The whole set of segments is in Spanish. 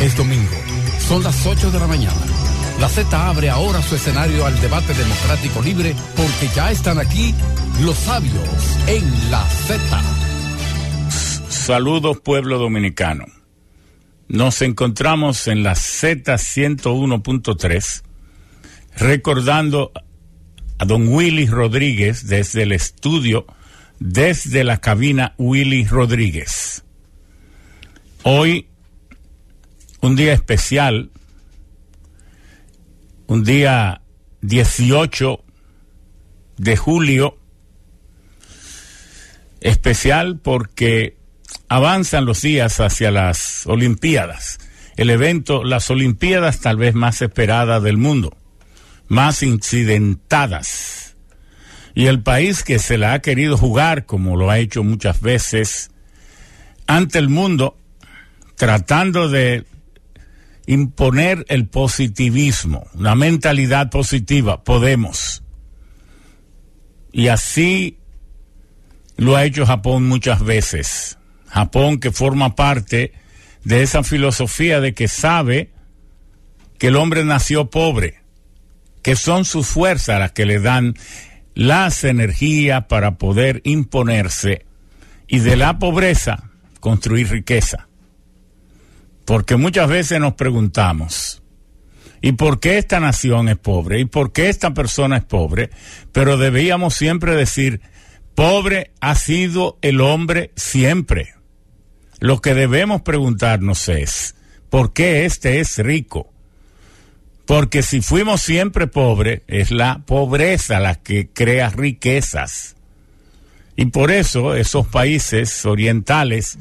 Es domingo. Son las 8 de la mañana. La Z abre ahora su escenario al debate democrático libre porque ya están aquí los sabios en la Z. Saludos pueblo dominicano. Nos encontramos en la Z 101.3 recordando a don Willy Rodríguez desde el estudio, desde la cabina Willy Rodríguez. Hoy, un día especial, un día 18 de julio, especial porque avanzan los días hacia las Olimpiadas, el evento, las Olimpiadas tal vez más esperada del mundo más incidentadas. Y el país que se la ha querido jugar, como lo ha hecho muchas veces, ante el mundo, tratando de imponer el positivismo, la mentalidad positiva, podemos. Y así lo ha hecho Japón muchas veces. Japón que forma parte de esa filosofía de que sabe que el hombre nació pobre que son sus fuerzas las que le dan las energías para poder imponerse y de la pobreza construir riqueza. Porque muchas veces nos preguntamos, ¿y por qué esta nación es pobre? ¿Y por qué esta persona es pobre? Pero debíamos siempre decir, pobre ha sido el hombre siempre. Lo que debemos preguntarnos es, ¿por qué este es rico? Porque si fuimos siempre pobres, es la pobreza la que crea riquezas. Y por eso esos países orientales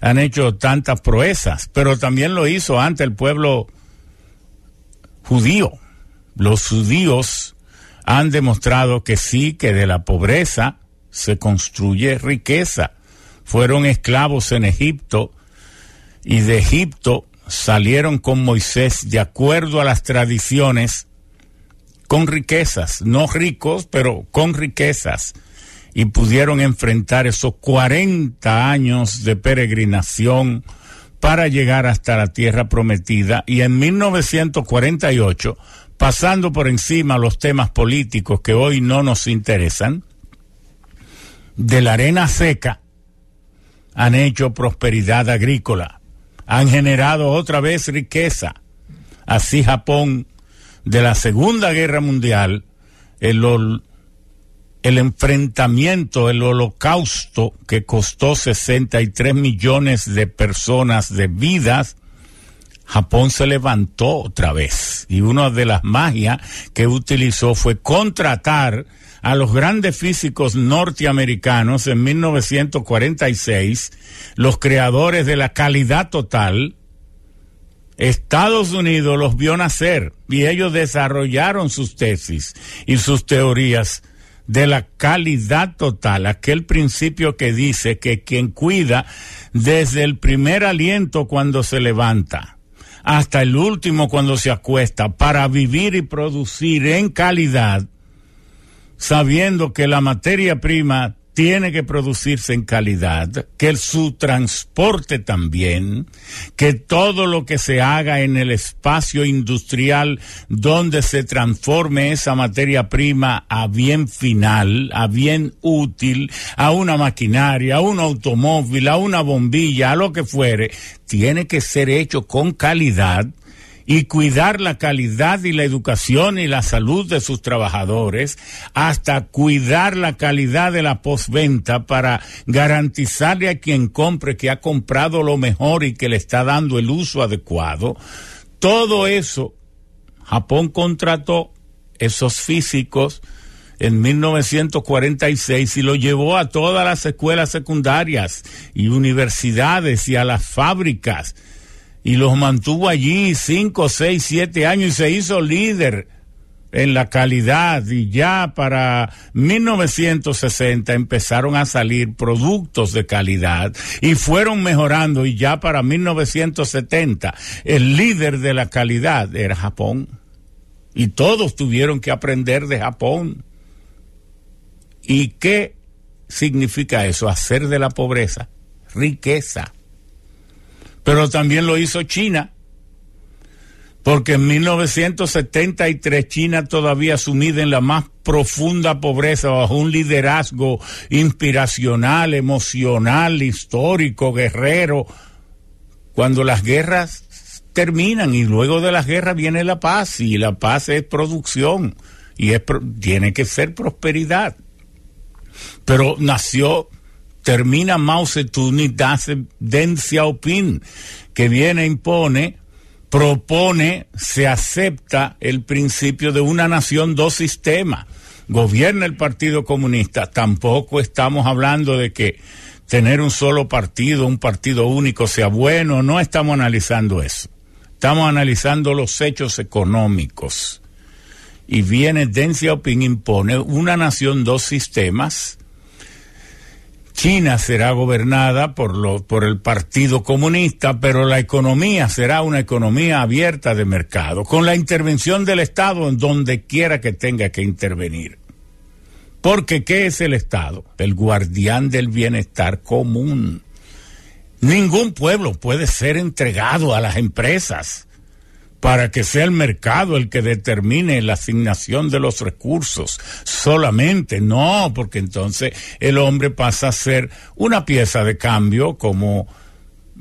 han hecho tantas proezas, pero también lo hizo ante el pueblo judío. Los judíos han demostrado que sí, que de la pobreza se construye riqueza. Fueron esclavos en Egipto y de Egipto salieron con Moisés de acuerdo a las tradiciones con riquezas, no ricos, pero con riquezas, y pudieron enfrentar esos 40 años de peregrinación para llegar hasta la tierra prometida y en 1948, pasando por encima los temas políticos que hoy no nos interesan, de la arena seca han hecho prosperidad agrícola han generado otra vez riqueza. Así Japón, de la Segunda Guerra Mundial, el, el enfrentamiento, el holocausto que costó 63 millones de personas de vidas, Japón se levantó otra vez. Y una de las magias que utilizó fue contratar a los grandes físicos norteamericanos en 1946, los creadores de la calidad total, Estados Unidos los vio nacer y ellos desarrollaron sus tesis y sus teorías de la calidad total, aquel principio que dice que quien cuida desde el primer aliento cuando se levanta hasta el último cuando se acuesta para vivir y producir en calidad, sabiendo que la materia prima tiene que producirse en calidad, que su transporte también, que todo lo que se haga en el espacio industrial donde se transforme esa materia prima a bien final, a bien útil, a una maquinaria, a un automóvil, a una bombilla, a lo que fuere, tiene que ser hecho con calidad y cuidar la calidad y la educación y la salud de sus trabajadores, hasta cuidar la calidad de la postventa para garantizarle a quien compre que ha comprado lo mejor y que le está dando el uso adecuado. Todo eso, Japón contrató esos físicos en 1946 y lo llevó a todas las escuelas secundarias y universidades y a las fábricas y los mantuvo allí cinco, seis, siete años y se hizo líder en la calidad y ya para 1960 empezaron a salir productos de calidad y fueron mejorando y ya para 1970 el líder de la calidad era Japón y todos tuvieron que aprender de Japón. ¿Y qué significa eso? Hacer de la pobreza riqueza pero también lo hizo China porque en 1973 China todavía sumida en la más profunda pobreza bajo un liderazgo inspiracional, emocional, histórico, guerrero, cuando las guerras terminan y luego de las guerras viene la paz y la paz es producción y es, tiene que ser prosperidad. Pero nació, termina Mao Zedong y Deng Xiaoping, que viene, impone propone, se acepta el principio de una nación, dos sistemas. Gobierna el Partido Comunista. Tampoco estamos hablando de que tener un solo partido, un partido único sea bueno. No estamos analizando eso. Estamos analizando los hechos económicos. Y viene Deng Xiaoping impone una nación, dos sistemas China será gobernada por, lo, por el Partido Comunista, pero la economía será una economía abierta de mercado, con la intervención del Estado en donde quiera que tenga que intervenir. Porque ¿qué es el Estado? El guardián del bienestar común. Ningún pueblo puede ser entregado a las empresas para que sea el mercado el que determine la asignación de los recursos solamente, no, porque entonces el hombre pasa a ser una pieza de cambio como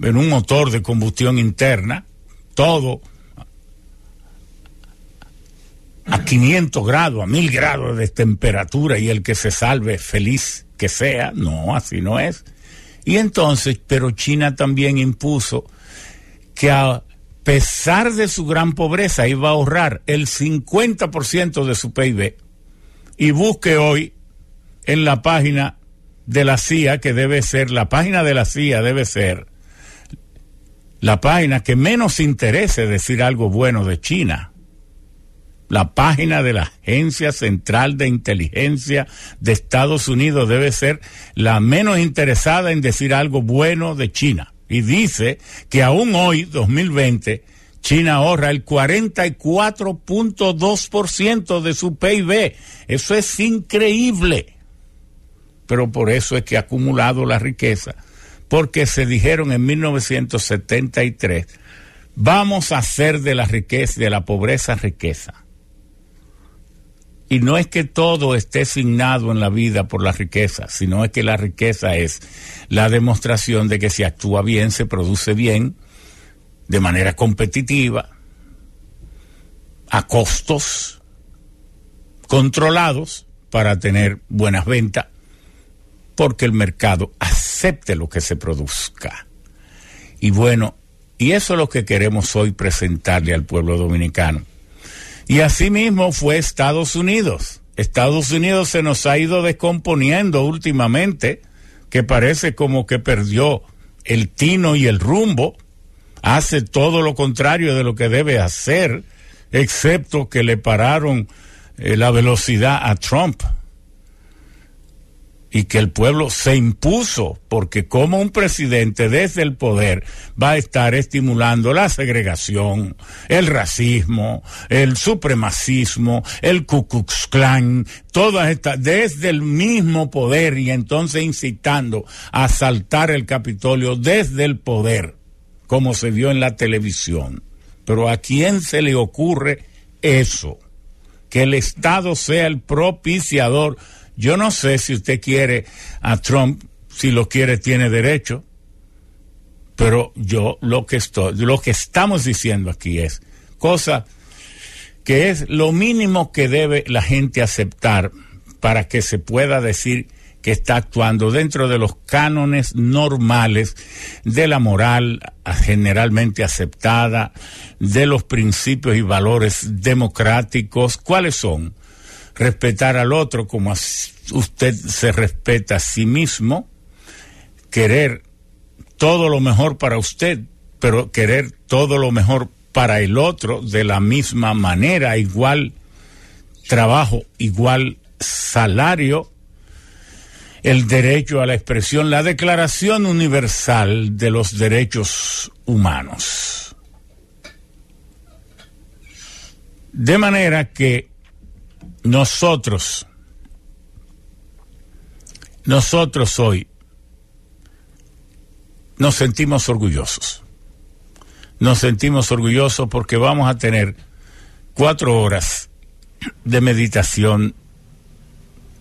en un motor de combustión interna, todo a 500 grados, a 1000 grados de temperatura y el que se salve feliz que sea, no, así no es. Y entonces, pero China también impuso que a pesar de su gran pobreza, iba a ahorrar el 50% de su PIB. Y busque hoy en la página de la CIA, que debe ser, la página de la CIA debe ser la página que menos interese decir algo bueno de China. La página de la Agencia Central de Inteligencia de Estados Unidos debe ser la menos interesada en decir algo bueno de China y dice que aún hoy, 2020, China ahorra el 44.2% de su PIB. Eso es increíble. Pero por eso es que ha acumulado la riqueza. Porque se dijeron en 1973, vamos a hacer de la riqueza, de la pobreza riqueza. Y no es que todo esté asignado en la vida por la riqueza, sino es que la riqueza es la demostración de que si actúa bien, se produce bien, de manera competitiva, a costos controlados para tener buenas ventas, porque el mercado acepte lo que se produzca. Y bueno, y eso es lo que queremos hoy presentarle al pueblo dominicano y asimismo fue Estados Unidos. Estados Unidos se nos ha ido descomponiendo últimamente, que parece como que perdió el tino y el rumbo, hace todo lo contrario de lo que debe hacer, excepto que le pararon eh, la velocidad a Trump y que el pueblo se impuso, porque como un presidente desde el poder va a estar estimulando la segregación, el racismo, el supremacismo, el Ku Klux Klan, todas estas, desde el mismo poder y entonces incitando a asaltar el Capitolio desde el poder, como se vio en la televisión. Pero ¿a quién se le ocurre eso? Que el Estado sea el propiciador yo no sé si usted quiere a Trump, si lo quiere tiene derecho, pero yo lo que estoy, lo que estamos diciendo aquí es cosa que es lo mínimo que debe la gente aceptar para que se pueda decir que está actuando dentro de los cánones normales de la moral generalmente aceptada, de los principios y valores democráticos. ¿Cuáles son? Respetar al otro como usted se respeta a sí mismo, querer todo lo mejor para usted, pero querer todo lo mejor para el otro de la misma manera, igual trabajo, igual salario, el derecho a la expresión, la Declaración Universal de los Derechos Humanos. De manera que nosotros, nosotros hoy nos sentimos orgullosos. Nos sentimos orgullosos porque vamos a tener cuatro horas de meditación,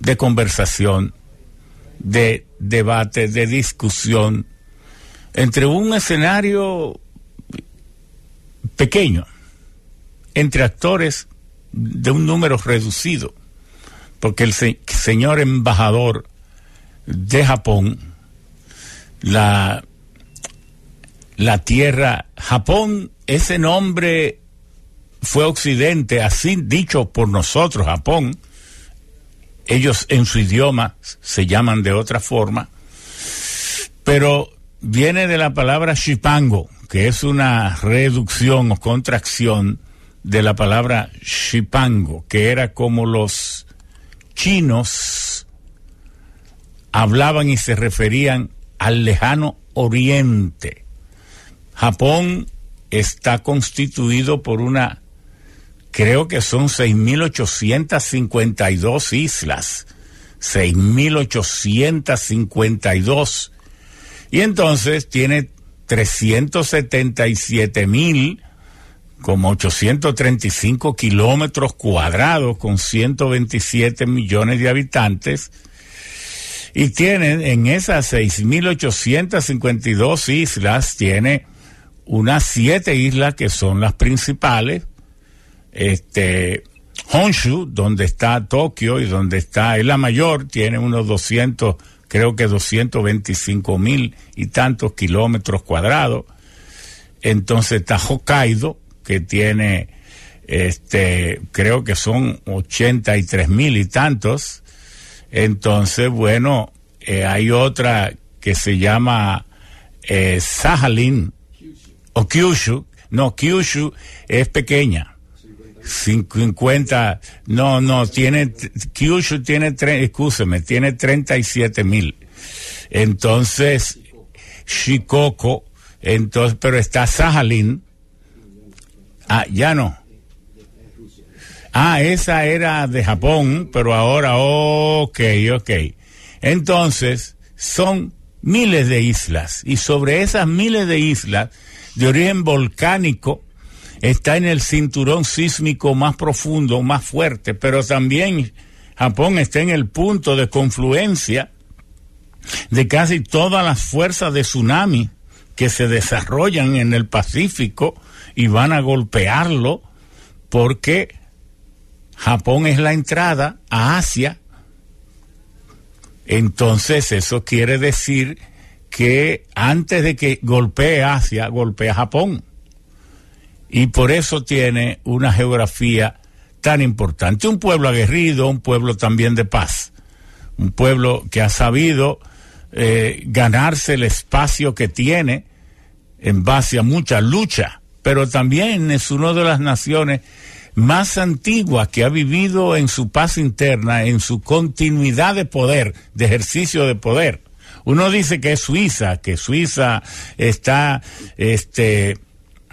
de conversación, de debate, de discusión, entre un escenario pequeño, entre actores de un número reducido, porque el señor embajador de Japón, la, la tierra, Japón, ese nombre fue Occidente, así dicho por nosotros, Japón, ellos en su idioma se llaman de otra forma, pero viene de la palabra shipango, que es una reducción o contracción de la palabra shipango, que era como los chinos hablaban y se referían al lejano oriente. Japón está constituido por una creo que son 6.852 islas, 6.852. Y entonces tiene 377.000 como 835 kilómetros cuadrados con 127 millones de habitantes y tienen en esas 6.852 islas, tiene unas siete islas que son las principales, este, Honshu, donde está Tokio y donde está, es la mayor, tiene unos 200, creo que 225 mil y tantos kilómetros cuadrados. Entonces está Hokkaido, que tiene, este, creo que son 83 mil y tantos. Entonces, bueno, eh, hay otra que se llama eh, Sajalin o Kyushu. No, Kyushu es pequeña 50, no, no, tiene, Kyushu tiene, escúcheme, tiene 37 mil. Entonces, Shikoku, entonces, pero está Sajalin. Ah, ya no. Ah, esa era de Japón, pero ahora, ok, ok. Entonces, son miles de islas y sobre esas miles de islas de origen volcánico, está en el cinturón sísmico más profundo, más fuerte, pero también Japón está en el punto de confluencia de casi todas las fuerzas de tsunami que se desarrollan en el Pacífico y van a golpearlo porque Japón es la entrada a Asia. Entonces eso quiere decir que antes de que golpee Asia, golpea Japón y por eso tiene una geografía tan importante. Un pueblo aguerrido, un pueblo también de paz, un pueblo que ha sabido eh, ganarse el espacio que tiene en base a mucha lucha, pero también es una de las naciones más antiguas que ha vivido en su paz interna, en su continuidad de poder, de ejercicio de poder. Uno dice que es Suiza, que Suiza está este,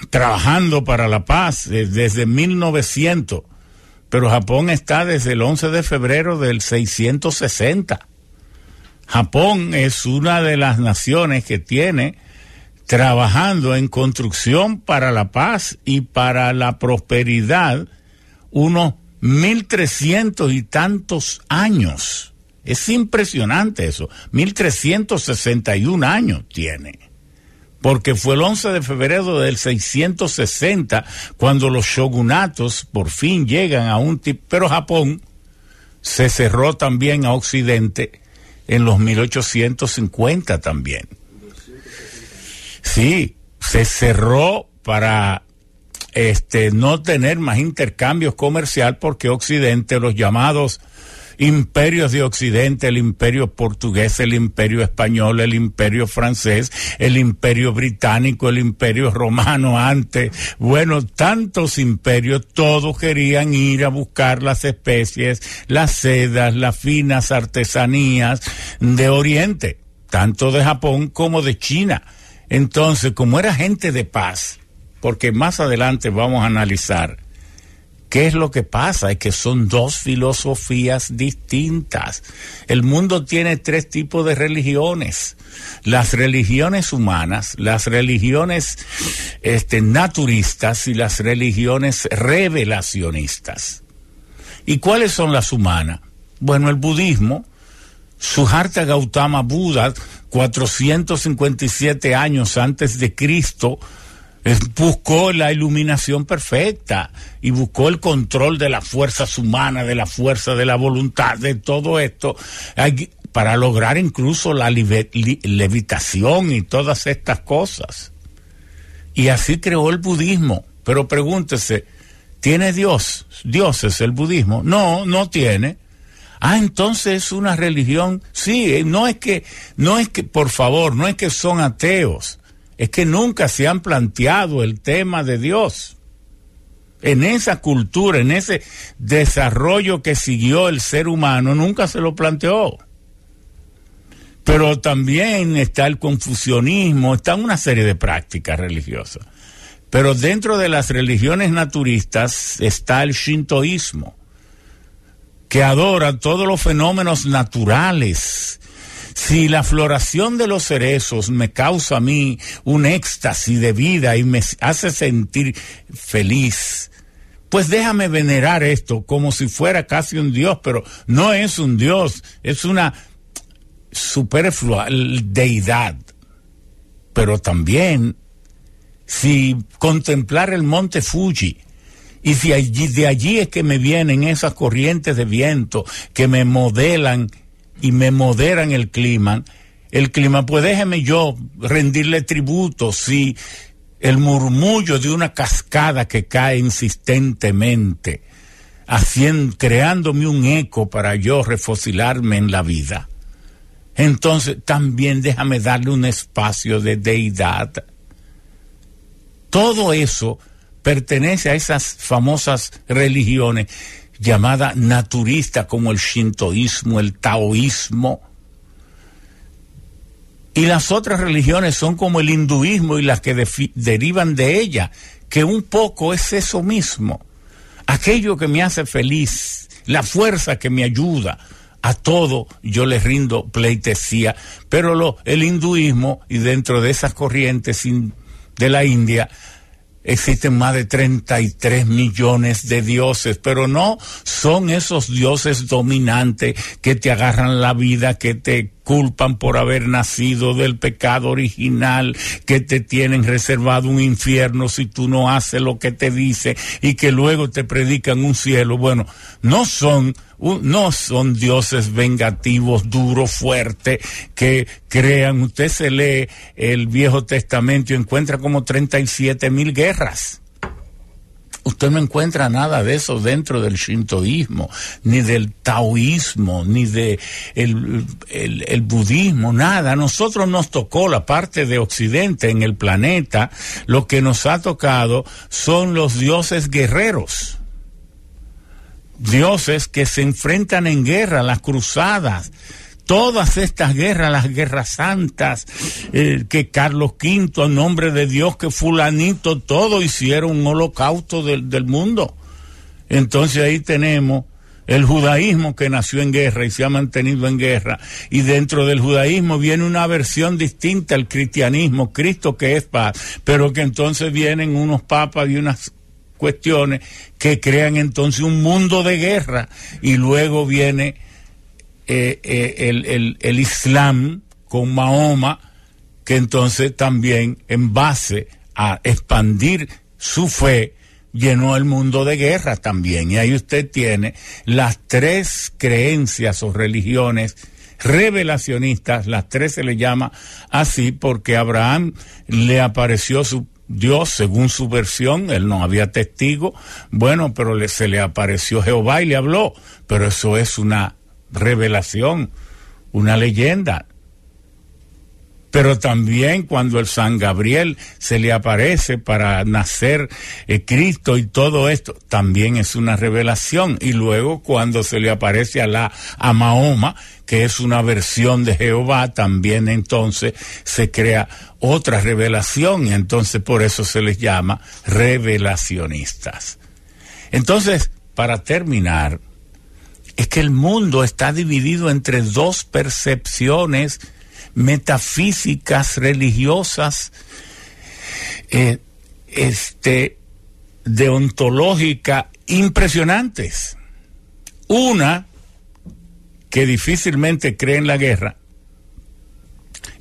trabajando para la paz desde 1900, pero Japón está desde el 11 de febrero del 660. Japón es una de las naciones que tiene trabajando en construcción para la paz y para la prosperidad unos 1300 y tantos años. Es impresionante eso. 1361 años tiene porque fue el 11 de febrero del 660 cuando los shogunatos por fin llegan a un tipo, pero Japón se cerró también a Occidente en los 1850 también. Sí, se cerró para este no tener más intercambios comercial porque Occidente, los llamados imperios de Occidente, el imperio portugués, el imperio español, el imperio francés, el imperio británico, el imperio romano antes, bueno, tantos imperios, todos querían ir a buscar las especies, las sedas, las finas artesanías de Oriente, tanto de Japón como de China. Entonces, como era gente de paz, porque más adelante vamos a analizar ¿Qué es lo que pasa? Es que son dos filosofías distintas. El mundo tiene tres tipos de religiones. Las religiones humanas, las religiones este, naturistas y las religiones revelacionistas. ¿Y cuáles son las humanas? Bueno, el budismo, Suharta Gautama Buda, 457 años antes de Cristo, buscó la iluminación perfecta y buscó el control de las fuerzas humanas, de la fuerza de la voluntad, de todo esto, para lograr incluso la levitación y todas estas cosas. Y así creó el budismo. Pero pregúntese, ¿tiene Dios? ¿Dios es el budismo? No, no tiene. Ah, entonces es una religión. Sí, eh, no es que, no es que, por favor, no es que son ateos es que nunca se han planteado el tema de Dios. En esa cultura, en ese desarrollo que siguió el ser humano, nunca se lo planteó. Pero también está el confucionismo, está una serie de prácticas religiosas. Pero dentro de las religiones naturistas está el shintoísmo, que adora todos los fenómenos naturales, si la floración de los cerezos me causa a mí un éxtasis de vida y me hace sentir feliz, pues déjame venerar esto como si fuera casi un dios, pero no es un dios, es una superflua deidad. Pero también, si contemplar el monte Fuji, y si allí, de allí es que me vienen esas corrientes de viento que me modelan y me moderan el clima, el clima, pues déjeme yo rendirle tributo si el murmullo de una cascada que cae insistentemente, haciendo, creándome un eco para yo refocilarme en la vida. Entonces también déjame darle un espacio de deidad. Todo eso pertenece a esas famosas religiones llamada naturista como el shintoísmo, el taoísmo. Y las otras religiones son como el hinduismo y las que derivan de ella, que un poco es eso mismo, aquello que me hace feliz, la fuerza que me ayuda. A todo yo le rindo pleitesía, pero lo, el hinduismo y dentro de esas corrientes de la India existen más de 33 millones de dioses, pero no son esos dioses dominantes que te agarran la vida, que te culpan por haber nacido del pecado original, que te tienen reservado un infierno si tú no haces lo que te dice y que luego te predican un cielo. Bueno, no son no son dioses vengativos, duros, fuertes, que crean. Usted se lee el Viejo Testamento y encuentra como 37 mil guerras. Usted no encuentra nada de eso dentro del shintoísmo, ni del taoísmo, ni de el, el, budismo, nada. A nosotros nos tocó la parte de Occidente en el planeta, lo que nos ha tocado son los dioses guerreros. Dioses que se enfrentan en guerra, las cruzadas, todas estas guerras, las guerras santas, eh, que Carlos V, en nombre de Dios, que fulanito, todo hicieron un holocausto del, del mundo. Entonces ahí tenemos el judaísmo que nació en guerra y se ha mantenido en guerra, y dentro del judaísmo viene una versión distinta al cristianismo, Cristo que es paz, pero que entonces vienen unos papas y unas cuestiones que crean entonces un mundo de guerra y luego viene eh, eh, el, el Islam con Mahoma que entonces también en base a expandir su fe llenó el mundo de guerra también. Y ahí usted tiene las tres creencias o religiones revelacionistas, las tres se le llama así porque Abraham le apareció su Dios, según su versión, él no había testigo, bueno, pero le, se le apareció Jehová y le habló, pero eso es una revelación, una leyenda. Pero también cuando el San Gabriel se le aparece para nacer eh, Cristo y todo esto, también es una revelación. Y luego cuando se le aparece a la a Mahoma, que es una versión de Jehová, también entonces se crea otra revelación y entonces por eso se les llama revelacionistas. Entonces, para terminar, es que el mundo está dividido entre dos percepciones metafísicas, religiosas, eh, este, deontológica impresionantes. Una que difícilmente cree en la guerra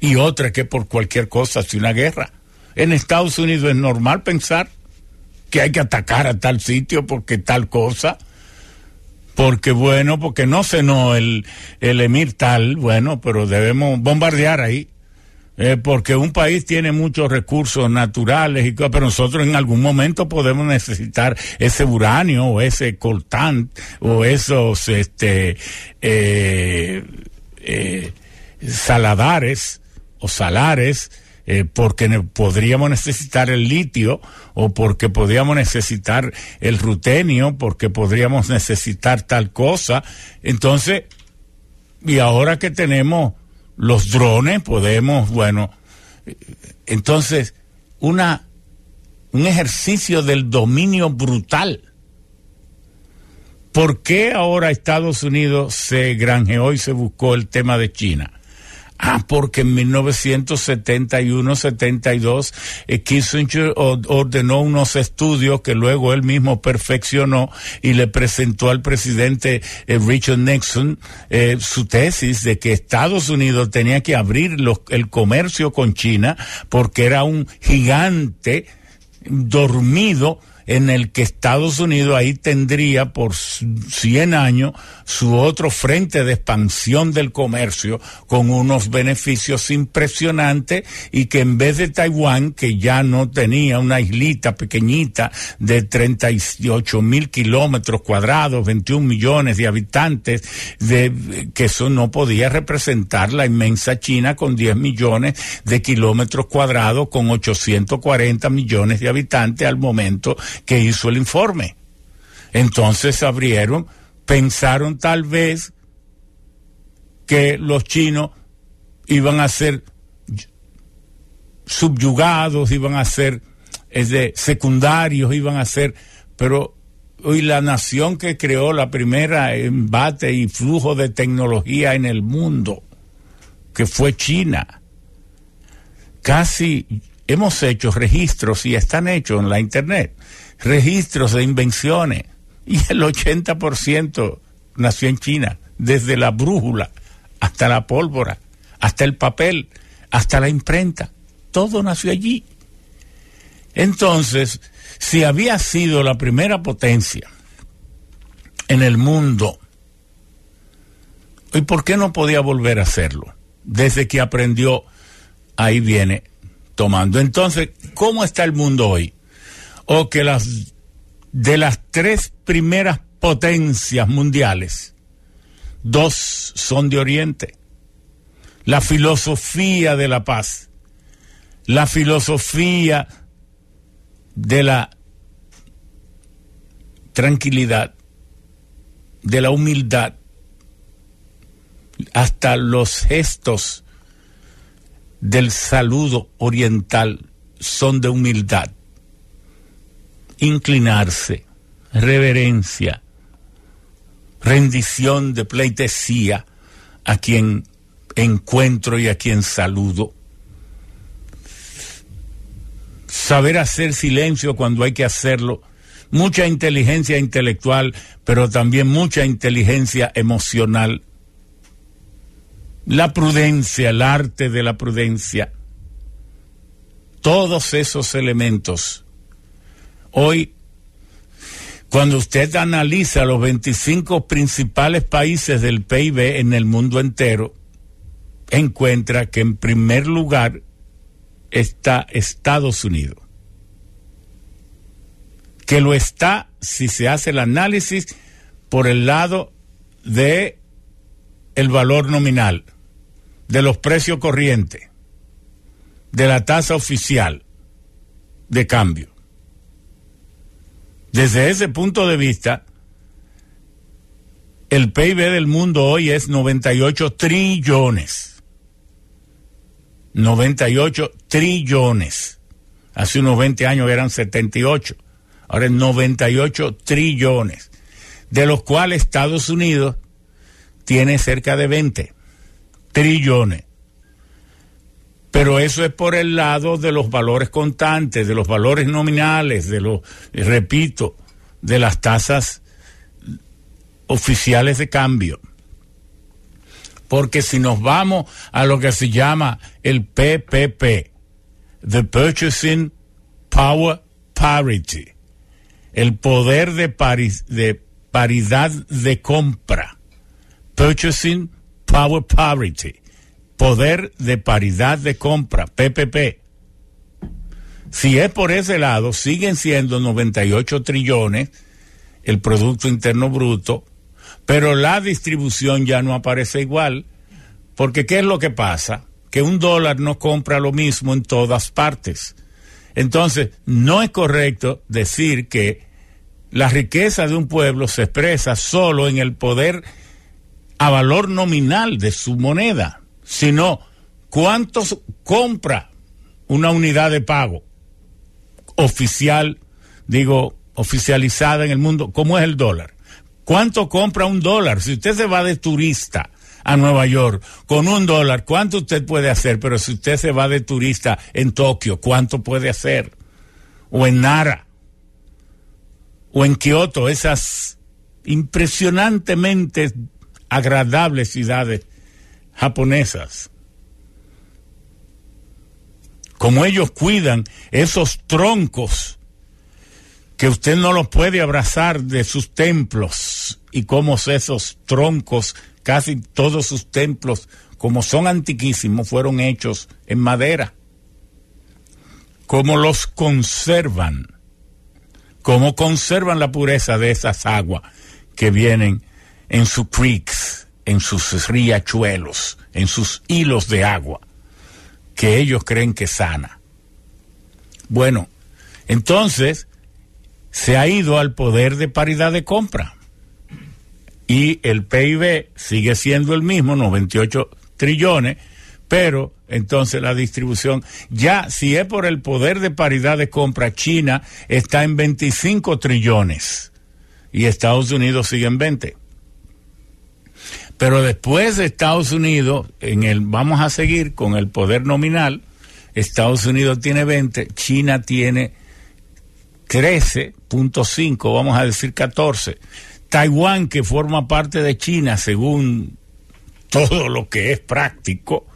y otra que por cualquier cosa hace una guerra. En Estados Unidos es normal pensar que hay que atacar a tal sitio porque tal cosa, porque bueno, porque no cenó el, el emir tal, bueno, pero debemos bombardear ahí. Eh, porque un país tiene muchos recursos naturales, y, pero nosotros en algún momento podemos necesitar ese uranio o ese coltán o esos este, eh, eh, saladares o salares. Porque podríamos necesitar el litio o porque podríamos necesitar el rutenio, porque podríamos necesitar tal cosa. Entonces, y ahora que tenemos los drones, podemos, bueno, entonces, una, un ejercicio del dominio brutal. ¿Por qué ahora Estados Unidos se granjeó y se buscó el tema de China? Ah, porque en 1971-72 eh, Kissinger ordenó unos estudios que luego él mismo perfeccionó y le presentó al presidente eh, Richard Nixon eh, su tesis de que Estados Unidos tenía que abrir el comercio con China porque era un gigante dormido en el que Estados Unidos ahí tendría por 100 años su otro frente de expansión del comercio con unos beneficios impresionantes y que en vez de Taiwán, que ya no tenía una islita pequeñita de 38 mil kilómetros cuadrados, 21 millones de habitantes, de, que eso no podía representar la inmensa China con 10 millones de kilómetros cuadrados con 840 millones de habitantes al momento que hizo el informe. Entonces abrieron, pensaron tal vez que los chinos iban a ser subyugados, iban a ser es de, secundarios, iban a ser, pero hoy la nación que creó la primera embate y flujo de tecnología en el mundo, que fue China, casi hemos hecho registros y están hechos en la internet registros de invenciones y el 80% nació en China, desde la brújula hasta la pólvora, hasta el papel, hasta la imprenta, todo nació allí. Entonces, si había sido la primera potencia en el mundo, ¿y por qué no podía volver a hacerlo? Desde que aprendió, ahí viene tomando. Entonces, ¿cómo está el mundo hoy? O que las de las tres primeras potencias mundiales, dos son de Oriente. La filosofía de la paz, la filosofía de la tranquilidad, de la humildad, hasta los gestos del saludo oriental son de humildad inclinarse, reverencia, rendición de pleitesía a quien encuentro y a quien saludo. Saber hacer silencio cuando hay que hacerlo. Mucha inteligencia intelectual, pero también mucha inteligencia emocional. La prudencia, el arte de la prudencia. Todos esos elementos Hoy, cuando usted analiza los 25 principales países del PIB en el mundo entero, encuentra que en primer lugar está Estados Unidos. Que lo está, si se hace el análisis, por el lado de el valor nominal, de los precios corrientes, de la tasa oficial de cambio. Desde ese punto de vista, el PIB del mundo hoy es 98 trillones. 98 trillones. Hace unos 20 años eran 78. ahora es 98 trillones, de los cuales Estados Unidos tiene cerca de 20 trillones. Pero eso es por el lado de los valores contantes, de los valores nominales, de los, repito, de las tasas oficiales de cambio. Porque si nos vamos a lo que se llama el PPP, The Purchasing Power Parity, el poder de, de paridad de compra, Purchasing Power Parity, poder de paridad de compra, PPP. Si es por ese lado, siguen siendo 98 trillones el Producto Interno Bruto, pero la distribución ya no aparece igual, porque ¿qué es lo que pasa? Que un dólar no compra lo mismo en todas partes. Entonces, no es correcto decir que la riqueza de un pueblo se expresa solo en el poder a valor nominal de su moneda, sino cuánto compra una unidad de pago oficial, digo, oficializada en el mundo, como es el dólar. ¿Cuánto compra un dólar? Si usted se va de turista a Nueva York con un dólar, ¿cuánto usted puede hacer? Pero si usted se va de turista en Tokio, ¿cuánto puede hacer? O en Nara, o en Kioto, esas impresionantemente agradables ciudades japonesas. Como ellos cuidan esos troncos que usted no los puede abrazar de sus templos y como esos troncos, casi todos sus templos, como son antiquísimos, fueron hechos en madera. Cómo los conservan, cómo conservan la pureza de esas aguas que vienen en sus creeks, en sus riachuelos, en sus hilos de agua, que ellos creen que sana. Bueno, entonces, se ha ido al poder de paridad de compra. Y el PIB sigue siendo el mismo, 98 trillones, pero entonces la distribución, ya si es por el poder de paridad de compra, China está en 25 trillones y Estados Unidos sigue en 20. Pero después de Estados Unidos, en el, vamos a seguir con el poder nominal, Estados Unidos tiene 20, China tiene 13.5, vamos a decir 14. Taiwán, que forma parte de China, según todo lo que es práctico,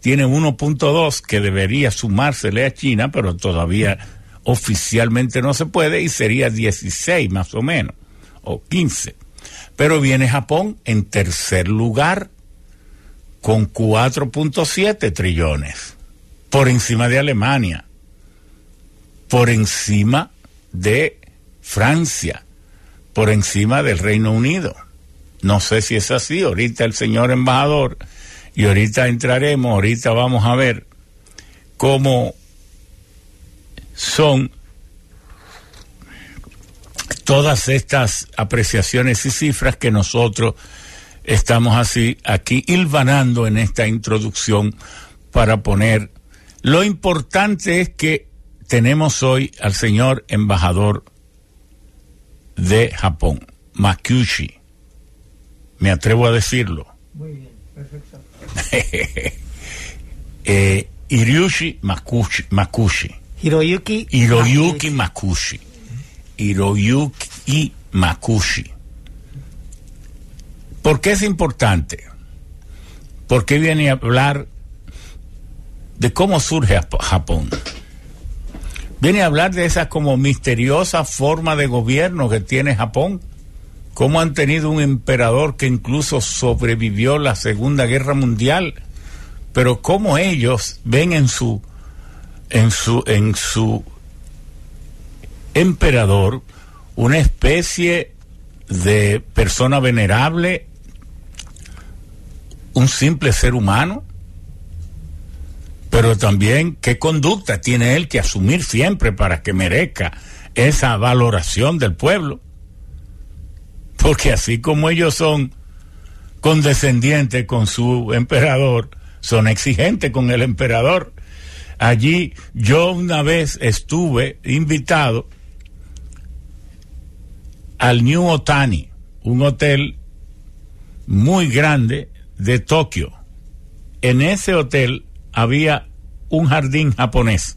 tiene 1.2 que debería sumársele a China, pero todavía oficialmente no se puede y sería 16 más o menos, o 15. Pero viene Japón en tercer lugar con 4.7 trillones, por encima de Alemania, por encima de Francia por encima del Reino Unido. No sé si es así, ahorita el señor embajador, y ahorita entraremos, ahorita vamos a ver cómo son todas estas apreciaciones y cifras que nosotros estamos así aquí hilvanando en esta introducción para poner. Lo importante es que tenemos hoy al señor embajador de Japón, Makushi. Me atrevo a decirlo. Muy bien, perfecto. eh, Hiroyuki Makushi, Makushi. Hiroyuki. Hiroyuki Makushi. Hiroyuki Makushi. ¿Por qué es importante? Porque viene a hablar de cómo surge Japón viene a hablar de esa como misteriosa forma de gobierno que tiene Japón. Cómo han tenido un emperador que incluso sobrevivió la Segunda Guerra Mundial, pero cómo ellos ven en su en su en su emperador una especie de persona venerable, un simple ser humano pero también qué conducta tiene él que asumir siempre para que merezca esa valoración del pueblo. Porque así como ellos son condescendientes con su emperador, son exigentes con el emperador. Allí yo una vez estuve invitado al New Otani, un hotel muy grande de Tokio. En ese hotel había un jardín japonés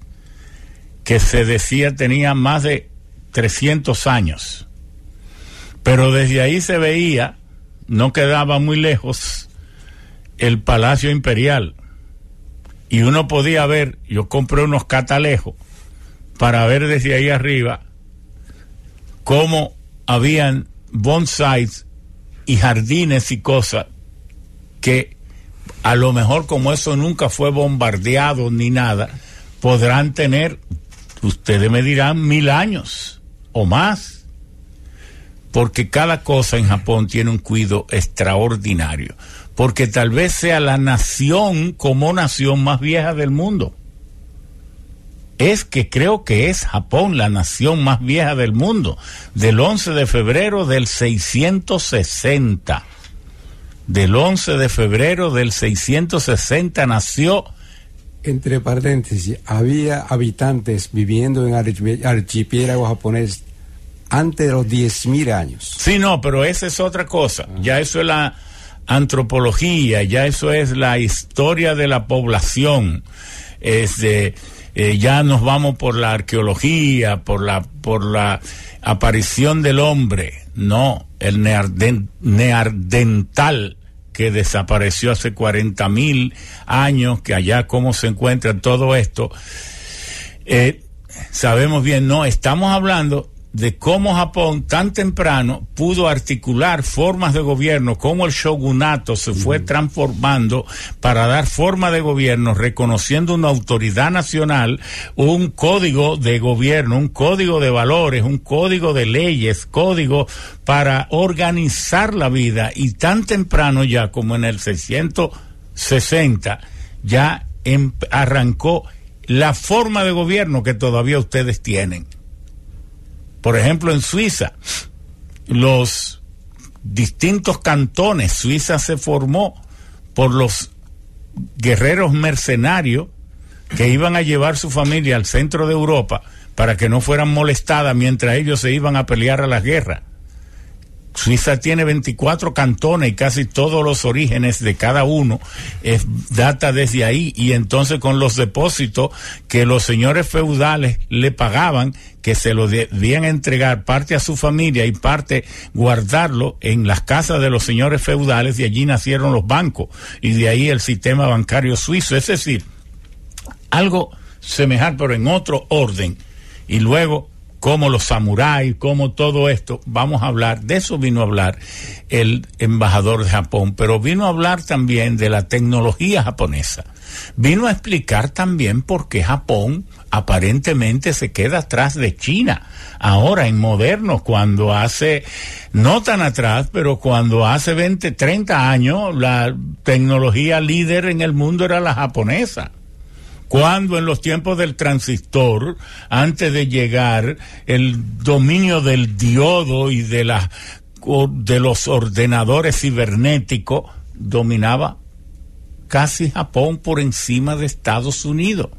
que se decía tenía más de 300 años. Pero desde ahí se veía, no quedaba muy lejos, el Palacio Imperial. Y uno podía ver, yo compré unos catalejos para ver desde ahí arriba cómo habían bonsais y jardines y cosas que a lo mejor como eso nunca fue bombardeado ni nada, podrán tener, ustedes me dirán, mil años o más. Porque cada cosa en Japón tiene un cuidado extraordinario. Porque tal vez sea la nación como nación más vieja del mundo. Es que creo que es Japón la nación más vieja del mundo. Del 11 de febrero del 660 del 11 de febrero del 660 nació. Entre paréntesis, había habitantes viviendo en archipiélago japonés antes de los 10.000 años. Sí, no, pero esa es otra cosa. Ah. Ya eso es la antropología, ya eso es la historia de la población. Este, ya nos vamos por la arqueología, por la, por la aparición del hombre. No, el neardental que desapareció hace 40 mil años, que allá cómo se encuentra todo esto. Eh, sabemos bien, no, estamos hablando de cómo Japón tan temprano pudo articular formas de gobierno, cómo el shogunato se fue transformando para dar forma de gobierno, reconociendo una autoridad nacional, un código de gobierno, un código de valores, un código de leyes, código para organizar la vida. Y tan temprano ya como en el 660 ya em, arrancó la forma de gobierno que todavía ustedes tienen por ejemplo, en Suiza, los distintos cantones, Suiza se formó por los guerreros mercenarios que iban a llevar su familia al centro de Europa para que no fueran molestadas mientras ellos se iban a pelear a la guerra. Suiza tiene 24 cantones y casi todos los orígenes de cada uno es, data desde ahí. Y entonces con los depósitos que los señores feudales le pagaban, que se lo debían entregar parte a su familia y parte guardarlo en las casas de los señores feudales y allí nacieron los bancos y de ahí el sistema bancario suizo, es decir, algo semejante pero en otro orden. Y luego como los samuráis, como todo esto, vamos a hablar, de eso vino a hablar el embajador de Japón, pero vino a hablar también de la tecnología japonesa. Vino a explicar también por qué Japón aparentemente se queda atrás de China. Ahora en modernos, cuando hace, no tan atrás, pero cuando hace 20, 30 años, la tecnología líder en el mundo era la japonesa cuando en los tiempos del transistor, antes de llegar el dominio del diodo y de, de los ordenadores cibernéticos, dominaba casi Japón por encima de Estados Unidos.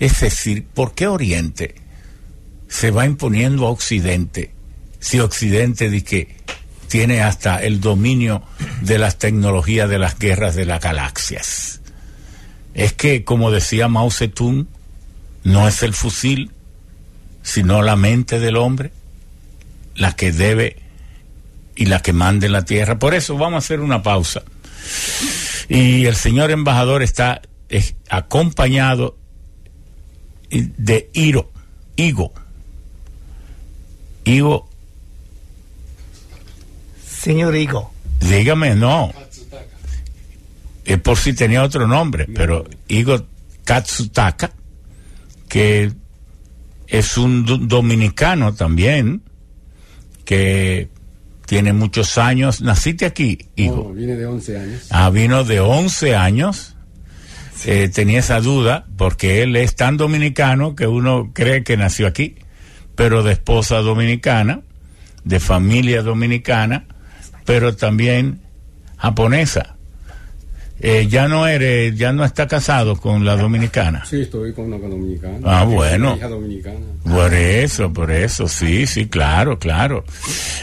Es decir, ¿por qué Oriente se va imponiendo a Occidente si Occidente dice que tiene hasta el dominio de las tecnologías de las guerras de las galaxias? Es que, como decía Mao Zedong, no es el fusil, sino la mente del hombre la que debe y la que mande la tierra. Por eso vamos a hacer una pausa. Y el señor embajador está acompañado de Iro, Igo. Igo. Señor Igo. Dígame, no es por si tenía otro nombre, pero Igor Katsutaka, que es un dominicano también, que tiene muchos años. ¿Naciste aquí, Igor? No, viene de 11 años. Ah, vino de 11 años. Eh, tenía esa duda, porque él es tan dominicano que uno cree que nació aquí, pero de esposa dominicana, de familia dominicana, pero también japonesa Eh, ya no eres, ya no está casado con la dominicana. Sí, estoy con una dominicana. Ah, bueno. Hija dominicana. Por eso, por eso, sí, sí, claro, claro.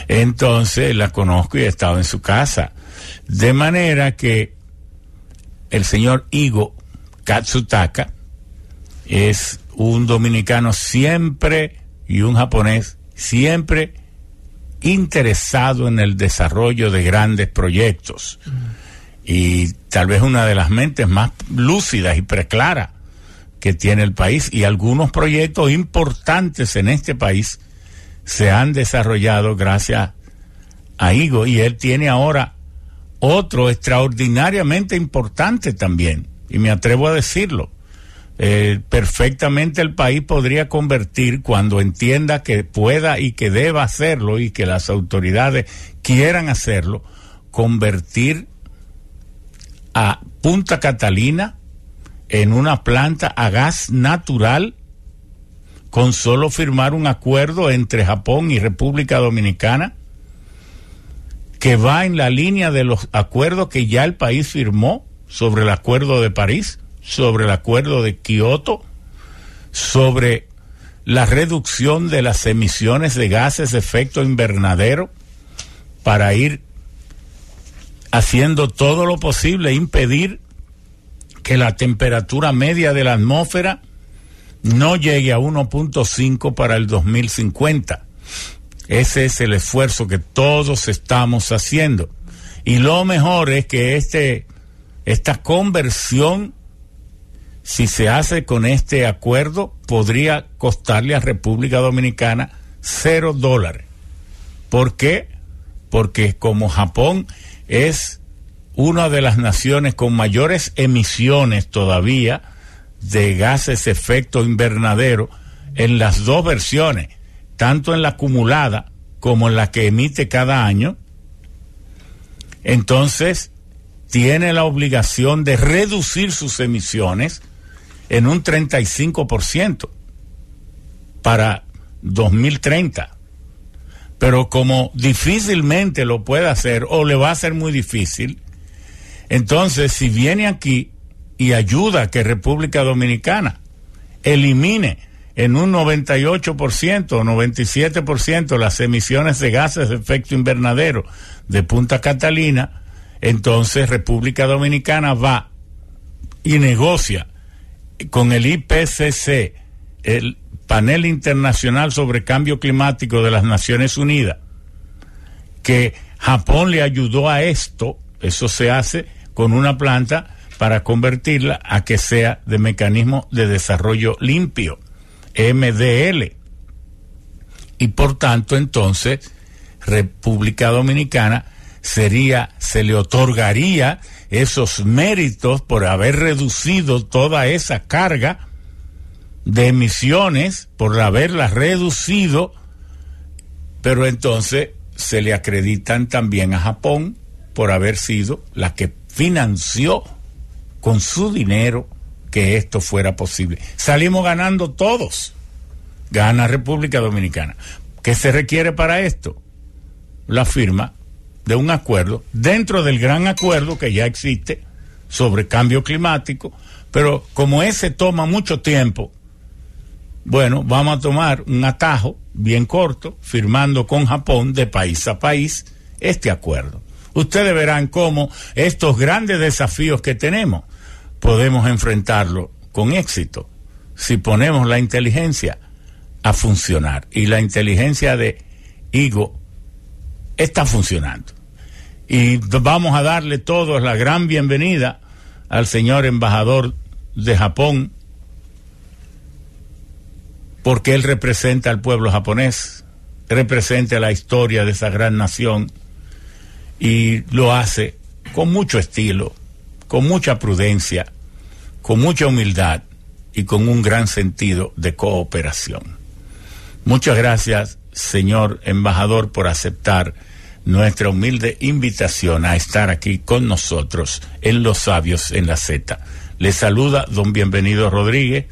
Entonces la conozco y he estado en su casa. De manera que el señor Igo Katsutaka es un dominicano siempre y un japonés siempre interesado en el desarrollo de grandes proyectos. Y tal vez una de las mentes más lúcidas y preclaras que tiene el país. Y algunos proyectos importantes en este país se han desarrollado gracias a Igo. Y él tiene ahora otro extraordinariamente importante también. Y me atrevo a decirlo eh, perfectamente el país podría convertir cuando entienda que pueda y que deba hacerlo y que las autoridades quieran hacerlo, convertir a Punta Catalina en una planta a gas natural con solo firmar un acuerdo entre Japón y República Dominicana que va en la línea de los acuerdos que ya el país firmó sobre el Acuerdo de París sobre el acuerdo de Kioto, sobre la reducción de las emisiones de gases de efecto invernadero para ir haciendo todo lo posible, impedir que la temperatura media de la atmósfera no llegue a 1.5 para el 2050. Ese es el esfuerzo que todos estamos haciendo. Y lo mejor es que este, esta conversión si se hace con este acuerdo, podría costarle a República Dominicana cero dólares. ¿Por qué? Porque como Japón es una de las naciones con mayores emisiones todavía de gases efecto invernadero en las dos versiones, tanto en la acumulada como en la que emite cada año, entonces tiene la obligación de reducir sus emisiones en un 35% para 2030. Pero como difícilmente lo puede hacer o le va a ser muy difícil, entonces si viene aquí y ayuda a que República Dominicana elimine en un 98% o 97% las emisiones de gases de efecto invernadero de Punta Catalina, entonces República Dominicana va y negocia con el IPCC, el Panel Internacional sobre Cambio Climático de las Naciones Unidas, que Japón le ayudó a esto, eso se hace con una planta para convertirla a que sea de mecanismo de desarrollo limpio, MDL. Y por tanto, entonces, República Dominicana sería, se le otorgaría esos méritos por haber reducido toda esa carga de emisiones, por haberlas reducido, pero entonces se le acreditan también a Japón por haber sido la que financió con su dinero que esto fuera posible. Salimos ganando todos. Gana República Dominicana. ¿Qué se requiere para esto? La firma de un acuerdo dentro del gran acuerdo que ya existe sobre cambio climático, pero como ese toma mucho tiempo, bueno, vamos a tomar un atajo bien corto, firmando con Japón de país a país este acuerdo. Ustedes verán cómo estos grandes desafíos que tenemos podemos enfrentarlo con éxito si ponemos la inteligencia a funcionar. Y la inteligencia de Igo está funcionando. Y vamos a darle todos la gran bienvenida al señor embajador de Japón, porque él representa al pueblo japonés, representa la historia de esa gran nación y lo hace con mucho estilo, con mucha prudencia, con mucha humildad y con un gran sentido de cooperación. Muchas gracias, señor embajador, por aceptar nuestra humilde invitación a estar aquí con nosotros en Los Sabios en la Z. Le saluda don Bienvenido Rodríguez,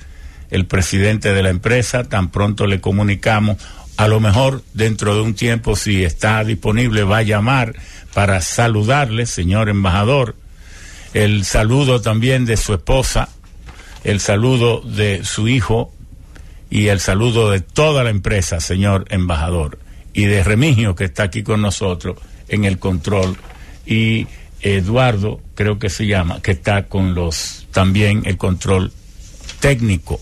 el presidente de la empresa. Tan pronto le comunicamos, a lo mejor dentro de un tiempo, si está disponible, va a llamar para saludarle, señor embajador. el saludo también de su esposa, el saludo de su hijo y el saludo de toda la empresa, señor embajador, y de Remigio que está aquí con nosotros en el control y Eduardo, creo que se llama, que está con los también el control técnico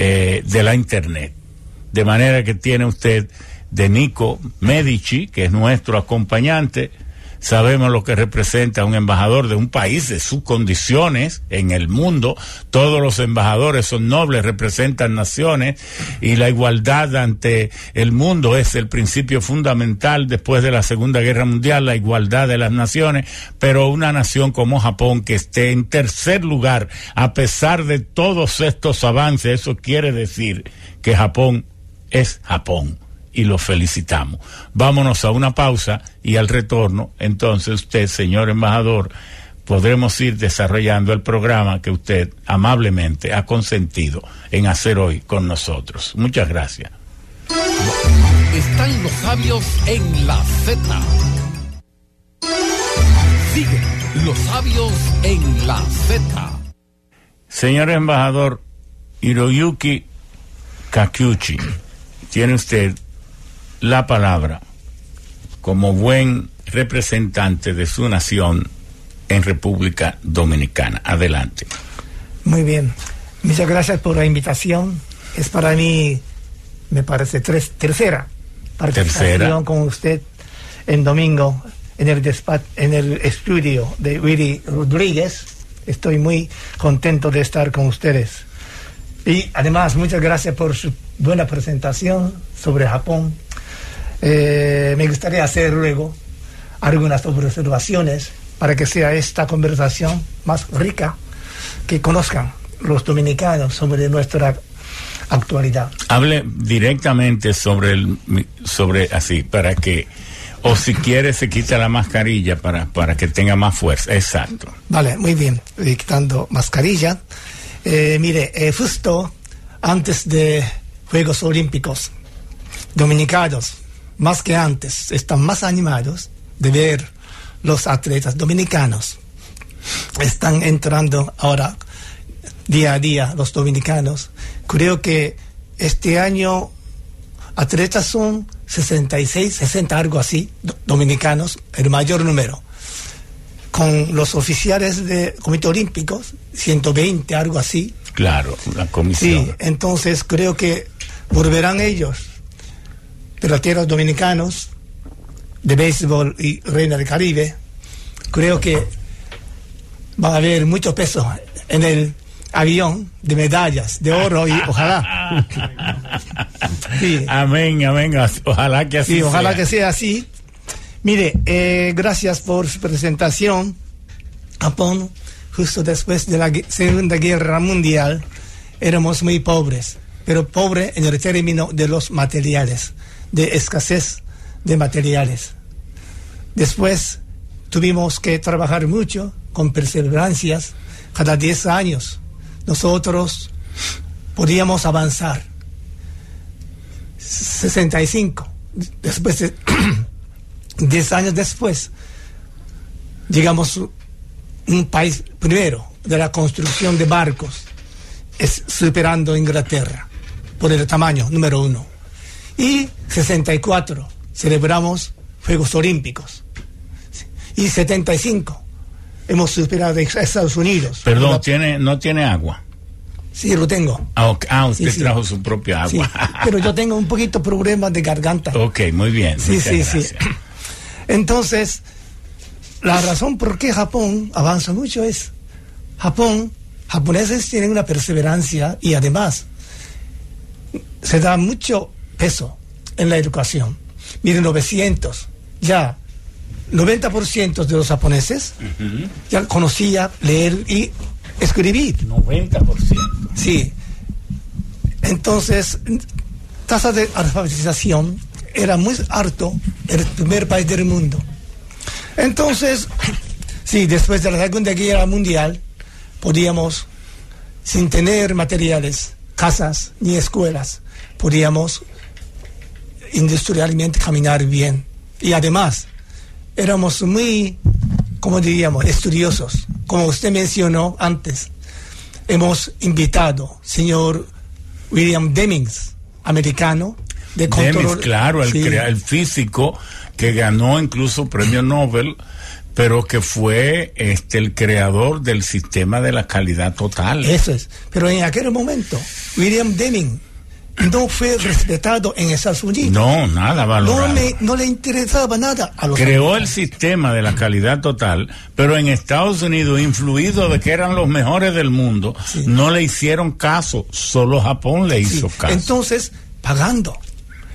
eh, de la internet. De manera que tiene usted de Nico Medici, que es nuestro acompañante, sabemos lo que representa un embajador de un país de sus condiciones en el mundo. Todos los embajadores son nobles, representan naciones y la igualdad ante el mundo es el principio fundamental después de la Segunda Guerra Mundial, la igualdad de las naciones, pero una nación como Japón que esté en tercer lugar a pesar de todos estos avances, eso quiere decir que Japón es Japón y lo felicitamos. Vámonos a una pausa y al retorno, entonces usted, señor embajador, podremos ir desarrollando el programa que usted amablemente ha consentido en hacer hoy con nosotros. Muchas gracias. Están los sabios en la Z. Sigue los sabios en la Z. Señor embajador Hiroyuki Kakuchi, tiene usted la palabra como buen representante de su nación en República Dominicana. Adelante. Muy bien. Muchas gracias por la invitación. Es para mí, me parece, tres, tercera participación con usted en domingo en el, en el estudio de Willy Rodríguez. Estoy muy contento de estar con ustedes. Y además, muchas gracias por su buena presentación sobre Japón eh, me gustaría hacer luego algunas observaciones para que sea esta conversación más rica, que conozcan los dominicanos sobre nuestra actualidad. Hable directamente sobre el sobre así para que o si quiere se quita la mascarilla para para que tenga más fuerza. Exacto. Vale, muy bien. quitando mascarilla. Eh, mire, eh, justo antes de Juegos Olímpicos Dominicanos más que antes, están más animados de ver los atletas dominicanos. Están entrando ahora día a día los dominicanos. Creo que este año atletas son 66, 60, algo así, dominicanos, el mayor número. Con los oficiales de Comité Olímpico, 120, algo así. Claro, la comisión. Sí, entonces creo que volverán ellos peloteros dominicanos de béisbol y Reina del Caribe, creo que va a haber mucho peso en el avión de medallas de oro y ojalá. Amén, amén. Ojalá que así sí, ojalá que sea así. Mire, eh, gracias por su presentación. Japón, justo después de la Segunda Guerra Mundial, éramos muy pobres, pero pobres en el término de los materiales de escasez de materiales. Después tuvimos que trabajar mucho con perseverancias. Cada 10 años nosotros podíamos avanzar. 65. Después de 10 años después, llegamos un país primero de la construcción de barcos, es superando Inglaterra por el tamaño, número uno. Y 64 celebramos Juegos Olímpicos. Y 75 hemos superado a Estados Unidos. Perdón, ¿tiene, ¿no tiene agua? Sí, lo tengo. Ah, ah usted trajo su propia agua. pero yo tengo un poquito problemas de garganta. Ok, muy bien. Sí, sí, sí. Entonces, la razón por qué Japón avanza mucho es, Japón, japoneses tienen una perseverancia y además se da mucho peso en la educación. Miren, 900, ya 90% de los japoneses ya conocía leer y escribir. 90%. Sí. Entonces, tasa de alfabetización era muy alto en el primer país del mundo. Entonces, sí, después de la Segunda Guerra Mundial, podíamos, sin tener materiales, casas ni escuelas, podíamos industrialmente caminar bien. Y además, éramos muy, como diríamos, estudiosos. como usted mencionó antes, hemos invitado señor William Demings, americano, de control. claro, el, el físico que ganó incluso premio Nobel pero que fue este el creador del sistema de la calidad total. Eso es. Pero en aquel momento, William Deming no fue respetado en Estados Unidos. No, nada valorado. No le, no le interesaba nada a los Creó el sistema de la calidad total, pero en Estados Unidos, influido de que eran los mejores del mundo, no le hicieron caso, solo Japón le hizo caso. Entonces, pagando,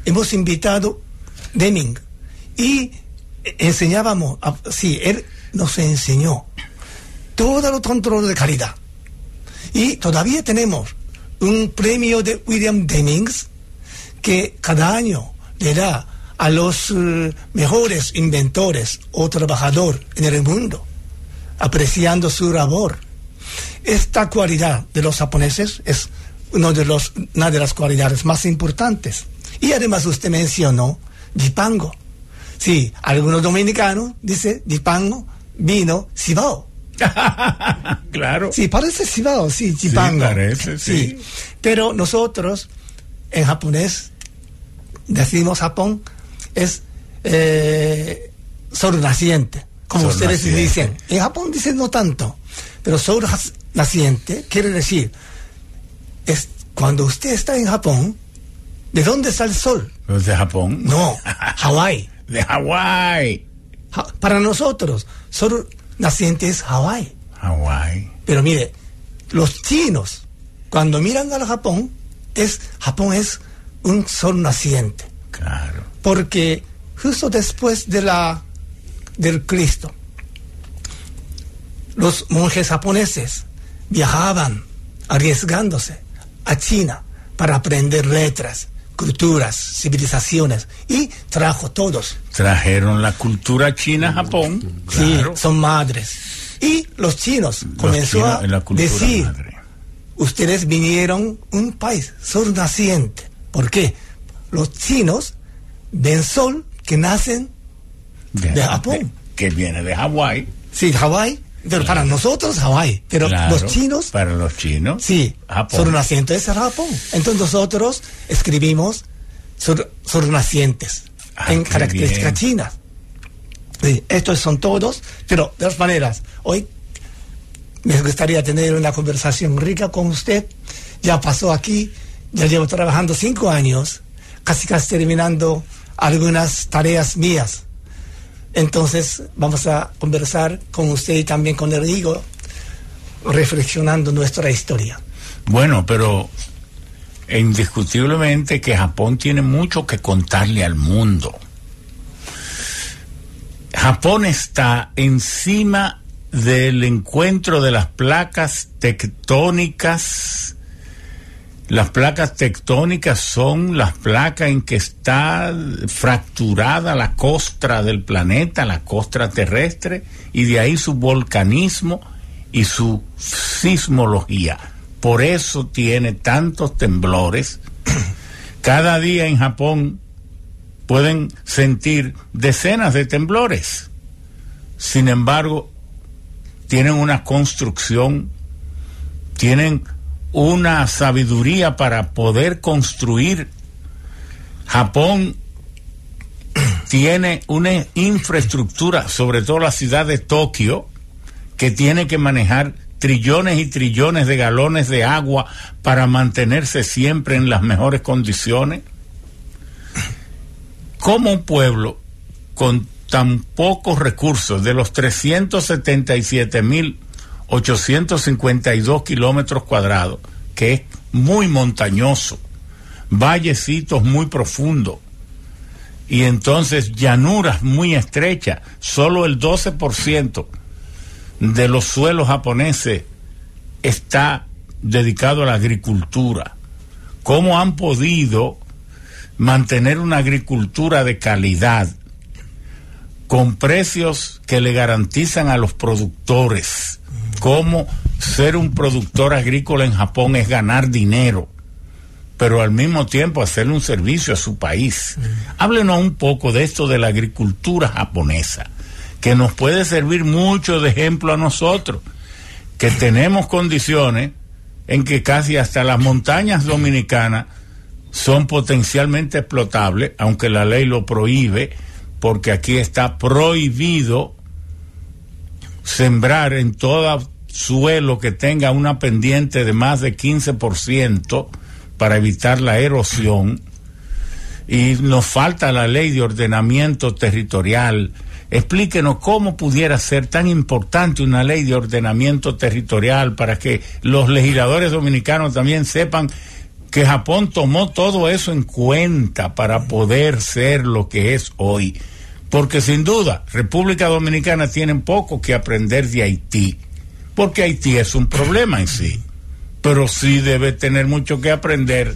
hemos invitado Deming y enseñábamos, sí, él nos enseñó todo los control de calidad. Y todavía tenemos un premio de William Demings que cada año le da a los eh, mejores inventores o trabajadores en el mundo, apreciando su labor. Esta cualidad de los japoneses es una de las cualidades más importantes. Y además usted mencionó Jipango. Sí, algunos dominicanos dice Jipango, vino, Cibao. claro. Sí, parece Cibao, sí, Jipango. parece, sí. Pero nosotros, en japonés, decimos Japón, es eh, sol naciente, como ustedes dicen. En Japón dicen no tanto, pero sol naciente quiere decir, es cuando usted está en Japón, ¿de dónde está el sol? ¿De Japón? No, Hawái de Hawái. para nosotros, sol naciente es Hawái. Hawái. Pero mire, los chinos, cuando miran al Japón, es, Japón es un sol naciente. Claro. Porque justo después de la, del Cristo, los monjes japoneses viajaban arriesgándose a China para aprender letras, culturas, civilizaciones y trajo todos. Trajeron la cultura china a Japón. Sí, son madres. Y los chinos comenzó a decir, ustedes vinieron un país sol naciente. ¿Por qué? Los chinos ven sol que nacen de, Japón. que viene de Hawái. Sí, Hawái pero para nosotros Hawái, pero los chinos... Para los chinos. Sí, Japón. naciente es Japón. Entonces nosotros escribimos sur, nacientes ah, en características chinas. estos son todos, pero de todas maneras, hoy me gustaría tener una conversación rica con usted. Ya pasó aquí, ya llevo trabajando cinco años, casi casi terminando algunas tareas mías entonces vamos a conversar con usted y también con Erdigo, reflexionando nuestra historia. Bueno, pero indiscutiblemente que Japón tiene mucho que contarle al mundo. Japón está encima del encuentro de las placas tectónicas las placas tectónicas son las placas en que está fracturada la costra del planeta, la costra terrestre, y de ahí su volcanismo y su sismología. Por eso tiene tantos temblores. Cada día en Japón pueden sentir decenas de temblores. Sin embargo, tienen una construcción, tienen una sabiduría para poder construir. Japón tiene una infraestructura, sobre todo la ciudad de Tokio, que tiene que manejar trillones y trillones de galones de agua para mantenerse siempre en las mejores condiciones. Como un pueblo con tan pocos recursos, de los 377 mil 852 kilómetros cuadrados, que es muy montañoso, vallecitos muy profundos y entonces llanuras muy estrechas. Solo el 12% de los suelos japoneses está dedicado a la agricultura. ¿Cómo han podido mantener una agricultura de calidad con precios que le garantizan a los productores cómo ser un productor agrícola en Japón es ganar dinero, pero al mismo tiempo hacerle un servicio a su país. Háblenos un poco de esto de la agricultura japonesa, que nos puede servir mucho de ejemplo a nosotros. que tenemos condiciones en que casi hasta las montañas dominicanas son potencialmente explotables, aunque la ley lo prohíbe, porque aquí está prohibido sembrar en todo suelo que tenga una pendiente de más de 15% para evitar la erosión. Y nos falta la ley de ordenamiento territorial. Explíquenos cómo pudiera ser tan importante una ley de ordenamiento territorial para que los legisladores dominicanos también sepan que Japón tomó todo eso en cuenta para poder ser lo que es hoy. Porque sin duda, República Dominicana tiene poco que aprender de Haití, porque Haití es un problema en sí, pero sí debe tener mucho que aprender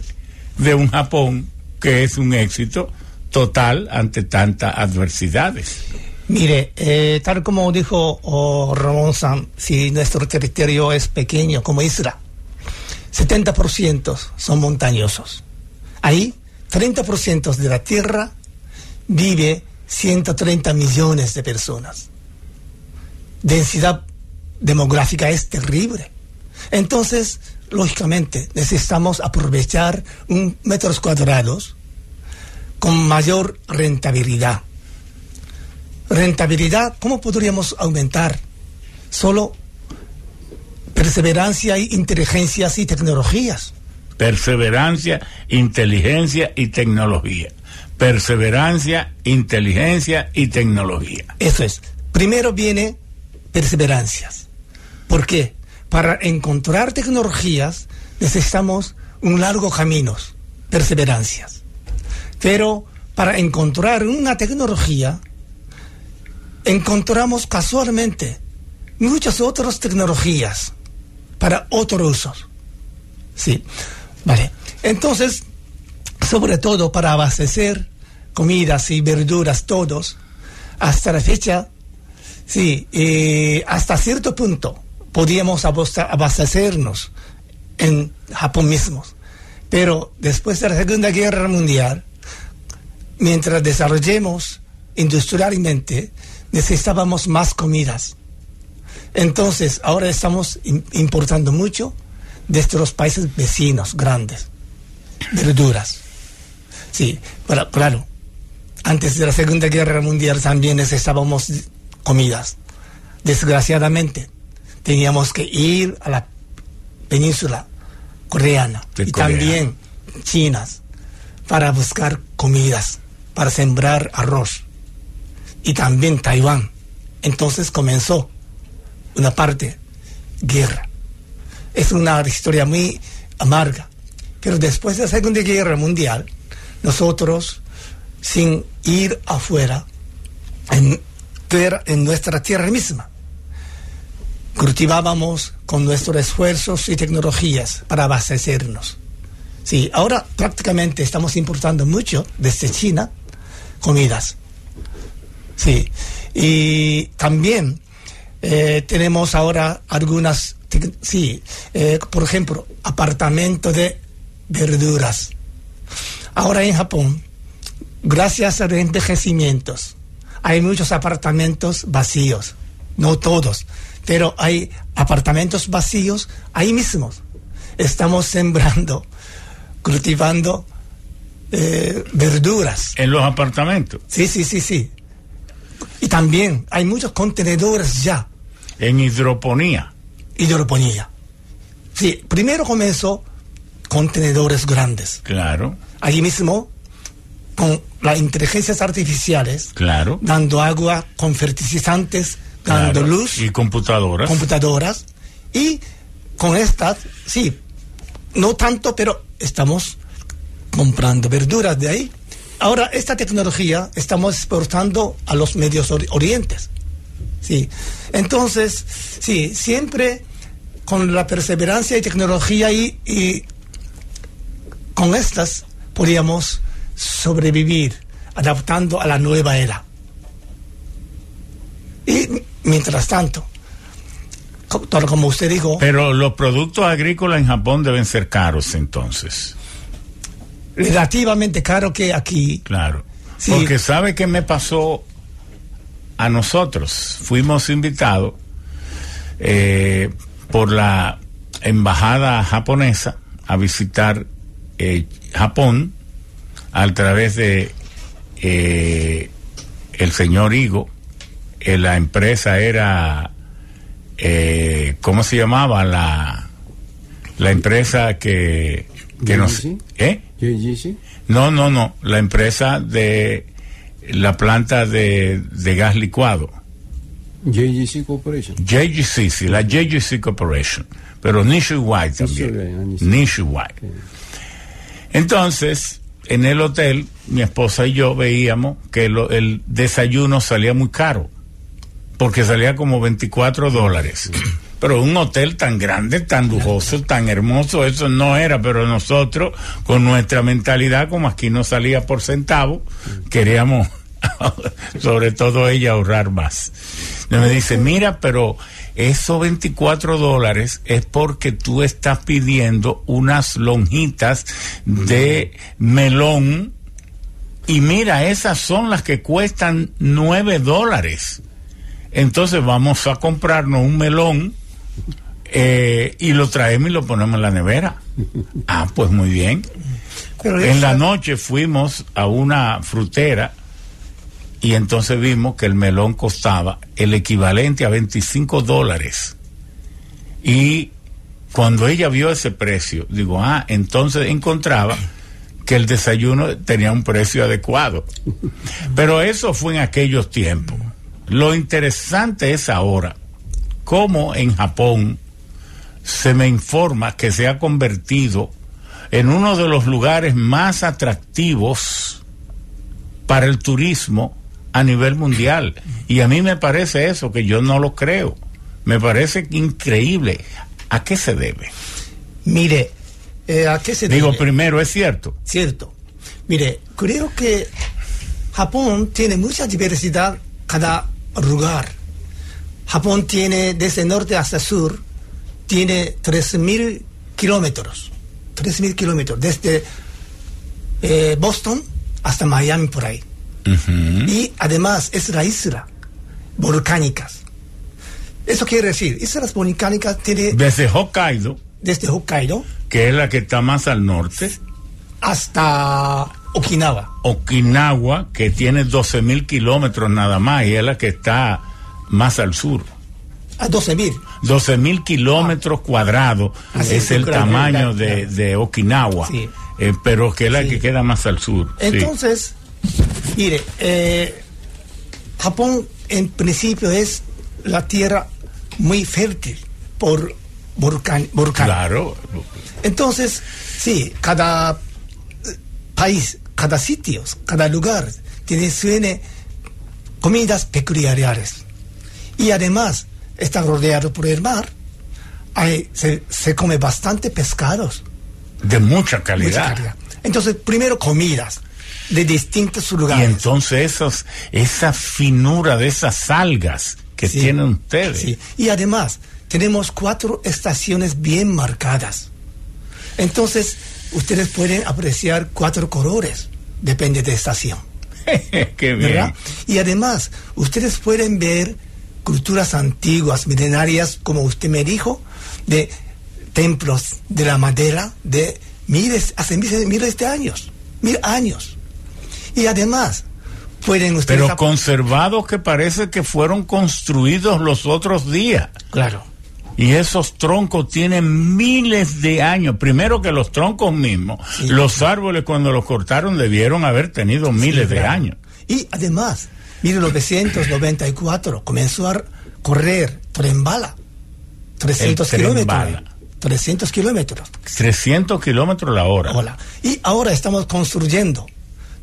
de un Japón que es un éxito total ante tantas adversidades. Mire, eh, tal como dijo oh, Ramón Sam, si nuestro territorio es pequeño como Isla, 70% son montañosos. Ahí, 30% de la tierra vive 130 millones de personas. Densidad demográfica es terrible. Entonces, lógicamente, necesitamos aprovechar un metros cuadrados con mayor rentabilidad. Rentabilidad, ¿cómo podríamos aumentar? Solo perseverancia y inteligencias y tecnologías. Perseverancia, inteligencia y tecnología. Perseverancia, inteligencia y tecnología. Eso es. Primero viene perseverancias. ¿Por qué? Para encontrar tecnologías necesitamos un largo camino, perseverancias. Pero para encontrar una tecnología, encontramos casualmente muchas otras tecnologías para otros usos. Sí, vale. Entonces, sobre todo para abastecer comidas y verduras todos, hasta la fecha, sí, eh, hasta cierto punto podíamos abastecernos en Japón mismo. Pero después de la Segunda Guerra Mundial, mientras desarrollemos industrialmente, necesitábamos más comidas. Entonces, ahora estamos importando mucho desde los países vecinos grandes, verduras. Sí, claro, antes de la Segunda Guerra Mundial también necesitábamos comidas. Desgraciadamente, teníamos que ir a la península coreana y también chinas para buscar comidas, para sembrar arroz. Y también Taiwán. Entonces comenzó una parte, guerra. Es una historia muy amarga. Pero después de la Segunda Guerra Mundial, nosotros, sin ir afuera, en, en nuestra tierra misma, cultivábamos con nuestros esfuerzos y tecnologías para abastecernos. Sí, ahora prácticamente estamos importando mucho desde China comidas. Sí, y también eh, tenemos ahora algunas, sí, eh, por ejemplo, apartamentos de verduras. Ahora en Japón, gracias a los envejecimientos, hay muchos apartamentos vacíos, no todos, pero hay apartamentos vacíos ahí mismos. Estamos sembrando, cultivando eh, verduras. ¿En los apartamentos? Sí, sí, sí, sí. Y también hay muchos contenedores ya. En hidroponía. Hidroponía. Sí, primero comenzó contenedores grandes. Claro. Allí mismo, con las inteligencias artificiales. Claro. Dando agua con fertilizantes, dando luz. Y computadoras. Computadoras. Y con estas, sí, no tanto, pero estamos comprando verduras de ahí Ahora, esta tecnología estamos exportando a los medios orientes. Sí. Entonces, sí, siempre con la perseverancia y tecnología y, y con estas podríamos sobrevivir adaptando a la nueva era. Mientras tanto, como usted dijo... Pero los productos agrícolas en Japón deben ser caros entonces relativamente caro que aquí. Claro. Porque sabe que me pasó a nosotros. Fuimos invitados eh, por la embajada japonesa a visitar eh, Japón a través de eh, el señor Higo. Eh, la empresa era, ¿cómo se llamaba? La, la empresa que, que nos... ¿Eh? No, no, no. La empresa de la planta de, de gas licuado. JGC Corporation. JGC, sí, la JGC Corporation. Pero White también. White. Entonces, en el hotel, mi esposa y yo veíamos que el desayuno salía muy caro. Porque salía como 24 dólares. Pero un hotel tan grande, tan lujoso, tan hermoso, eso no era. Pero nosotros, con nuestra mentalidad, como aquí no salía por centavo, queríamos, sobre todo ella, ahorrar más. Y me dice, mira, pero esos 24 dólares es porque tú estás pidiendo unas lonjitas de melón y mira, esas son las que cuestan 9 dólares. Entonces vamos a comprarnos un melón eh, y lo traemos y lo ponemos en la nevera. Ah, pues muy bien. en la noche fuimos a una frutera y entonces vimos que el melón costaba el equivalente a 25 dólares. Y cuando ella vio ese precio, digo, ah, entonces encontraba que el desayuno tenía un precio adecuado. Pero eso fue en aquellos tiempos. Lo interesante es ahora cómo en Japón se me informa que se ha convertido en uno de los lugares más atractivos para el turismo a nivel mundial. Y a mí me parece eso, que yo no lo creo. Me parece increíble. ¿A qué se debe? Mire, eh, ¿a qué se debe? Digo, primero, es cierto. Cierto. Mire, creo que Japón tiene mucha diversidad cada lugar. Japón tiene desde norte hasta sur, tiene 3.000 kilómetros. 3.000 kilómetros, desde eh, Boston hasta Miami por ahí. Y además es la isla volcánicas. Eso quiere decir, islas volcánicas tiene... Desde Hokkaido. Desde Hokkaido. Que es la que está más al norte. Hasta Okinawa. Okinawa, que tiene 12 mil kilómetros nada más, y es la que está más al sur. A 12 mil. 12 mil kilómetros cuadrados es el tamaño de, Okinawa, eh, pero que es la que queda más al sur. Entonces, Mire, eh, Japón en principio es la tierra muy fértil por volcán. Claro. Entonces, sí, cada país, cada sitio, cada lugar tiene suene comidas peculiares. Y además, está rodeado por el mar. Hay, se, se come bastante pescados. De mucha calidad. mucha calidad. Entonces, primero comidas de distintos lugares. Y entonces esos, esa finura de esas algas que tienen ustedes. Sí. Y además, tenemos cuatro estaciones bien marcadas. Entonces, ustedes pueden apreciar cuatro colores, depende de estación. Qué bien. Y además, ustedes pueden ver culturas antiguas, milenarias, como usted me dijo, de templos de la madera de miles, hace miles, miles de años, mil años. Y además, pueden ustedes... Pero conservados que parece que fueron construidos los otros días. Claro. Y esos troncos tienen miles de años. Primero que los troncos mismos, los árboles cuando los cortaron debieron haber tenido miles de años. Y además, 1994 comenzó a correr tren bala. 300 kilómetros. 300 kilómetros. 300 kilómetros la hora. Hola. Y ahora estamos construyendo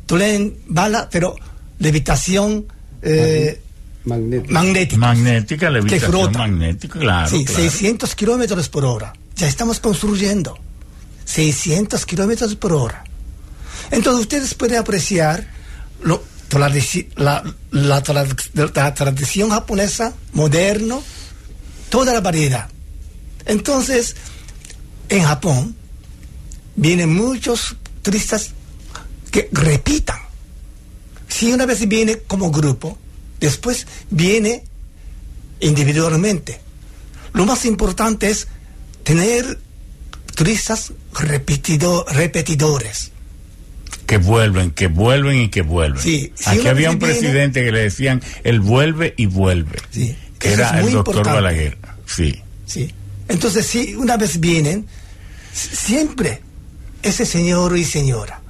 tren bala, pero levitación eh, magnética. magnética. Magnética, levitación magnética, claro. Sí, 600 kilómetros por hora. Ya estamos construyendo. 600 kilómetros por hora. Entonces ustedes pueden apreciar lo, la, la, la, tradición japonesa, moderno, toda la variedad. Entonces, en Japón vienen muchos turistas que repitan. Si una vez viene como grupo, después viene individualmente. lo más importante es tener turistas repetido, repetidores. Que vuelven, que vuelven y que vuelven. Sí, Aquí había un presidente que le decían, él vuelve y vuelve. Sí, que era el doctor Balaguer. Sí. Sí. Entonces, si una vez vienen, siempre ese señor y señora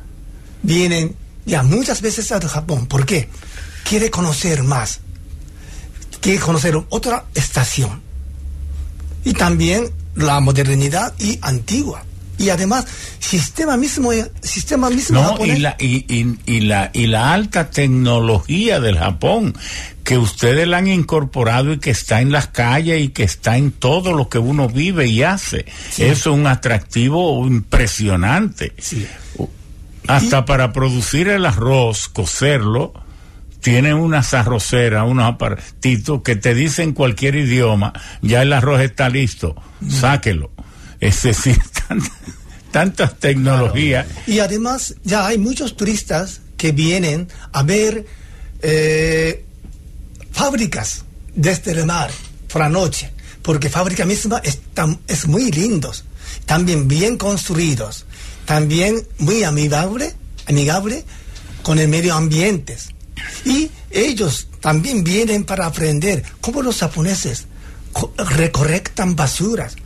vienen ya muchas veces a Japón. ¿Por qué? Quiere conocer más. Quiere conocer otra estación. Y también la modernidad y antigua. Y además, sistema mismo, sistema mismo no, y la, y, y, la, y la alta tecnología del Japón, que ustedes la han incorporado y que está en las calles y que está en todo lo que uno vive y hace. Eso es un atractivo impresionante. Sí. Hasta para producir el arroz, cocerlo, tienen unas arroceras, unos aparatitos que te dicen cualquier idioma, ya el arroz está listo, sáquelo. Es decir, tantas tecnologías. Y además ya hay muchos turistas que vienen a ver eh, fábricas desde el mar por la noche, porque fábrica misma están, es muy lindos, también bien construidos también muy amigable, amigable con el medio ambiente. Y ellos también vienen para aprender cómo los japoneses recorrectan basuras,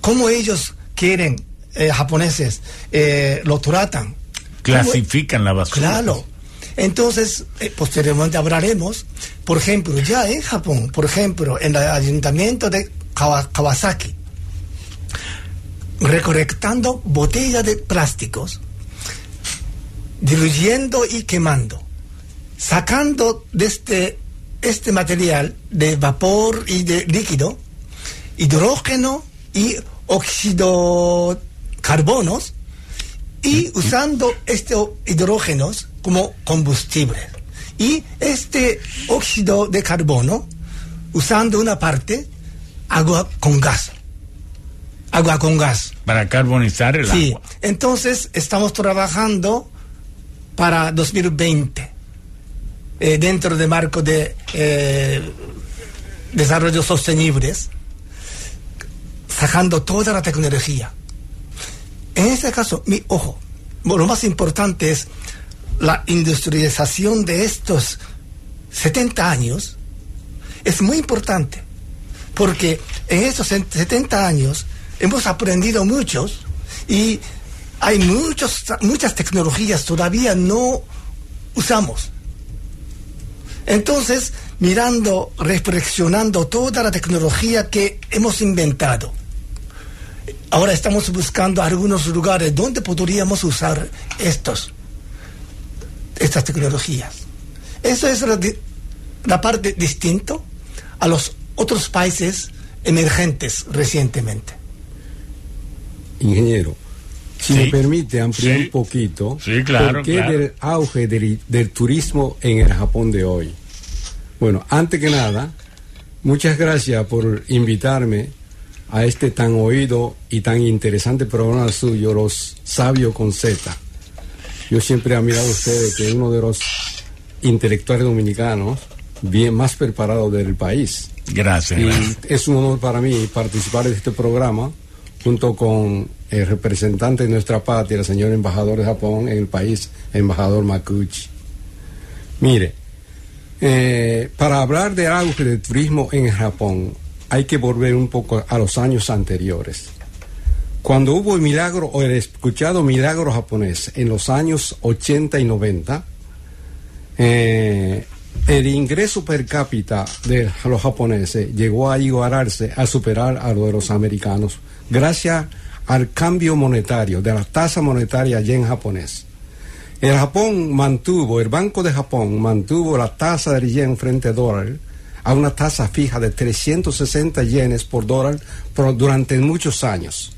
cómo ellos quieren, eh, japoneses, eh, lo tratan. Clasifican la basura. Claro. Entonces, eh, posteriormente hablaremos, por ejemplo, ya en Japón, por ejemplo, en el ayuntamiento de Kawasaki, recolectando botellas de plásticos, diluyendo y quemando, sacando de este, este material de vapor y de líquido, hidrógeno y óxido carbonos, y usando estos hidrógenos como combustible. Y este óxido de carbono, usando una parte, agua con gas agua con gas. Para carbonizar el sí. Entonces estamos trabajando para 2020 eh, dentro del marco de eh, desarrollo sostenibles, sacando toda la tecnología. En este caso, mi ojo, lo más importante es la industrialización de estos 70 años. Es muy importante, porque en estos 70 años hemos aprendido muchos y hay muchos, muchas tecnologías todavía no usamos. Entonces, mirando, reflexionando toda la tecnología que hemos inventado, ahora estamos buscando algunos lugares donde podríamos usar estos, estas tecnologías. Eso es la, la parte distinta a los otros países emergentes recientemente. Ingeniero, si me permite ampliar un poquito, sí, claro, ¿por qué del auge del, del, turismo en el Japón de hoy? Bueno, antes que nada, muchas gracias por invitarme a este tan oído y tan interesante programa suyo, Los Sabios con Z. Yo siempre he admirado a ustedes que es uno de los intelectuales dominicanos bien más preparados del país. Gracias. Y es un honor para mí participar de este programa junto con el representante de nuestra patria, el señor embajador de Japón en el país, embajador Makuchi. Mire, eh, para hablar de auge del turismo en Japón, hay que volver un poco a los años anteriores. Cuando hubo el milagro o el escuchado milagro japonés en los años 80 y 90, eh, el ingreso per cápita de los japoneses llegó a igualarse, a superar a lo de los americanos gracias al cambio monetario de la tasa monetaria yen japonés. El Japón mantuvo, el Banco de Japón mantuvo la tasa del yen frente al dólar a una tasa fija de 360 yenes por dólar durante muchos años.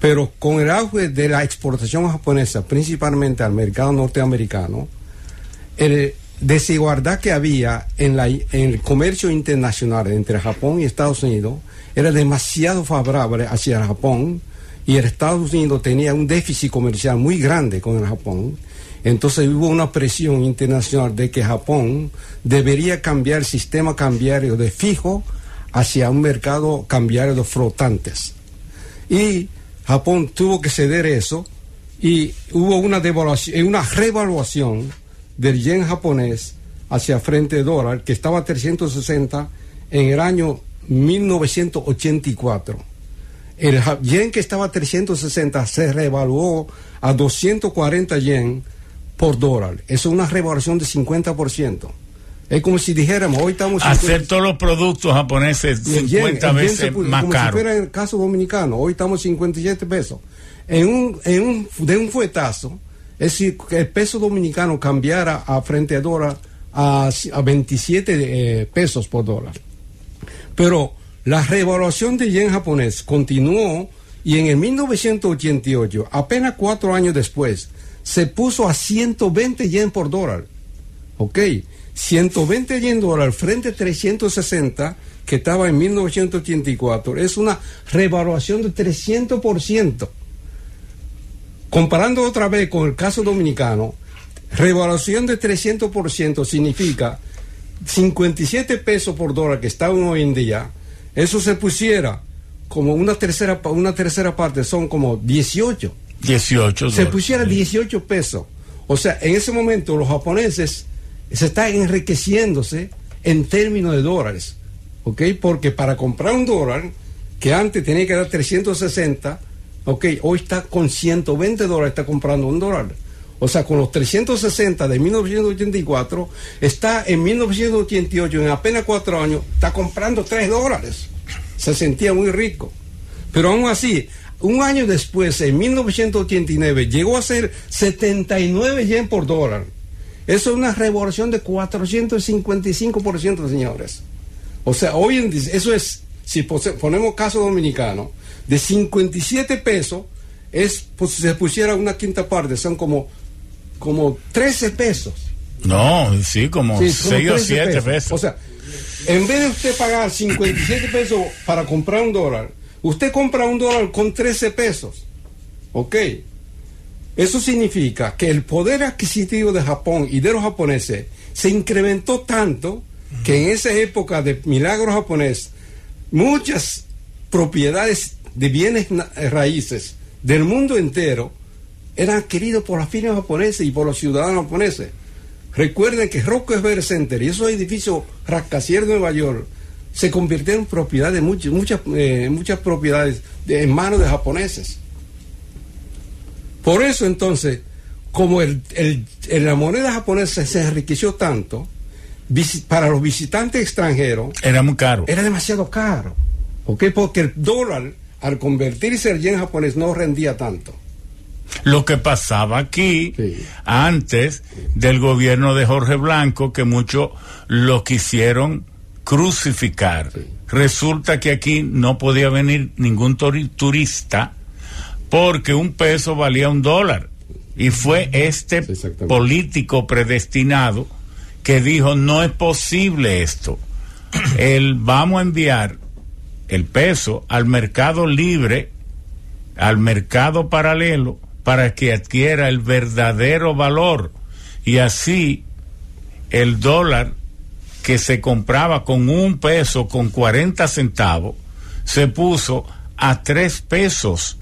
Pero con el auge de la exportación japonesa, principalmente al mercado norteamericano, el desigualdad que había en, la, en el comercio internacional entre Japón y Estados Unidos era demasiado favorable hacia Japón y Estados Unidos tenía un déficit comercial muy grande con el Japón. Entonces hubo una presión internacional de que Japón debería cambiar el sistema cambiario de fijo hacia un mercado cambiario de flotantes. Y Japón tuvo que ceder eso y hubo una devaluación, una revaluación del yen japonés hacia frente de dólar que estaba a 360 en el año 1984. El yen que estaba a 360 se revaluó a 240 yen por dólar. Eso es una revaluación de 50%. Es como si dijéramos, hoy estamos... Hacer todos los productos japoneses 50 veces más caros. Como si fuera en el caso dominicano, hoy estamos 57 pesos. En un, en un, de un fuetazo, es decir, que el peso dominicano cambiara a frente a dólar a, a 27 eh, pesos por dólar. Pero la revaluación del yen japonés continuó y en el 1988, apenas cuatro años después, se puso a 120 yen por dólar. ¿Ok? 120 yen dólar frente a 360 que estaba en 1984. Es una revaluación de 300%. Comparando otra vez con el caso dominicano, revaluación de 300% significa 57 pesos por dólar que está hoy en día. Eso se pusiera como una tercera, una tercera parte, son como 18. 18 Se pusiera 18 pesos. O sea, en ese momento los japoneses se están enriqueciéndose en términos de dólares. ¿Ok? Porque para comprar un dólar, que antes tenía que dar 360, ok, hoy está con 120 dólares, está comprando un dólar. O sea, con los 360 de 1984, está en 1988, en apenas cuatro años, está comprando 3 dólares. Se sentía muy rico. Pero aún así, un año después, en 1989, llegó a ser 79 yen por dólar. Eso es una revolución de 455%, señores. O sea, hoy en día, eso es, si ponemos caso dominicano, de 57 pesos, es, pues, se pusiera una quinta parte, son como, como 13 pesos. No, sí, como 6 o 7 pesos. O sea, en vez de usted pagar 57 pesos para comprar un dólar, Usted compra un dólar con 13 pesos. ¿Ok? Eso significa que el poder adquisitivo de Japón y de los japoneses se incrementó tanto que en esa época de milagro japonés, muchas propiedades de bienes raíces del mundo entero eran adquiridos por las firmas japonesas y por los ciudadanos japoneses. Recuerden que Rockefeller Center y esos edificios rascacielos de Nueva York se convirtió en propiedad de muchas, muchas, eh, muchas propiedades de, en manos de japoneses. Por eso entonces, como el, la moneda japonesa se enriqueció tanto, para los visitantes extranjeros... Era muy caro. Era demasiado caro. Porque el dólar, al convertirse en yen japonés, no rendía tanto. Lo que pasaba aquí antes del gobierno de Jorge Blanco, que muchos lo quisieron crucificar. Resulta que aquí no podía venir ningún turista porque un peso valía un dólar. Y fue este político predestinado que dijo, no es posible esto. El, vamos a enviar el peso al mercado libre, al mercado paralelo, para que adquiera el verdadero valor. Y así el dólar que se compraba con un peso con 40 centavos, se puso a tres pesos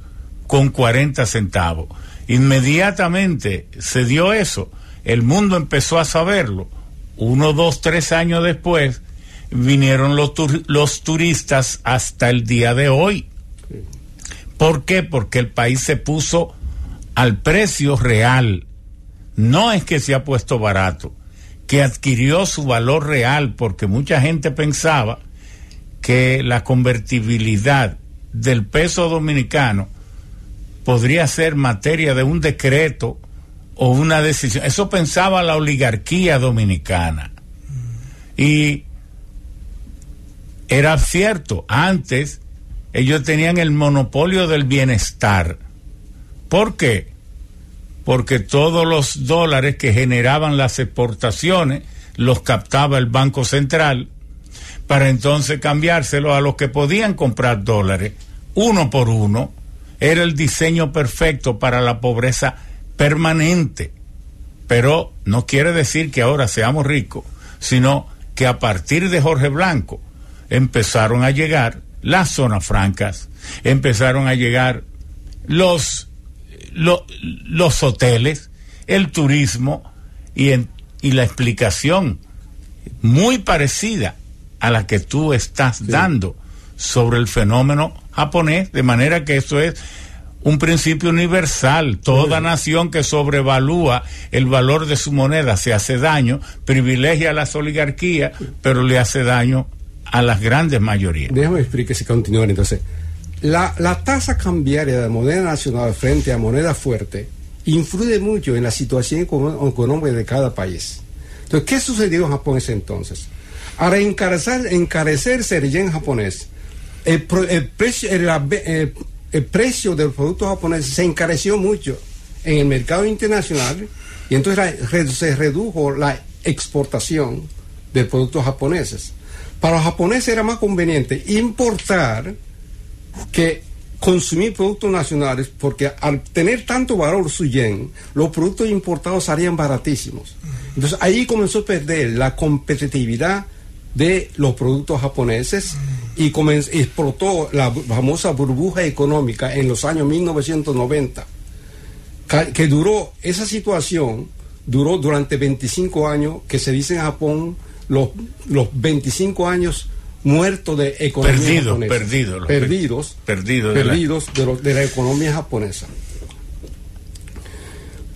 con 40 centavos. Inmediatamente se dio eso, el mundo empezó a saberlo. Uno, dos, tres años después vinieron los, los turistas hasta el día de hoy. ¿Por qué? Porque el país se puso al precio real. No es que se ha puesto barato que adquirió su valor real porque mucha gente pensaba que la convertibilidad del peso dominicano podría ser materia de un decreto o una decisión. Eso pensaba la oligarquía dominicana. Y era cierto, antes ellos tenían el monopolio del bienestar. ¿Por qué? Porque todos los dólares que generaban las exportaciones los captaba el Banco Central para entonces cambiárselos a los que podían comprar dólares uno por uno. Era el diseño perfecto para la pobreza permanente. Pero no quiere decir que ahora seamos ricos, sino que a partir de Jorge Blanco empezaron a llegar las zonas francas, empezaron a llegar los, los hoteles, el turismo y, y la explicación muy parecida a la que tú estás dando sobre el fenómeno japonés, de manera que eso es un principio universal. Toda nación que sobrevalúa el valor de su moneda se hace daño, privilegia a las oligarquías, pero le hace daño a las grandes mayorías. Déjame explicar si continúan entonces. La, la tasa cambiaria de moneda nacional frente a moneda fuerte influye mucho en la situación económica de cada país. Entonces, ¿qué sucedió en Japón ese entonces? Al encarecer, encarecerse el yen japonés, el, precio, el, precio del producto japonés se encareció mucho en el mercado internacional y entonces se redujo la exportación de productos japoneses. Para los japoneses era más conveniente importar que consumir productos nacionales porque al tener tanto valor su yen, los productos importados salían baratísimos. Entonces ahí comenzó a perder la competitividad de los productos japoneses y explotó la famosa burbuja económica en los años 1990, que duró, esa situación duró durante 25 años, que se dice en Japón los, los 25 años muertos de economía japonesa. Perdidos, perdidos, perdidos, perdidos de, la economía japonesa.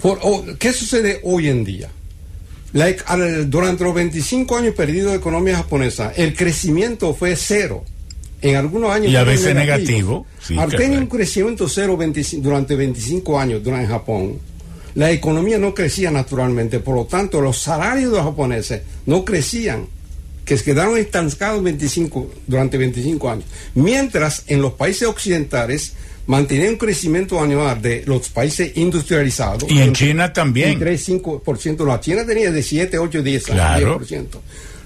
Por, ¿Qué sucede hoy en día? durante los 25 años perdidos de economía japonesa, el crecimiento fue cero. En algunos años. Y a veces negativo. Al tener un crecimiento cero durante 25 años durante Japón, la economía no crecía naturalmente. Por lo tanto, los salarios de los japoneses no crecían, que se quedaron estancados 25, durante 25 años. Mientras en los países occidentales mantenía un crecimiento anual de los países industrializados. Y en China también. 3, 5%. La China tenía de 7, 8, 10, claro. 10%.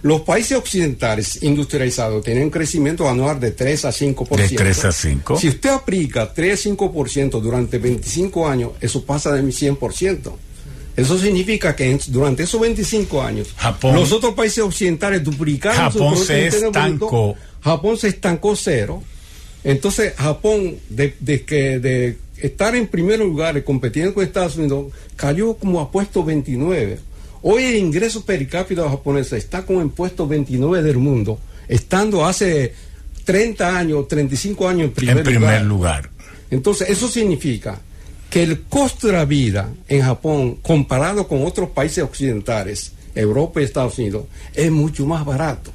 Los países occidentales industrializados tienen un crecimiento anual de 3 a 5%. De 3 a 5. Si usted aplica 3 a 5% durante 25 años, eso pasa de 100%. Eso significa que durante esos 25 años, los otros países occidentales duplicaron Japón se estancó. Japón se estancó cero entonces, Japón, de, que, de estar en primer lugar compitiendo con Estados Unidos, cayó como a puesto 29. Hoy el ingreso per cápita japonés está como en puesto 29 del mundo, estando hace 30 años, 35 años en primer, en primer lugar. Entonces, eso significa que el costo de la vida en Japón, comparado con otros países occidentales, Europa y Estados Unidos, es mucho más barato.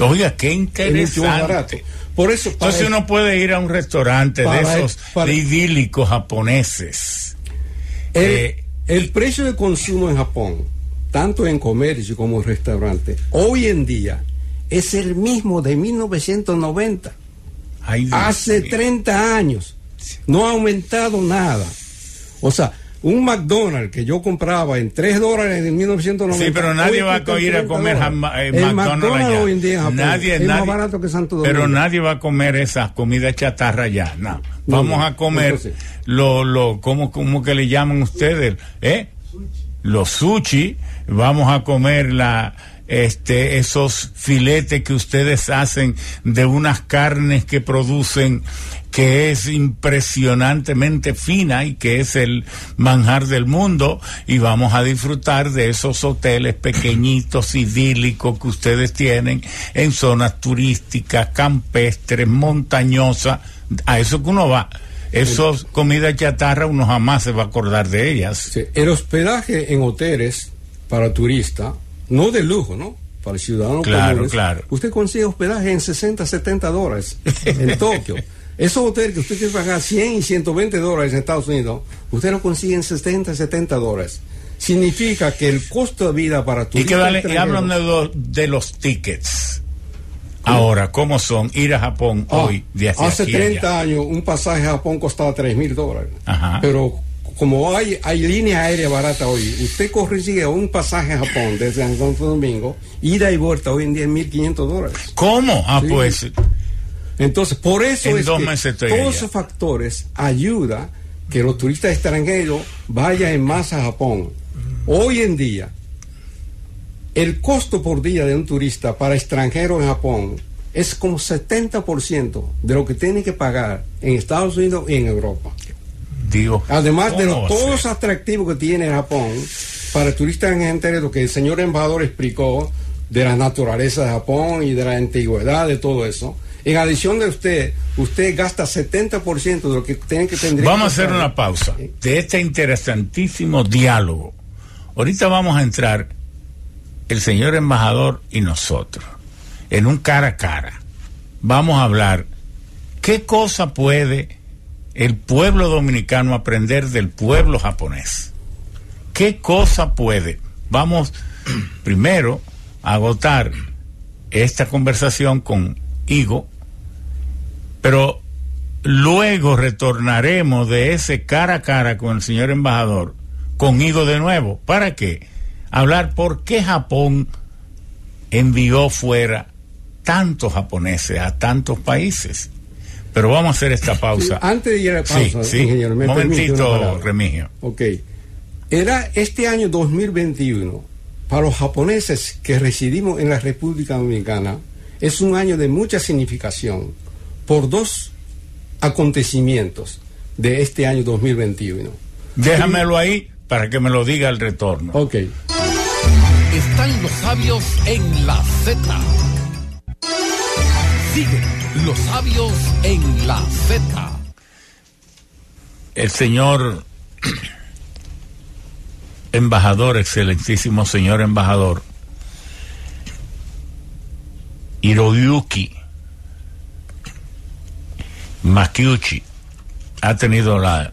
Oiga, qué interesante. Es mucho más barato. Por eso, Entonces uno puede ir a un restaurante de esos idílicos japoneses. El, eh, el precio de consumo en Japón, tanto en comercio como en restaurante, hoy en día es el mismo de 1990. Hace 30 años. No ha aumentado nada. O sea, un McDonald's que yo compraba en 3 dólares en 1990. Sí, pero nadie va a ir a comer eh, McDonald's, hoy en día Japón nadie, es más barato que Santo Domingo. Pero nadie va a comer esa comida chatarra ya. No. Vamos a comer lo, lo, ¿cómo, ¿cómo que le llaman ustedes? ¿Eh? Los sushi. Vamos a comer la este, esos filetes que ustedes hacen de unas carnes que producen que es impresionantemente fina y que es el manjar del mundo y vamos a disfrutar de esos hoteles pequeñitos, idílicos que ustedes tienen en zonas turísticas, campestres, montañosas, a eso que uno va. Esos comidas chatarra uno jamás se va a acordar de ellas. El hospedaje en hoteles para turistas, no de lujo, ¿no? Para ciudadanos claro, claro. Usted consigue hospedaje en 60, 70 dólares en Tokio. Esos hoteles que usted quiere pagar 100 y 120 dólares en Estados Unidos, usted lo consigue en 60, 70 dólares. Significa que el costo de vida para tu Y que vale, y hablan de, los tickets. Ahora, ¿cómo son ir a Japón ah, hoy? De hace 30 años un pasaje a Japón costaba 3 mil dólares. Pero como hay, hay línea aérea barata hoy, usted consigue un pasaje a Japón desde Santo Domingo, ida y vuelta hoy en día en 1.500 dólares. ¿Cómo? Ah, pues entonces, por eso es que todos esos factores ayudan que los turistas extranjeros vayan en masa a Japón. Hoy en día, el costo por día de un turista para extranjeros en Japón es como 70% de lo que tiene que pagar en Estados Unidos y en Europa. Además de los, todos los atractivos que tiene Japón para turistas en lo que el señor embajador explicó de la naturaleza de Japón y de la antigüedad de todo eso. En adición de usted, usted gasta 70% de lo que tiene que tener. Vamos a hacer una pausa de este interesantísimo diálogo. Ahorita vamos a entrar el señor embajador y nosotros en un cara a cara. Vamos a hablar qué cosa puede el pueblo dominicano aprender del pueblo japonés. ¿Qué cosa puede? Vamos primero a agotar esta conversación con Higo, pero luego retornaremos de ese cara a cara con el señor embajador, con Higo de nuevo. ¿Para qué? Hablar por qué Japón envió fuera tantos japoneses a tantos países. Pero vamos a hacer esta pausa. Antes de ir a la pausa, sí, ingeniero, me momentito, Remigio. Ok. Era este año 2021, para los japoneses que residimos en la República Dominicana, es un año de mucha significación por dos acontecimientos de este año 2021. Déjamelo ahí para que me lo diga el retorno. Ok. Están los sabios en la Z. Sigue los sabios en la Z. El señor embajador, excelentísimo señor embajador, Hiroyuki Makiuchi, ha tenido la,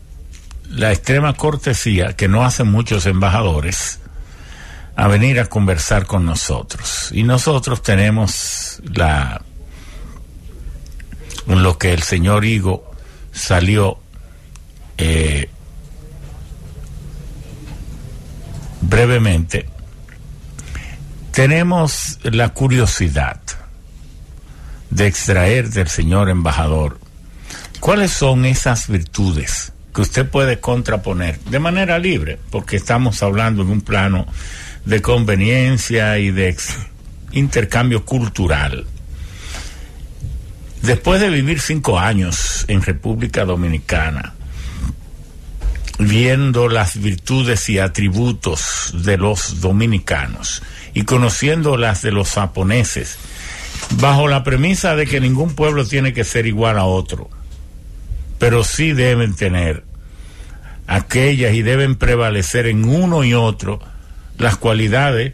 la extrema cortesía que no hacen muchos embajadores a venir a conversar con nosotros. Y nosotros tenemos la lo que el señor Higo salió eh, brevemente, tenemos la curiosidad de extraer del señor embajador cuáles son esas virtudes que usted puede contraponer de manera libre, porque estamos hablando de un plano de conveniencia y de intercambio cultural. Después de vivir cinco años en República Dominicana, viendo las virtudes y atributos de los dominicanos y conociendo las de los japoneses, bajo la premisa de que ningún pueblo tiene que ser igual a otro, pero sí deben tener aquellas y deben prevalecer en uno y otro las cualidades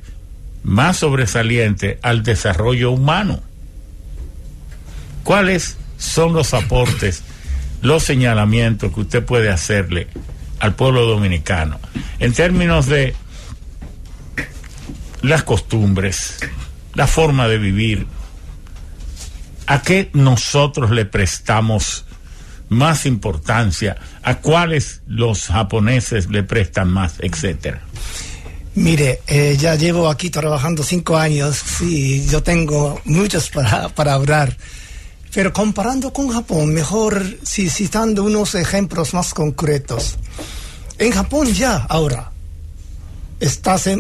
más sobresalientes al desarrollo humano. ¿Cuáles son los aportes, los señalamientos que usted puede hacerle al pueblo dominicano en términos de las costumbres, la forma de vivir? ¿A qué nosotros le prestamos más importancia? ¿A cuáles los japoneses le prestan más, etcétera? Mire, eh, ya llevo aquí trabajando cinco años y yo tengo muchos para, para hablar. Pero comparando con Japón, mejor si citando unos ejemplos más concretos. En Japón ya ahora está, si,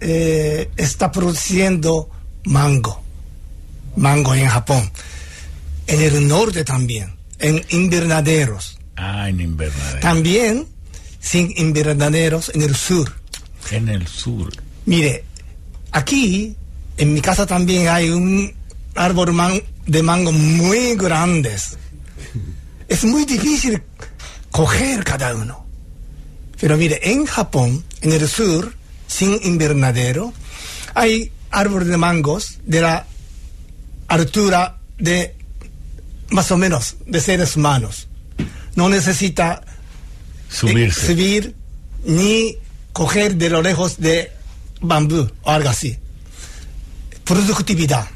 eh, está produciendo mango, mango en Japón. En el norte también, en invernaderos. Ah, en invernaderos. También sin invernaderos en el sur. En el sur. Mire, aquí en mi casa también hay un árbol man de mango muy grandes. Es muy difícil coger cada uno. Pero mire, en Japón, en el sur, sin invernadero, hay árboles de mangos de la altura de más o menos de seres humanos. No necesita Subirse. subir ni coger de lo lejos de bambú o algo así. Productividad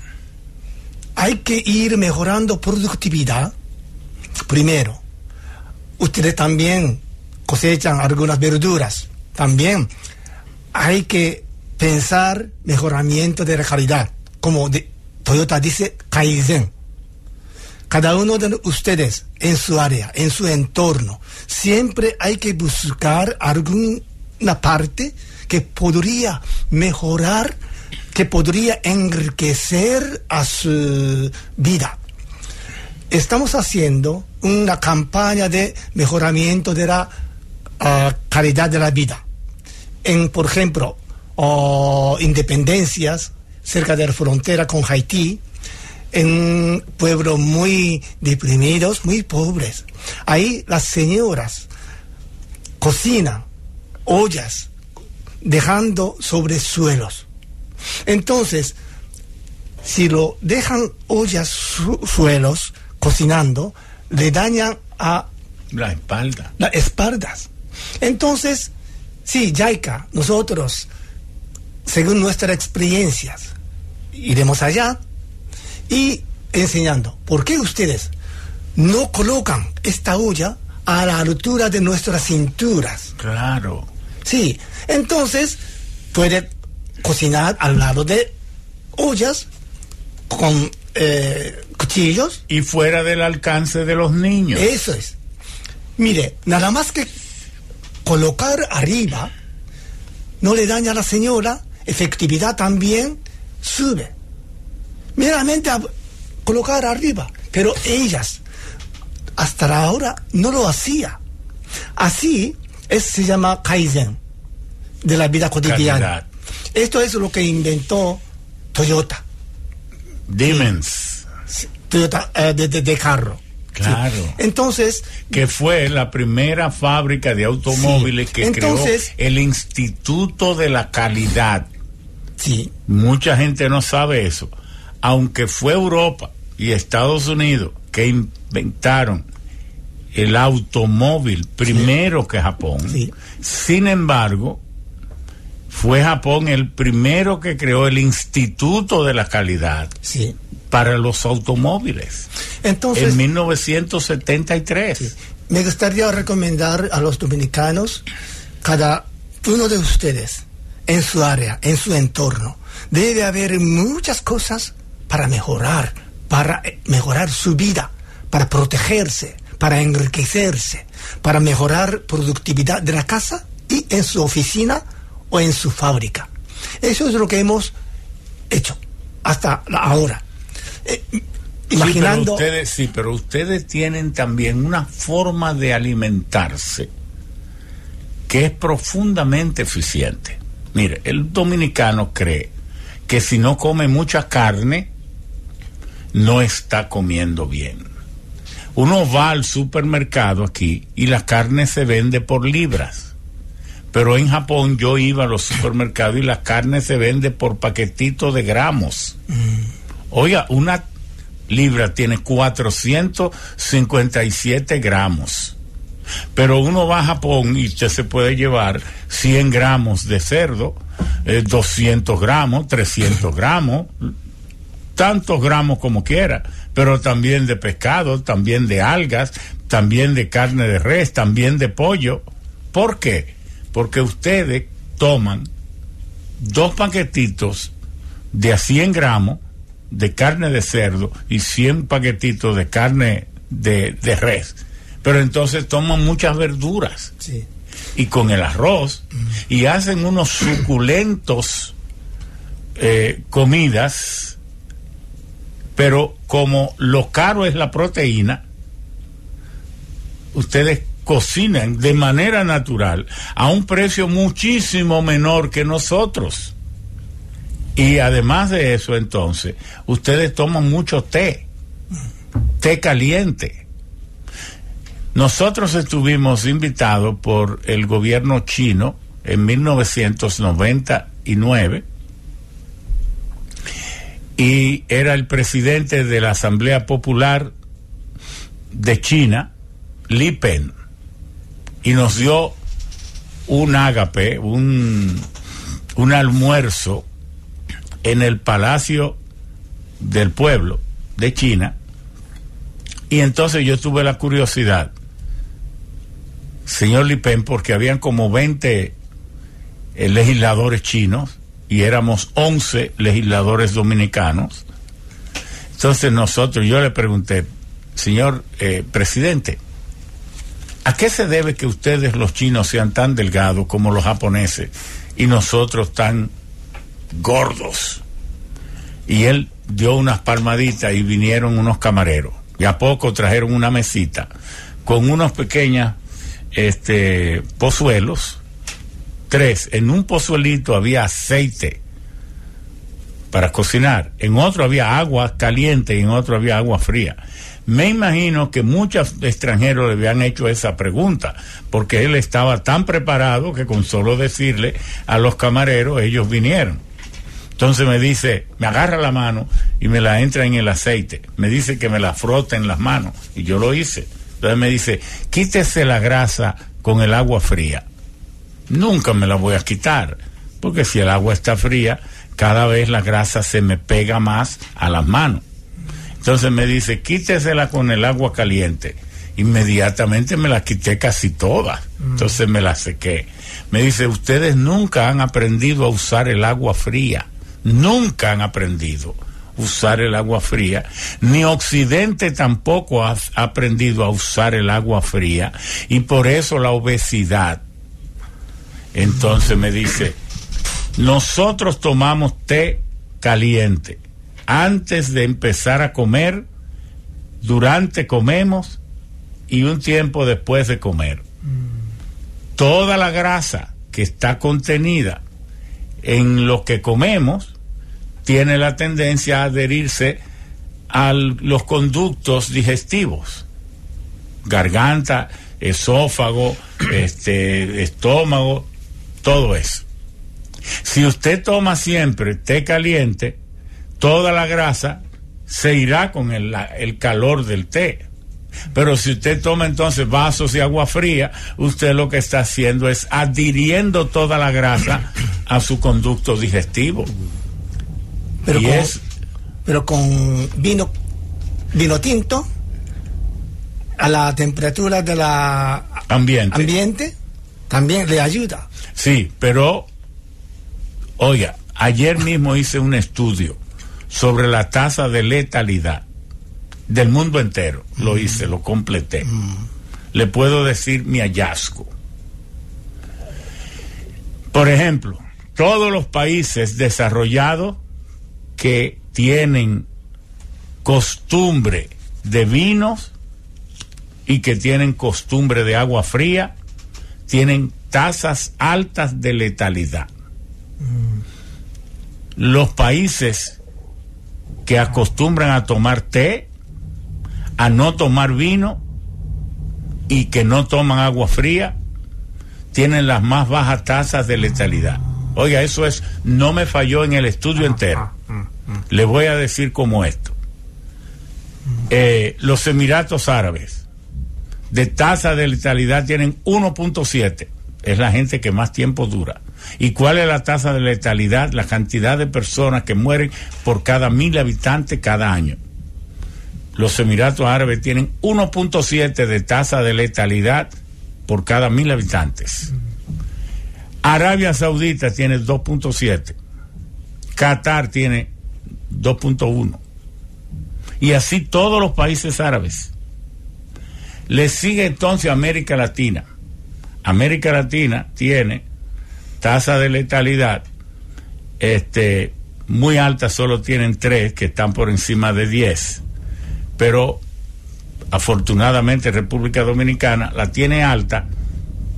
hay que ir mejorando productividad. Primero, ustedes también cosechan algunas verduras. También hay que pensar mejoramiento de la calidad. Como Toyota dice, Kaizen. Cada uno de ustedes en su área, en su entorno, siempre hay que buscar alguna parte que podría mejorar que podría enriquecer a su vida. Estamos haciendo una campaña de mejoramiento de la ah, calidad de la vida. En, por ejemplo, independencias cerca de la frontera con Haití, en pueblos muy deprimidos, muy pobres. Ahí las señoras cocinan ollas, dejando sobre suelos. Entonces, si lo dejan ollas suelos cocinando, le dañan a la espalda. Las espaldas. Entonces, sí, Yaika, nosotros, según nuestras experiencias, iremos allá y enseñando por qué ustedes no colocan esta olla a la altura de nuestras cinturas. Claro. Sí, entonces puede cocinar al lado de ollas con eh, cuchillos. Y fuera del alcance de los niños. Eso es. Mire, nada más que colocar arriba no le daña a la señora, efectividad también sube. Meramente a colocar arriba, pero ellas hasta ahora no lo hacía. Así es, se llama Kaizen de la vida cotidiana. Esto es lo que inventó Toyota. Demons. Toyota eh, de, carro. Claro. Entonces. Que fue la primera fábrica de automóviles que Entonces, creó el Instituto de la Calidad. Sí. Mucha gente no sabe eso. Aunque fue Europa y Estados Unidos que inventaron el automóvil primero que Japón. Sin embargo, fue Japón el primero que creó el Instituto de la Calidad para los automóviles. Entonces, en 1973. Me gustaría recomendar a los dominicanos, cada uno de ustedes, en su área, en su entorno, debe haber muchas cosas para mejorar, para eh, mejorar su vida, para protegerse, para enriquecerse, para mejorar productividad de la casa y en su oficina o en su fábrica. Eso es lo que hemos hecho hasta ahora. Eh, imaginando. Sí pero, ustedes, sí, pero ustedes tienen también una forma de alimentarse que es profundamente eficiente. Mire, el dominicano cree que si no come mucha carne, no está comiendo bien. Uno va al supermercado aquí y la carne se vende por libras pero en Japón yo iba a los supermercados y la carne se vende por paquetito de gramos. Mm. Oiga, una libra tiene 457 gramos. Pero uno va a Japón y usted se puede llevar 100 gramos de cerdo, 200 eh, gramos, 300 gramos, tantos gramos como quiera, pero también de pescado, también de algas, también de carne de res, también de pollo. ¿Por qué? Porque ustedes toman dos paquetitos de a 100 gramos de carne de cerdo y 100 paquetitos de carne de, res. Pero entonces toman muchas verduras. Y con el arroz. Y hacen unos suculentos eh, comidas. Pero como lo caro es la proteína, ustedes cocinan de manera natural a un precio muchísimo menor que nosotros. Y además de eso, entonces, ustedes toman mucho té, té caliente. Nosotros estuvimos invitados por el gobierno chino en 1999 y era el presidente de la Asamblea Popular de China, Li Pen y nos dio un ágape, un, un almuerzo en el Palacio del Pueblo de China. Y entonces yo tuve la curiosidad, señor Lipen, porque habían como 20 eh, legisladores chinos y éramos 11 legisladores dominicanos. Entonces nosotros, yo le pregunté, señor eh, presidente, ¿A qué se debe que ustedes los chinos sean tan delgados como los japoneses y nosotros tan gordos? y él dio unas palmaditas y vinieron unos camareros. Y a poco trajeron una mesita con unos pequeños este, pozuelos, tres. En un pozuelito había aceite para cocinar, en otro había agua caliente y en otro había agua fría. Me imagino que muchos extranjeros le habían hecho esa pregunta, porque él estaba tan preparado que con solo decirle a los camareros ellos vinieron. Entonces me dice, me agarra la mano y me la entra en el aceite. Me dice que me la frota en las manos y yo lo hice. Entonces me dice, quítese la grasa con el agua fría. Nunca me la voy a quitar, porque si el agua está fría, cada vez la grasa se me pega más a las manos. Entonces me dice, quítesela con el agua caliente. Inmediatamente me la quité casi toda. Mm. Entonces me la sequé. Me dice, ustedes nunca han aprendido a usar el agua fría. Nunca han aprendido a usar el agua fría. Ni Occidente tampoco ha aprendido a usar el agua fría. Y por eso la obesidad. Entonces me dice, nosotros tomamos té caliente antes de empezar a comer, durante comemos y un tiempo después de comer. Toda la grasa que está contenida en lo que comemos tiene la tendencia a adherirse a los conductos digestivos, garganta, esófago, este, estómago, todo eso. Si usted toma siempre té caliente, toda la grasa se irá con el, calor del té. Pero si usted toma entonces vasos de agua fría, usted lo que está haciendo es adhiriendo toda la grasa a su conducto digestivo. Pero, con, pero con vino, vino tinto, a la temperatura de la ambiente, ambiente también le ayuda. Sí, pero, oiga, ayer mismo hice un estudio sobre la tasa de letalidad del mundo entero. Lo hice, lo completé. Le puedo decir mi hallazgo. Por ejemplo, todos los países desarrollados que tienen costumbre de vinos y que tienen costumbre de agua fría, tienen tasas altas de letalidad. Los países que acostumbran a tomar té, a no tomar vino y que no toman agua fría, tienen las más bajas tasas de letalidad. Oiga, eso es, no me falló en el estudio entero. Le voy a decir como esto. Eh, los Emiratos Árabes de tasa de letalidad tienen 1.7. Es la gente que más tiempo dura. ¿Y cuál es la tasa de letalidad? La cantidad de personas que mueren por cada mil habitantes cada año. Los Emiratos Árabes tienen 1.7 de tasa de letalidad por cada mil habitantes. Arabia Saudita tiene 2.7. Qatar tiene 2.1. Y así todos los países árabes. Le sigue entonces América Latina. América Latina tiene tasa de letalidad este, muy alta, solo tienen tres que están por encima de 10, pero afortunadamente República Dominicana la tiene alta,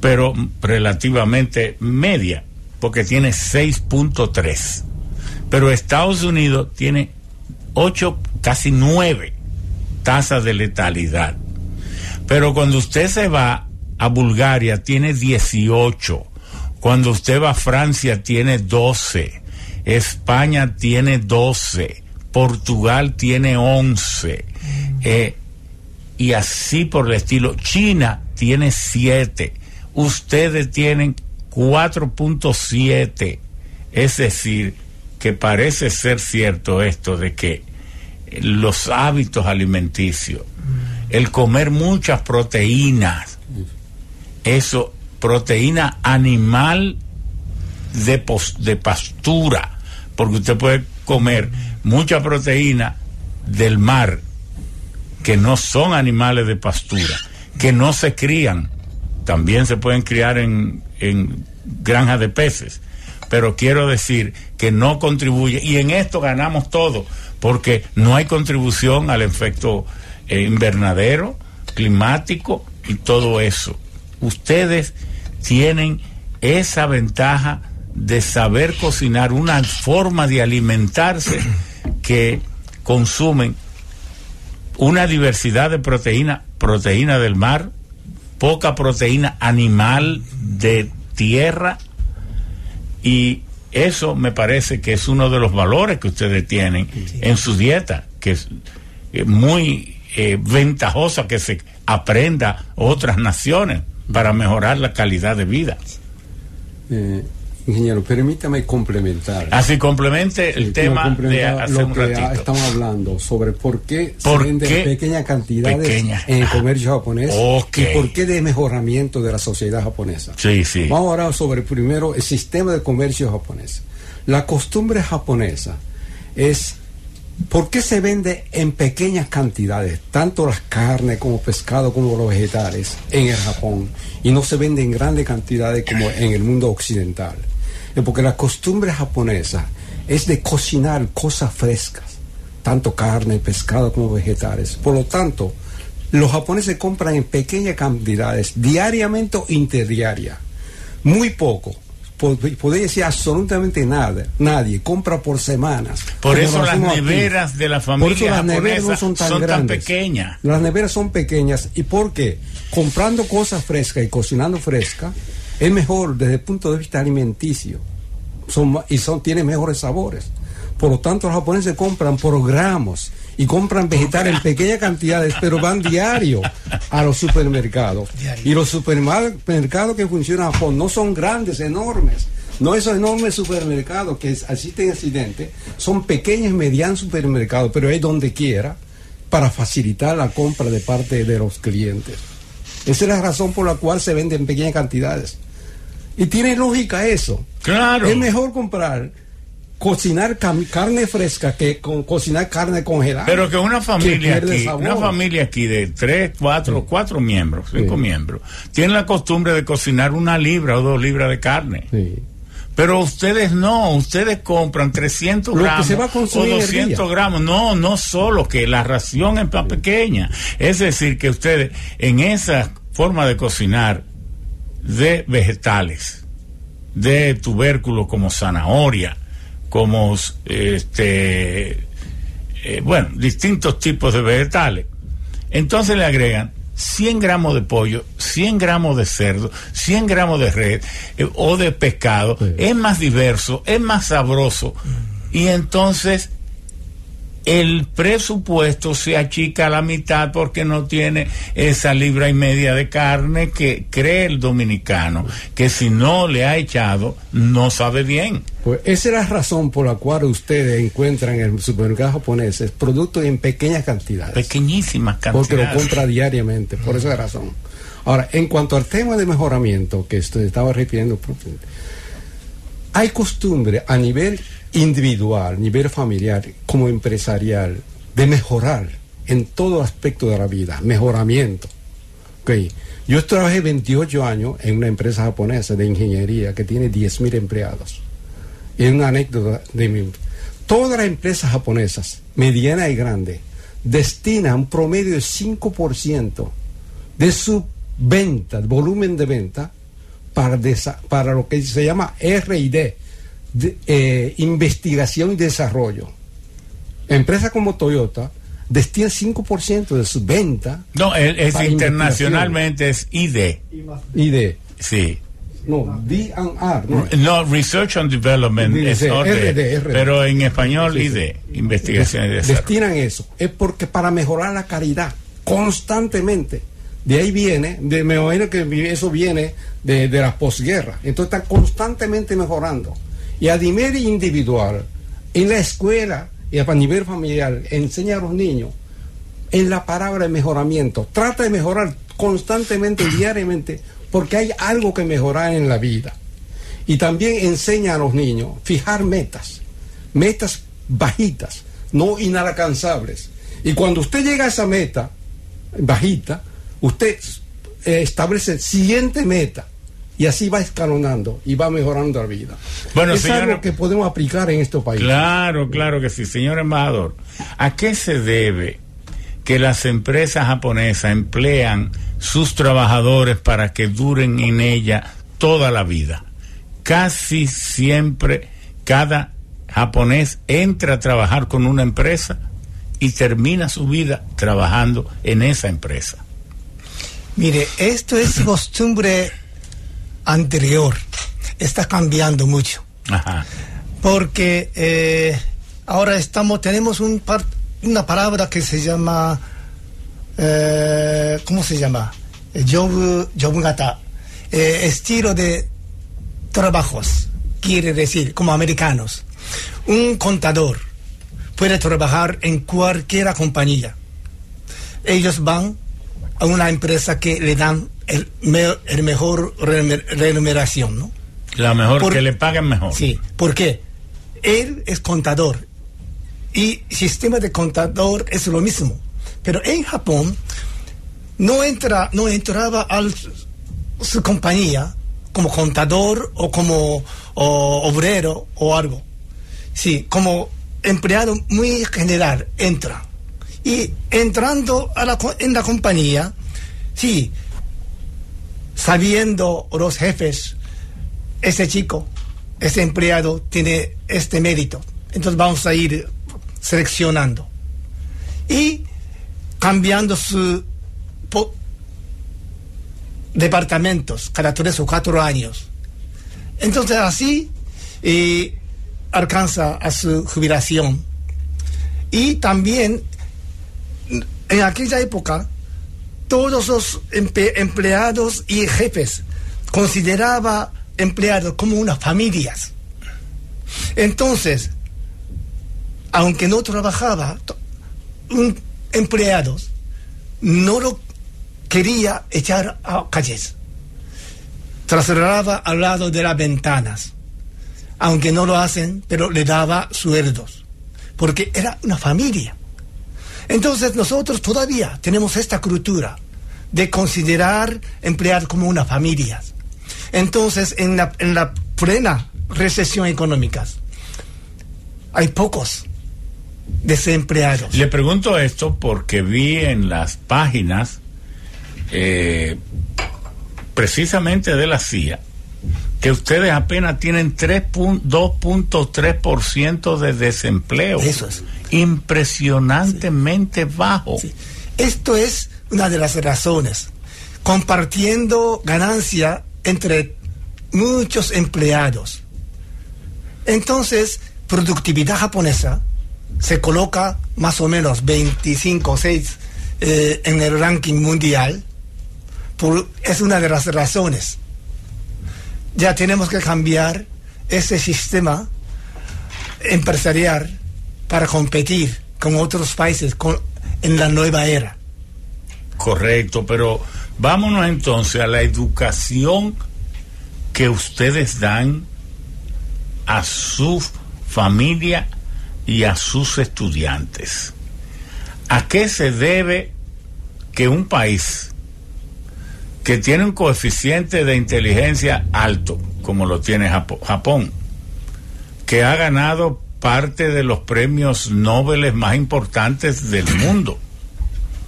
pero relativamente media, porque tiene 6.3. Pero Estados Unidos tiene 8, casi 9 tasas de letalidad. Pero cuando usted se va a Bulgaria, tiene 18 cuando usted va a Francia tiene 12, España tiene 12, Portugal tiene 11, eh, y así por el estilo. China tiene 7, ustedes tienen 4.7, es decir, que parece ser cierto esto de que los hábitos alimenticios, el comer muchas proteínas, eso proteína animal de, de pastura, porque usted puede comer mucha proteína del mar, que no son animales de pastura, que no se crían, también se pueden criar en, en granjas de peces, pero quiero decir que no contribuye y en esto ganamos todo, porque no hay contribución al efecto eh, invernadero, climático y todo eso. Ustedes tienen esa ventaja de saber cocinar, una forma de alimentarse que consumen una diversidad de proteína, proteína del mar, poca proteína animal de tierra y eso me parece que es uno de los valores que ustedes tienen en su dieta, que es eh, muy eh, ventajosa que se aprenda otras naciones para mejorar la calidad de vida. Eh, Ingeniero, permítame complementar. Así complemente el tema de hace lo que estamos hablando sobre por qué se venden pequeñas cantidades en el comercio japonés y por qué de mejoramiento de la sociedad japonesa. Sí, sí. Vamos a hablar sobre primero el sistema de comercio japonés. La costumbre japonesa es ¿Por qué se vende en pequeñas cantidades, tanto las carnes como pescado como los vegetales en el Japón y no se vende en grandes cantidades como en el mundo occidental? Porque la costumbre japonesa es de cocinar cosas frescas, tanto carne, pescado como vegetales. Por lo tanto, los japoneses compran en pequeñas cantidades, diariamente o interdiaria. Muy poco decir absolutamente nada. Nadie compra por semanas. Por eso las neveras de la familia las neveras no son tan, pequeñas. Las neveras son pequeñas. ¿Y por qué? Comprando cosas frescas y cocinando fresca es mejor desde el punto de vista alimenticio. Son, y son, tiene mejores sabores. Por lo tanto, los japoneses compran por gramos y compran vegetales en pequeñas cantidades, pero van diario a los supermercados. Y los supermercados que funcionan en Japón no son grandes, enormes. No esos enormes supermercados que asisten accidentes, son pequeños, medianos supermercados, pero es donde quiera para facilitar la compra de parte de los clientes. Esa es la razón por la cual se vende en pequeñas cantidades. Y tiene lógica eso. Claro. Es mejor comprar cocinar carne fresca que con cocinar carne congelada. Pero que una familia aquí, una familia aquí de tres, cuatro, cuatro miembros, cinco miembros, tiene la costumbre de cocinar una libra o dos libras de carne. Pero ustedes no, ustedes compran 300 gramos o 200 gramos. No, no solo que la ración es más pequeña. Es decir, que ustedes en esa forma de cocinar de vegetales, de tubérculos como zanahoria, como este eh, bueno, distintos tipos de vegetales. Entonces le agregan 100 gramos de pollo, 100 gramos de cerdo, 100 gramos de red eh, o de pescado. Es más diverso, es más sabroso. Y entonces el presupuesto se achica a la mitad porque no tiene esa libra y media de carne que cree el dominicano, que si no le ha echado, no sabe bien. Pues esa es la razón por la cual ustedes encuentran en el supermercado japonés productos en pequeñas cantidades. Pequeñísimas cantidades. Porque lo compra diariamente, por esa razón. Ahora, en cuanto al tema de mejoramiento que usted estaba refiriendo, hay costumbre a nivel individual, nivel familiar, como empresarial, de mejorar en todo aspecto de la vida, mejoramiento. Okay. Yo trabajé 28 años en una empresa japonesa de ingeniería que tiene 10.000 empleados. Y una anécdota de mi... Todas las empresas japonesas, medianas y grandes, destinan un promedio de 5% de su venta, volumen de venta, para, para lo que se llama RD, de, eh, investigación y desarrollo. Empresas como Toyota destina 5% de su venta. No, es, internacionalmente es ID. ID. Sí. No, D&R. No. no. Research and Development es RD, pero en español ID, investigación y desarrollo. Destinan eso. Es porque para mejorar la calidad constantemente. De ahí viene, de, me imagino que eso viene de, de las posguerras. Entonces están constantemente mejorando y a nivel individual, en la escuela y a nivel familiar, enseña a los niños en la palabra de mejoramiento. Trata de mejorar constantemente, diariamente, porque hay algo que mejorar en la vida. Y también enseña a los niños fijar metas, metas bajitas, no inalcanzables. Y cuando usted llega a esa meta bajita, usted eh, establece siguiente meta y así va escalonando y va mejorando la vida. Bueno, es algo que podemos aplicar en estos países. Claro, claro que sí, señor embajador. ¿A qué se debe que las empresas japonesas emplean sus trabajadores para que duren en ella toda la vida? Casi siempre cada japonés entra a trabajar con una empresa y termina su vida trabajando en esa empresa. Mire, esto es costumbre anterior. Está cambiando mucho. Porque eh, ahora estamos, tenemos un una palabra que se llama, eh, ¿cómo se llama? Job. Eh, estilo de trabajos, quiere decir, como americanos. Un contador puede trabajar en cualquier compañía. Ellos van a una empresa que le dan el, mejor remuneración, ¿no? La mejor, que le paguen mejor. Sí, porque él es contador y sistema de contador es lo mismo. Pero en Japón no entra, no entraba a su compañía como contador o como obrero o algo. Sí, como empleado muy general entra y entrando a la, en la compañía, sí, sabiendo los jefes, ese chico, ese empleado tiene este mérito. Entonces vamos a ir seleccionando y cambiando sus departamentos cada tres o cuatro años. Entonces así eh, alcanza a su jubilación. Y también en aquella época, todos los empleados y jefes consideraba empleados como unas familias. Entonces, aunque no trabajaba, un empleado no lo quería echar a calles. Trasladaba al lado de las ventanas. Aunque no lo hacen, pero le daba sueldos. Porque era una familia. Entonces nosotros todavía tenemos esta cultura de considerar emplear como una familia. Entonces, en la, en la plena recesión económica, hay pocos desempleados. Le pregunto esto porque vi en las páginas, eh, precisamente de la CIA, que ustedes apenas tienen 2.3% de desempleo. Eso es. Impresionantemente bajo. Esto es una de las razones. Compartiendo ganancia entre muchos empleados. Entonces, productividad japonesa se coloca más o menos 25 o 6 eh, en el ranking mundial. es una de las razones ya tenemos que cambiar ese sistema empresarial para competir con otros países en la nueva era. Correcto, pero vámonos entonces a la educación que ustedes dan a su familia y a sus estudiantes. ¿A qué se debe que un país que tiene un coeficiente de inteligencia alto, como lo tiene Japón, que ha ganado parte de los premios Nobel más importantes del mundo,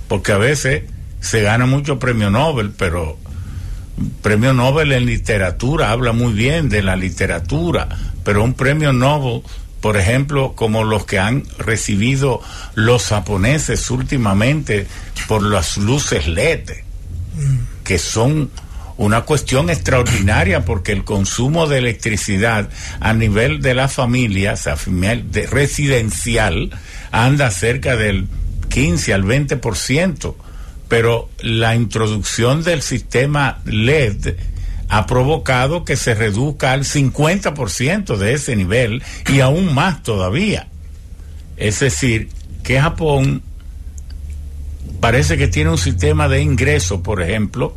porque a veces se gana mucho premio Nobel, pero premio Nobel en literatura habla muy bien de la literatura, pero un premio Nobel, por ejemplo, como los que han recibido los japoneses últimamente por las luces LED, que son una cuestión extraordinaria porque el consumo de electricidad a nivel de las familias, de residencial, anda cerca del 15 al 20%, pero la introducción del sistema LED ha provocado que se reduzca al 50% de ese nivel y aún más todavía. Es decir, que Japón parece que tiene un sistema de ingreso, por ejemplo,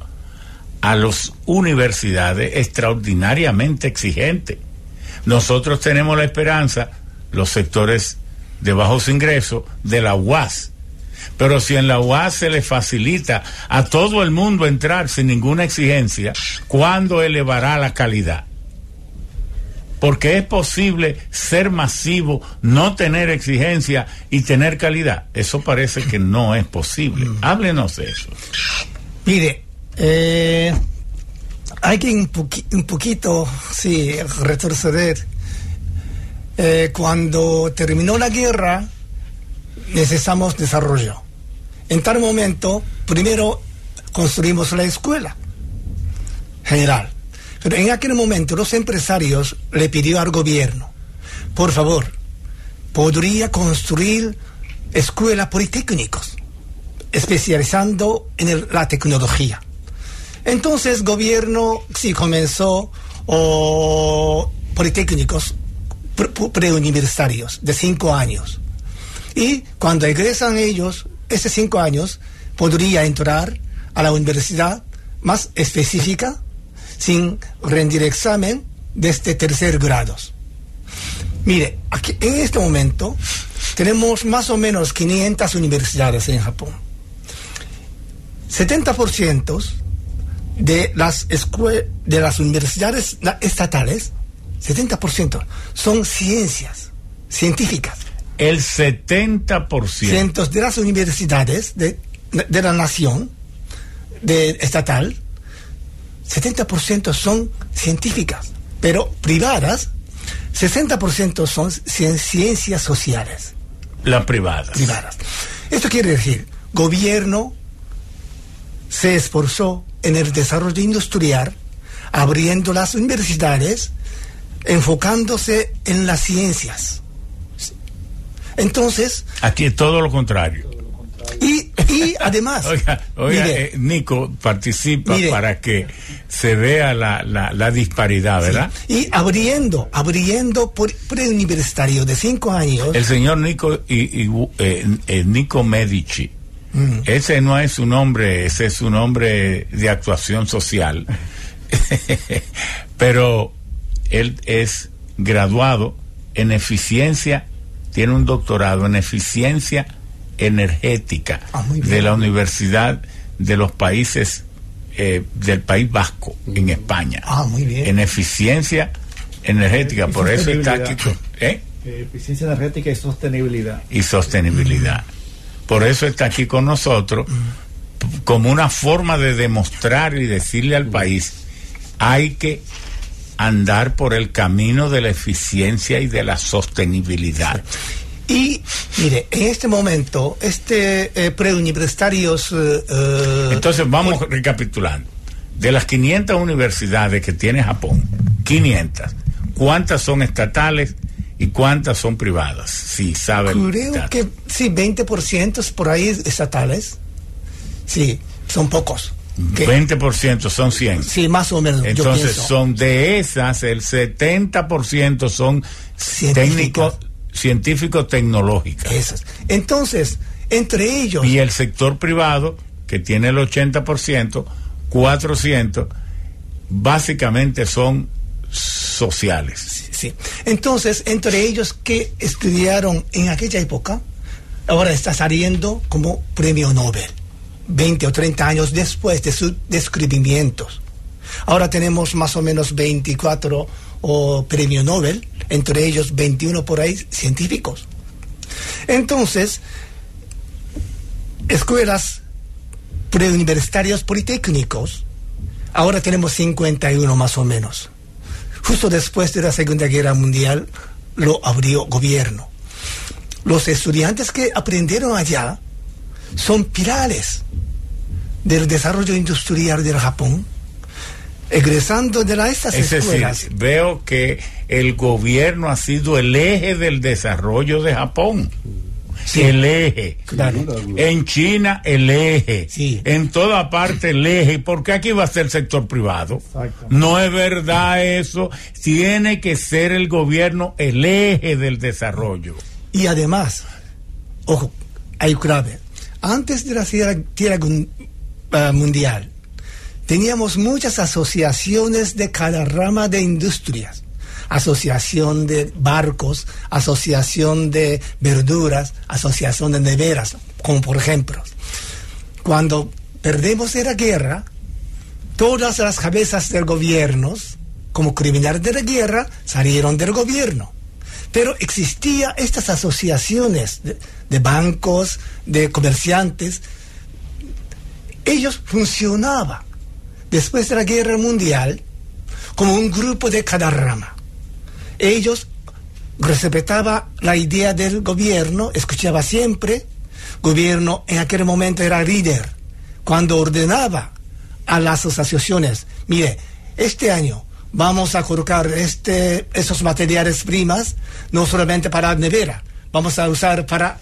a las universidades extraordinariamente exigente. Nosotros tenemos la esperanza, los sectores de bajos ingresos, de la UAS, Pero si en la UAS se le facilita a todo el mundo entrar sin ninguna exigencia, ¿cuándo elevará la calidad? Porque es posible ser masivo, no tener exigencia y tener calidad. Eso parece que no es posible. Mm. Háblenos de eso. Mire, eh, hay que un, poquito, sí, retroceder. Eh, cuando terminó la guerra, necesitamos desarrollo. En tal momento, primero construimos la escuela general. Pero en aquel momento los empresarios le pidió al gobierno, por favor, podría construir escuelas politécnicos, especializando en la tecnología. Entonces, gobierno sí comenzó o politécnicos preuniversitarios de cinco años. Y cuando egresan ellos, esos cinco años, podría entrar a la universidad más específica sin rendir examen desde tercer grado. Mire, aquí, en este momento tenemos más o menos 500 universidades en Japón. 70% de las, de las universidades estatales, 70% son ciencias científicas. El 70%. de las universidades de, de la nación de, estatal, 70% son científicas, pero privadas, 60% son ciencias sociales. Las privadas. Privadas. Esto quiere decir, gobierno se esforzó en el desarrollo industrial, abriendo las universidades, enfocándose en las ciencias. Entonces... Aquí es todo lo contrario. Y, además... oiga, eh, Nico participa para que se vea la, la, disparidad, ¿verdad? Y abriendo, abriendo por preuniversitario de cinco años... El señor Nico, y, eh, eh, Nico Medici Mm. Ese no es su nombre, ese es su nombre de actuación social. Pero él es graduado en eficiencia, tiene un doctorado en eficiencia energética ah, de la Universidad de los Países eh, del País Vasco en. España. Ah, muy bien. En eficiencia energética, por eso está aquí. ¿eh? Eficiencia energética y sostenibilidad. Y sostenibilidad. Por eso está aquí con nosotros, como una forma de demostrar y decirle al país, hay que andar por el camino de la eficiencia y de la sostenibilidad. Y mire, en este momento, este eh, preuniversitarios... Eh, eh, Entonces vamos recapitulando. De las 500 universidades que tiene Japón, 500, ¿cuántas son estatales ¿Y cuántas son privadas? Sí, saben. Creo que sí, 20% por ahí estatales. Sí, son pocos. 20% son 100. Sí, más o menos. Entonces, son de esas, el 70% son técnicos, científicos tecnológicos. Esas. Entonces, entre ellos. Y el sector privado, que tiene el 80%, 400, básicamente son sociales. Sí, Entonces, entre ellos que estudiaron en aquella época, ahora está saliendo como premio Nobel, 20 o 30 años después de sus descubrimientos. Ahora tenemos más o menos 24 o premio Nobel, entre ellos 21 por ahí científicos. Entonces, escuelas preuniversitarios politécnicos, ahora tenemos 51 más o menos justo después de la Segunda Guerra Mundial lo abrió gobierno. Los estudiantes que aprendieron allá son pilares del desarrollo industrial del Japón, egresando de la, estas es escuelas. veo que el gobierno ha sido el eje del desarrollo de Japón el eje. En China, el eje. En toda parte, el eje. ¿Por qué aquí va a ser el sector privado? No es verdad eso. Tiene que ser el gobierno el eje del desarrollo. Y además, ojo, hay grave. Antes de la tierra uh, mundial, teníamos muchas asociaciones de cada rama de industrias. asociación de barcos, asociación de verduras, asociación de neveras, como por ejemplo. Cuando perdemos la guerra, todas las cabezas del gobierno, como criminales de la guerra, salieron del gobierno. Pero existían estas asociaciones de, de bancos, de comerciantes. Ellos funcionaban después de la guerra mundial como un grupo de cada rama. Ellos respetaban la idea del gobierno, escuchaba siempre. Gobierno en aquel momento era líder. Cuando ordenaba a las asociaciones, mire, este año vamos a colocar este, esos materiales primas no solamente para nevera, vamos a usar para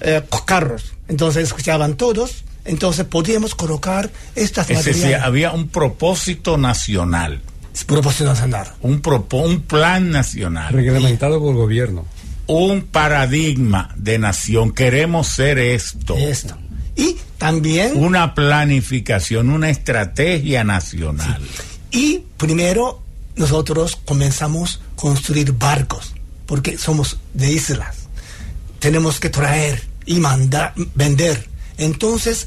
eh, carros. Entonces escuchaban todos, entonces podíamos colocar estas es. Decir, había un propósito nacional. Propósito nacional. Un, propo, un plan nacional. Reglamentado por el gobierno. Un paradigma de nación. Queremos ser esto. Esto. Y también... Una planificación, una estrategia nacional. Sí. Y primero nosotros comenzamos a construir barcos, porque somos de islas. Tenemos que traer y mandar, vender. Entonces,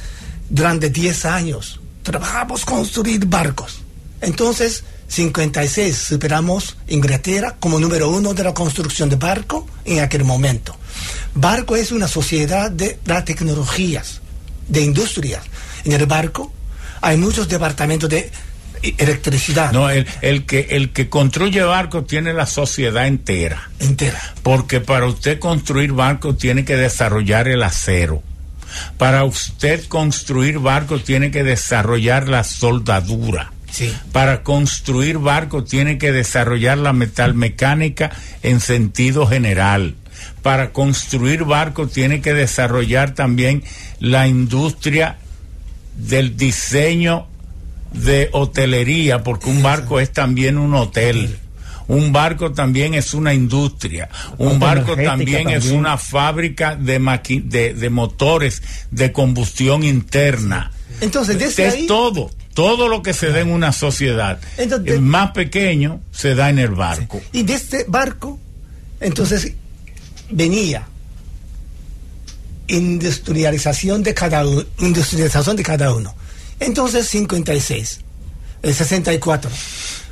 durante 10 años, trabajamos construir barcos. Entonces, 56 superamos Inglaterra como número uno de la construcción de barco en aquel momento. Barco es una sociedad de las tecnologías, de industrias. En el barco hay muchos departamentos de electricidad. No, el, el, que, el que construye barcos tiene la sociedad entera. Entera. Porque para usted construir barcos tiene que desarrollar el acero. Para usted construir barcos tiene que desarrollar la soldadura. Sí. Para construir barcos tiene que desarrollar la metalmecánica en sentido general. Para construir barcos tiene que desarrollar también la industria del diseño de hotelería, porque un barco es también un hotel. Un barco también es una industria. Un barco también, también, es una fábrica de, de, de, motores de combustión interna. Entonces, desde es ahí... todo. Todo lo que se da en una sociedad, entonces, el más pequeño, se da en el barco. Y de este barco, entonces, venía industrialización de cada uno, industrialización de cada uno. Entonces, 56, el 64,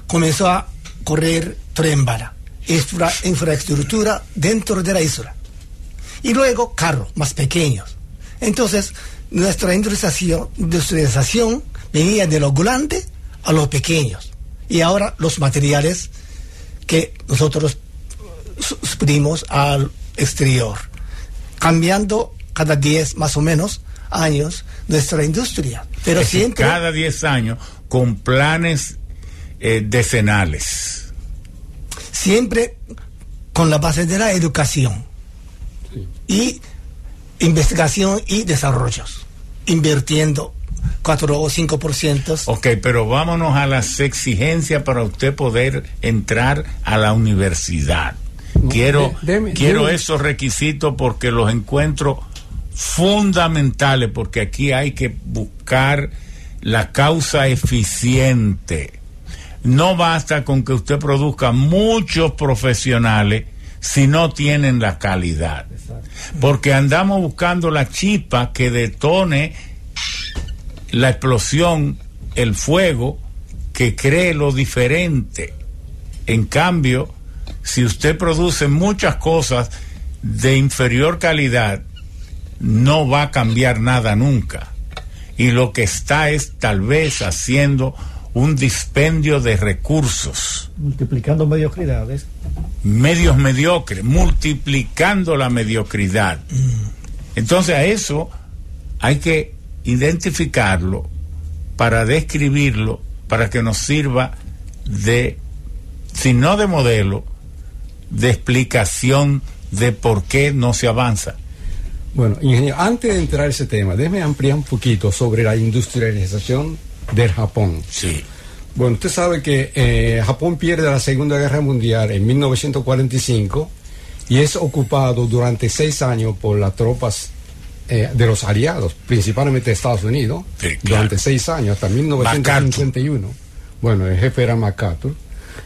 comenzó a correr tren bala, infra, infraestructura dentro de la isla. Y luego carros más pequeños. Entonces, nuestra industrialización, industrialización venía de lo grande a los pequeños. Y ahora los materiales que nosotros suprimos al exterior, cambiando cada 10 más o menos años nuestra industria. Pero es siempre... Cada 10 años con planes eh, decenales. Siempre con la base de la educación sí. y investigación y desarrollos, invirtiendo 4 o 5%. Ok, pero vámonos a las exigencias para usted poder entrar a la universidad. No, quiero deme, quiero deme. esos requisitos porque los encuentro fundamentales, porque aquí hay que buscar la causa eficiente. No basta con que usted produzca muchos profesionales si no tienen la calidad. Porque andamos buscando la chispa que detone la explosión, el fuego, que cree lo diferente. En cambio, si usted produce muchas cosas de inferior calidad, no va a cambiar nada nunca. Y lo que está es tal vez haciendo un dispendio de recursos. Multiplicando mediocridades. Medios mediocres, multiplicando la mediocridad. Entonces a eso hay que identificarlo para describirlo, para que nos sirva de, si no de modelo, de explicación de por qué no se avanza. Bueno, ingeniero, antes de entrar a ese tema, déjeme ampliar un poquito sobre la industrialización del Japón. Sí. Bueno, usted sabe que eh, Japón pierde la Segunda Guerra Mundial en 1945 y es ocupado durante seis años por las tropas eh, de los aliados, principalmente Estados Unidos, sí, claro. durante seis años, hasta 1951. MacArthur. Bueno, el jefe era MacArthur.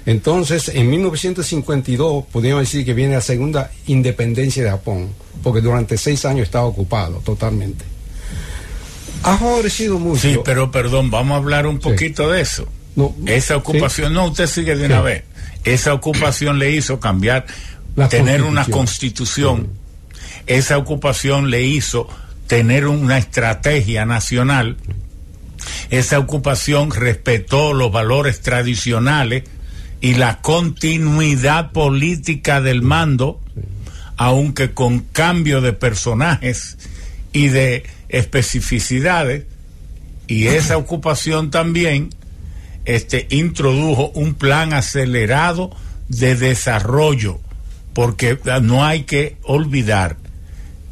Entonces, en 1952, podríamos decir que viene la segunda independencia de Japón, porque durante seis años estaba ocupado totalmente. Ha favorecido mucho. Sí, pero perdón, vamos a hablar un poquito de eso. Esa ocupación, no, usted sigue de una vez. Esa ocupación le hizo cambiar, tener una constitución. Esa ocupación le hizo tener una estrategia nacional. Esa ocupación respetó los valores tradicionales y la continuidad política del mando, aunque con cambio de personajes y de especificidades, y esa ocupación también este, introdujo un plan acelerado de desarrollo, porque no hay que olvidar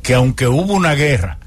que aunque hubo una guerra,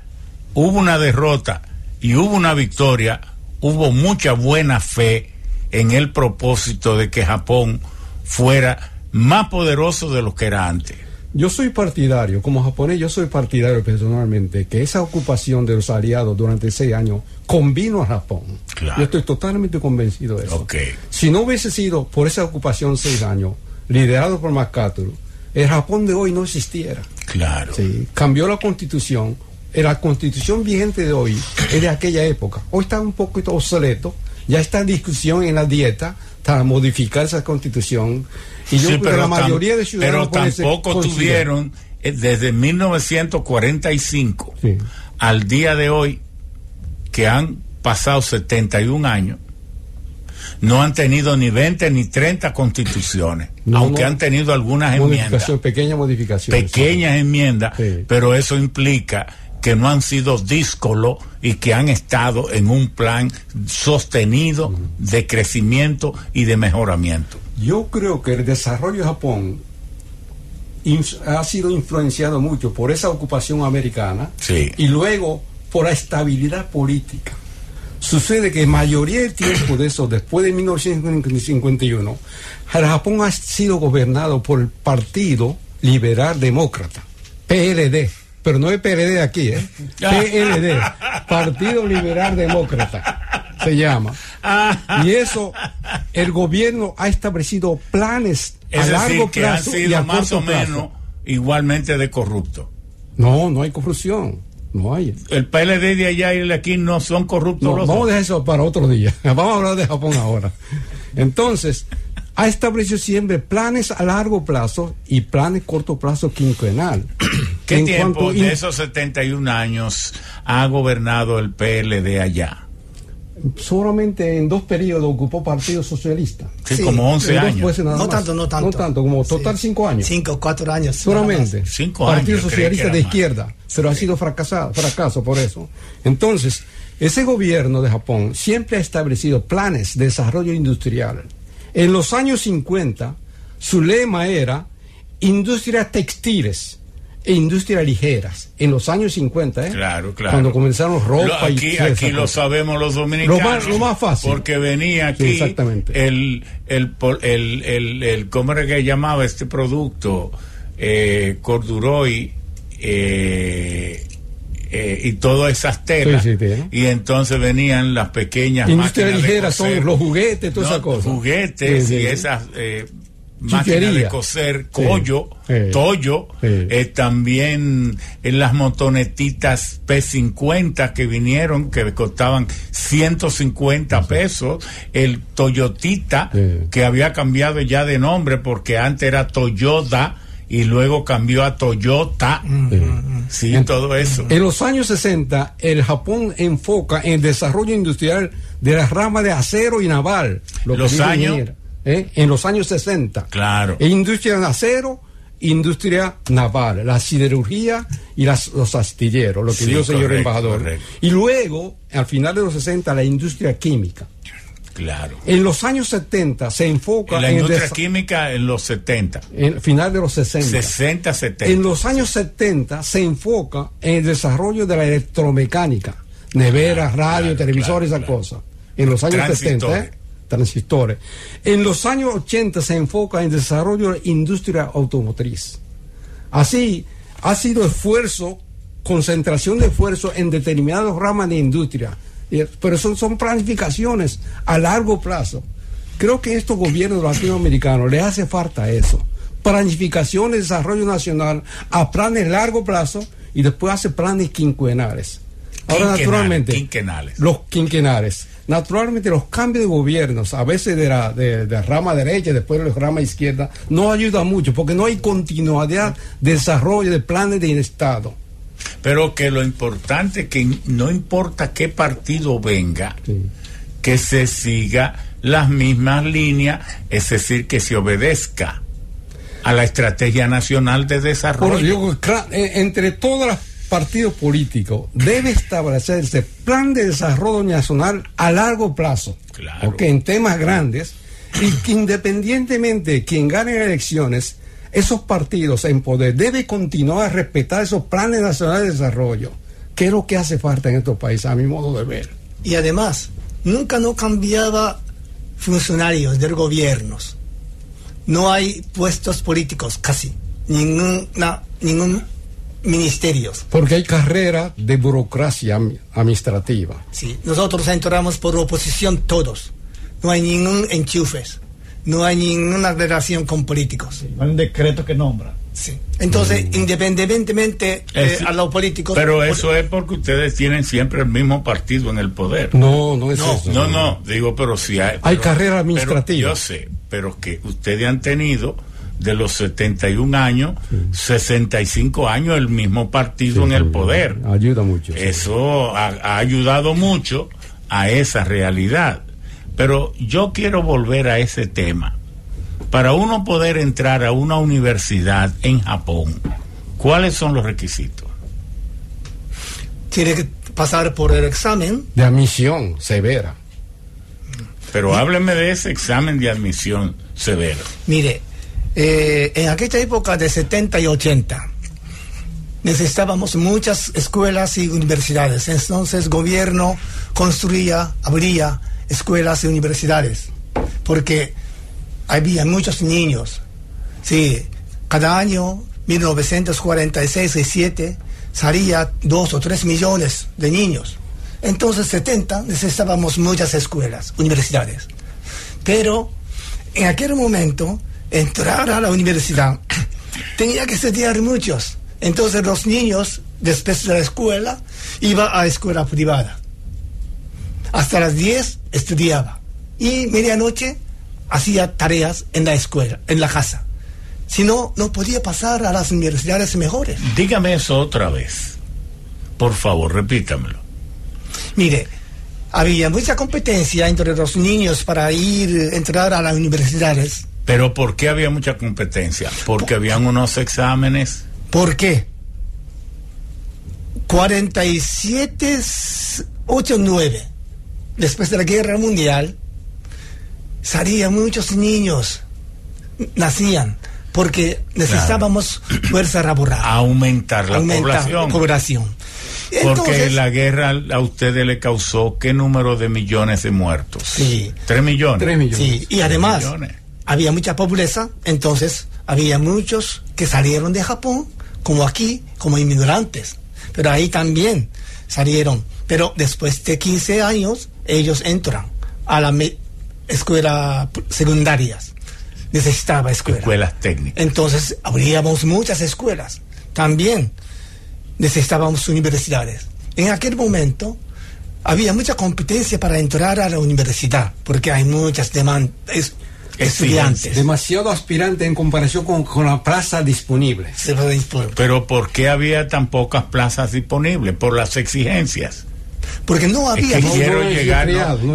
hubo una derrota y hubo una victoria, hubo mucha buena fe en el propósito de que Japón fuera más poderoso de lo que era antes. Yo soy partidario, como japonés, yo soy partidario personalmente, que esa ocupación de los aliados durante seis años convino a Japón. Yo estoy totalmente convencido de eso. Si no hubiese sido por esa ocupación seis años, liderado por MacArthur, el Japón de hoy no existiera. Claro. cambió la constitución. La constitución vigente de hoy es de aquella época. Hoy está un poquito obsoleto. Ya está en discusión en la dieta para modificar esa constitución. Y yo creo que la mayoría de ciudadanos. Pero tampoco tuvieron, eh, desde 1945 al día de hoy, que han pasado 71 años, no han tenido ni 20 ni 30 constituciones, aunque han tenido algunas enmiendas. Pequeñas modificaciones. Pequeñas enmiendas, pero eso implica que no han sido díscolos y que han estado en un plan sostenido de crecimiento y de mejoramiento. Yo creo que el desarrollo de Japón ha sido influenciado mucho por esa ocupación americana y luego por la estabilidad política. Sucede que mayoría del tiempo de eso, después de 1951, Japón ha sido gobernado por el Partido Liberal Demócrata, PLD pero no es PLD aquí, ¿eh? PLD, Partido Liberal Demócrata, se llama. Y eso, el gobierno ha establecido planes a largo plazo que han sido más o menos igualmente de corrupto. No, no hay corrupción. No hay. El PLD de allá y el aquí no son corruptos. No, vamos a dejar eso para otro día. Vamos a hablar de Japón ahora. Entonces, ha establecido siempre planes a largo plazo y planes corto plazo quinquenal. ¿Qué tiempo de esos 71 años ha gobernado el PLD allá? Solamente en dos periodos ocupó Partido Socialista. Sí, como 11 años. no tanto, no tanto. No tanto, como total 5 años. 5, 4 años. Solamente. Cinco Partido Socialista de izquierda, pero ha sido fracasado, fracaso por eso. Entonces, ese gobierno de Japón siempre ha establecido planes de desarrollo industrial en los años 50, su lema era industria textiles e industria ligeras. En los años 50, ¿eh? Claro, claro. Cuando comenzaron ropa aquí, y Aquí lo sabemos los dominicanos. Lo más, fácil. Porque venía aquí exactamente. El, el, el, el, el, ¿cómo era que llamaba este producto? Eh, Corduroy. Eh, eh, y todas esas telas. Y entonces venían las pequeñas Industria ligera son los juguetes, todas esas cosas. Juguetes y esas eh, máquinas de coser, collo, tollo, eh, también en las motonetitas P50 que vinieron, que costaban 150 pesos, el Toyotita, que había cambiado ya de nombre porque antes era Toyota y luego cambió a Toyota. Sí, todo eso. En los años 60, el Japón enfoca en el desarrollo industrial de la rama de acero y naval. los años. ¿Eh? En los años 60. Claro. E industria de acero, industria naval, la siderurgia y las, los astilleros, lo que dijo el señor embajador. Y luego, al final de los 60, la industria química. Claro. En los años 70 se enfoca en la industria química en los 70. En final de los 60. 60, 70. En los años 70 se enfoca en el desarrollo de la electromecánica, neveras, radio, televisores, esa cosa. En los años 70, ¿eh? Transistores. En los años 80 se enfoca en desarrollo de la industria automotriz. Así, ha sido esfuerzo, concentración de esfuerzo en determinados ramas de industria pero son, son planificaciones a largo plazo. Creo que estos gobiernos latinoamericanos les hace falta eso. Planificación de desarrollo nacional a planes largo plazo y después hace planes quinquenales. Ahora, naturalmente, quinquenales. los quinquenales. Naturalmente, los cambios de gobiernos, a veces de la de, rama derecha, después de la rama izquierda, no ayuda mucho porque no hay continuidad de desarrollo de planes de Estado. Pero que lo importante es que no importa qué partido venga, que se siga las mismas líneas, es decir, que se obedezca a la estrategia nacional de desarrollo. Eh, entre todos los partidos políticos debe establecerse plan de desarrollo nacional a largo plazo, claro. porque en temas grandes y que independientemente de quien gane las elecciones, esos partidos en poder deben continuar a respetar esos planes nacionales de desarrollo, que es lo que hace falta en estos países, a mi modo de ver. Y además, nunca no cambiaba funcionarios del gobierno. No hay puestos políticos casi, ninguna, ningún ministerio. Porque hay carrera de burocracia administrativa. Sí, nosotros entramos por oposición todos. No hay ningún enchufes, no hay ninguna relación con políticos. hay un decreto que nombra. Sí. Entonces, mm. independientemente eh, a los políticos. Pero eso es porque ustedes tienen siempre el mismo partido en el poder. No, no es eso. No, no, digo, pero si hay. hay carrera administrativa. yo sé, pero que ustedes han tenido de los 71 años, 65 años el mismo partido en el poder. Ayuda mucho. Eso ha ayudado mucho a esa realidad. Pero yo quiero volver a ese tema para uno poder entrar a una universidad en Japón, ¿cuáles son los requisitos? Tiene que pasar por el examen. De admisión severa. Pero hábleme de ese examen de admisión severo. Mire, eh, en aquella época de 70 y 80 necesitábamos muchas escuelas y universidades. Entonces gobierno construía, abría escuelas y universidades. Porque había muchos niños. Sí, cada año, 1946 y 7, salía dos o tres millones de niños. Entonces, 70, necesitábamos muchas escuelas, universidades. Pero en aquel momento, entrar a la universidad tenía que estudiar muchos. Entonces, los niños, después de la escuela, iban a escuela privada. Hasta las 10 estudiaba. Y medianoche hacía tareas en la escuela, en la casa. Si no, no podía pasar a las universidades mejores. Dígame eso otra vez. Por favor, repítamelo. Mire, había mucha competencia entre los niños para ir, entrar a las universidades. ¿Pero por qué había mucha competencia? ¿Porque habían unos exámenes? ¿Por qué? 47, 8, 9. Después de la guerra mundial, salían muchos niños, nacían, porque necesitábamos fuerza laboral. Aumentar la población. población. porque la guerra a ustedes le causó qué número de millones de muertos. Sí. Tres millones. Tres millones. Sí, y además había mucha pobreza, entonces había muchos que salieron de Japón, como aquí, como inmigrantes. Pero ahí también salieron. Pero después de 15 años, ellos entran a la escuelas secundarias. Necesitaba escuelas. Escuelas técnicas. Entonces, abríamos muchas escuelas. También necesitábamos universidades. En aquel momento había mucha competencia para entrar a la universidad, porque hay muchas demandas. Estudiantes. Demasiado aspirante en comparación con, con la plaza disponible. Pero ¿por qué había tan pocas plazas disponibles? Por las exigencias porque no había quiero llegar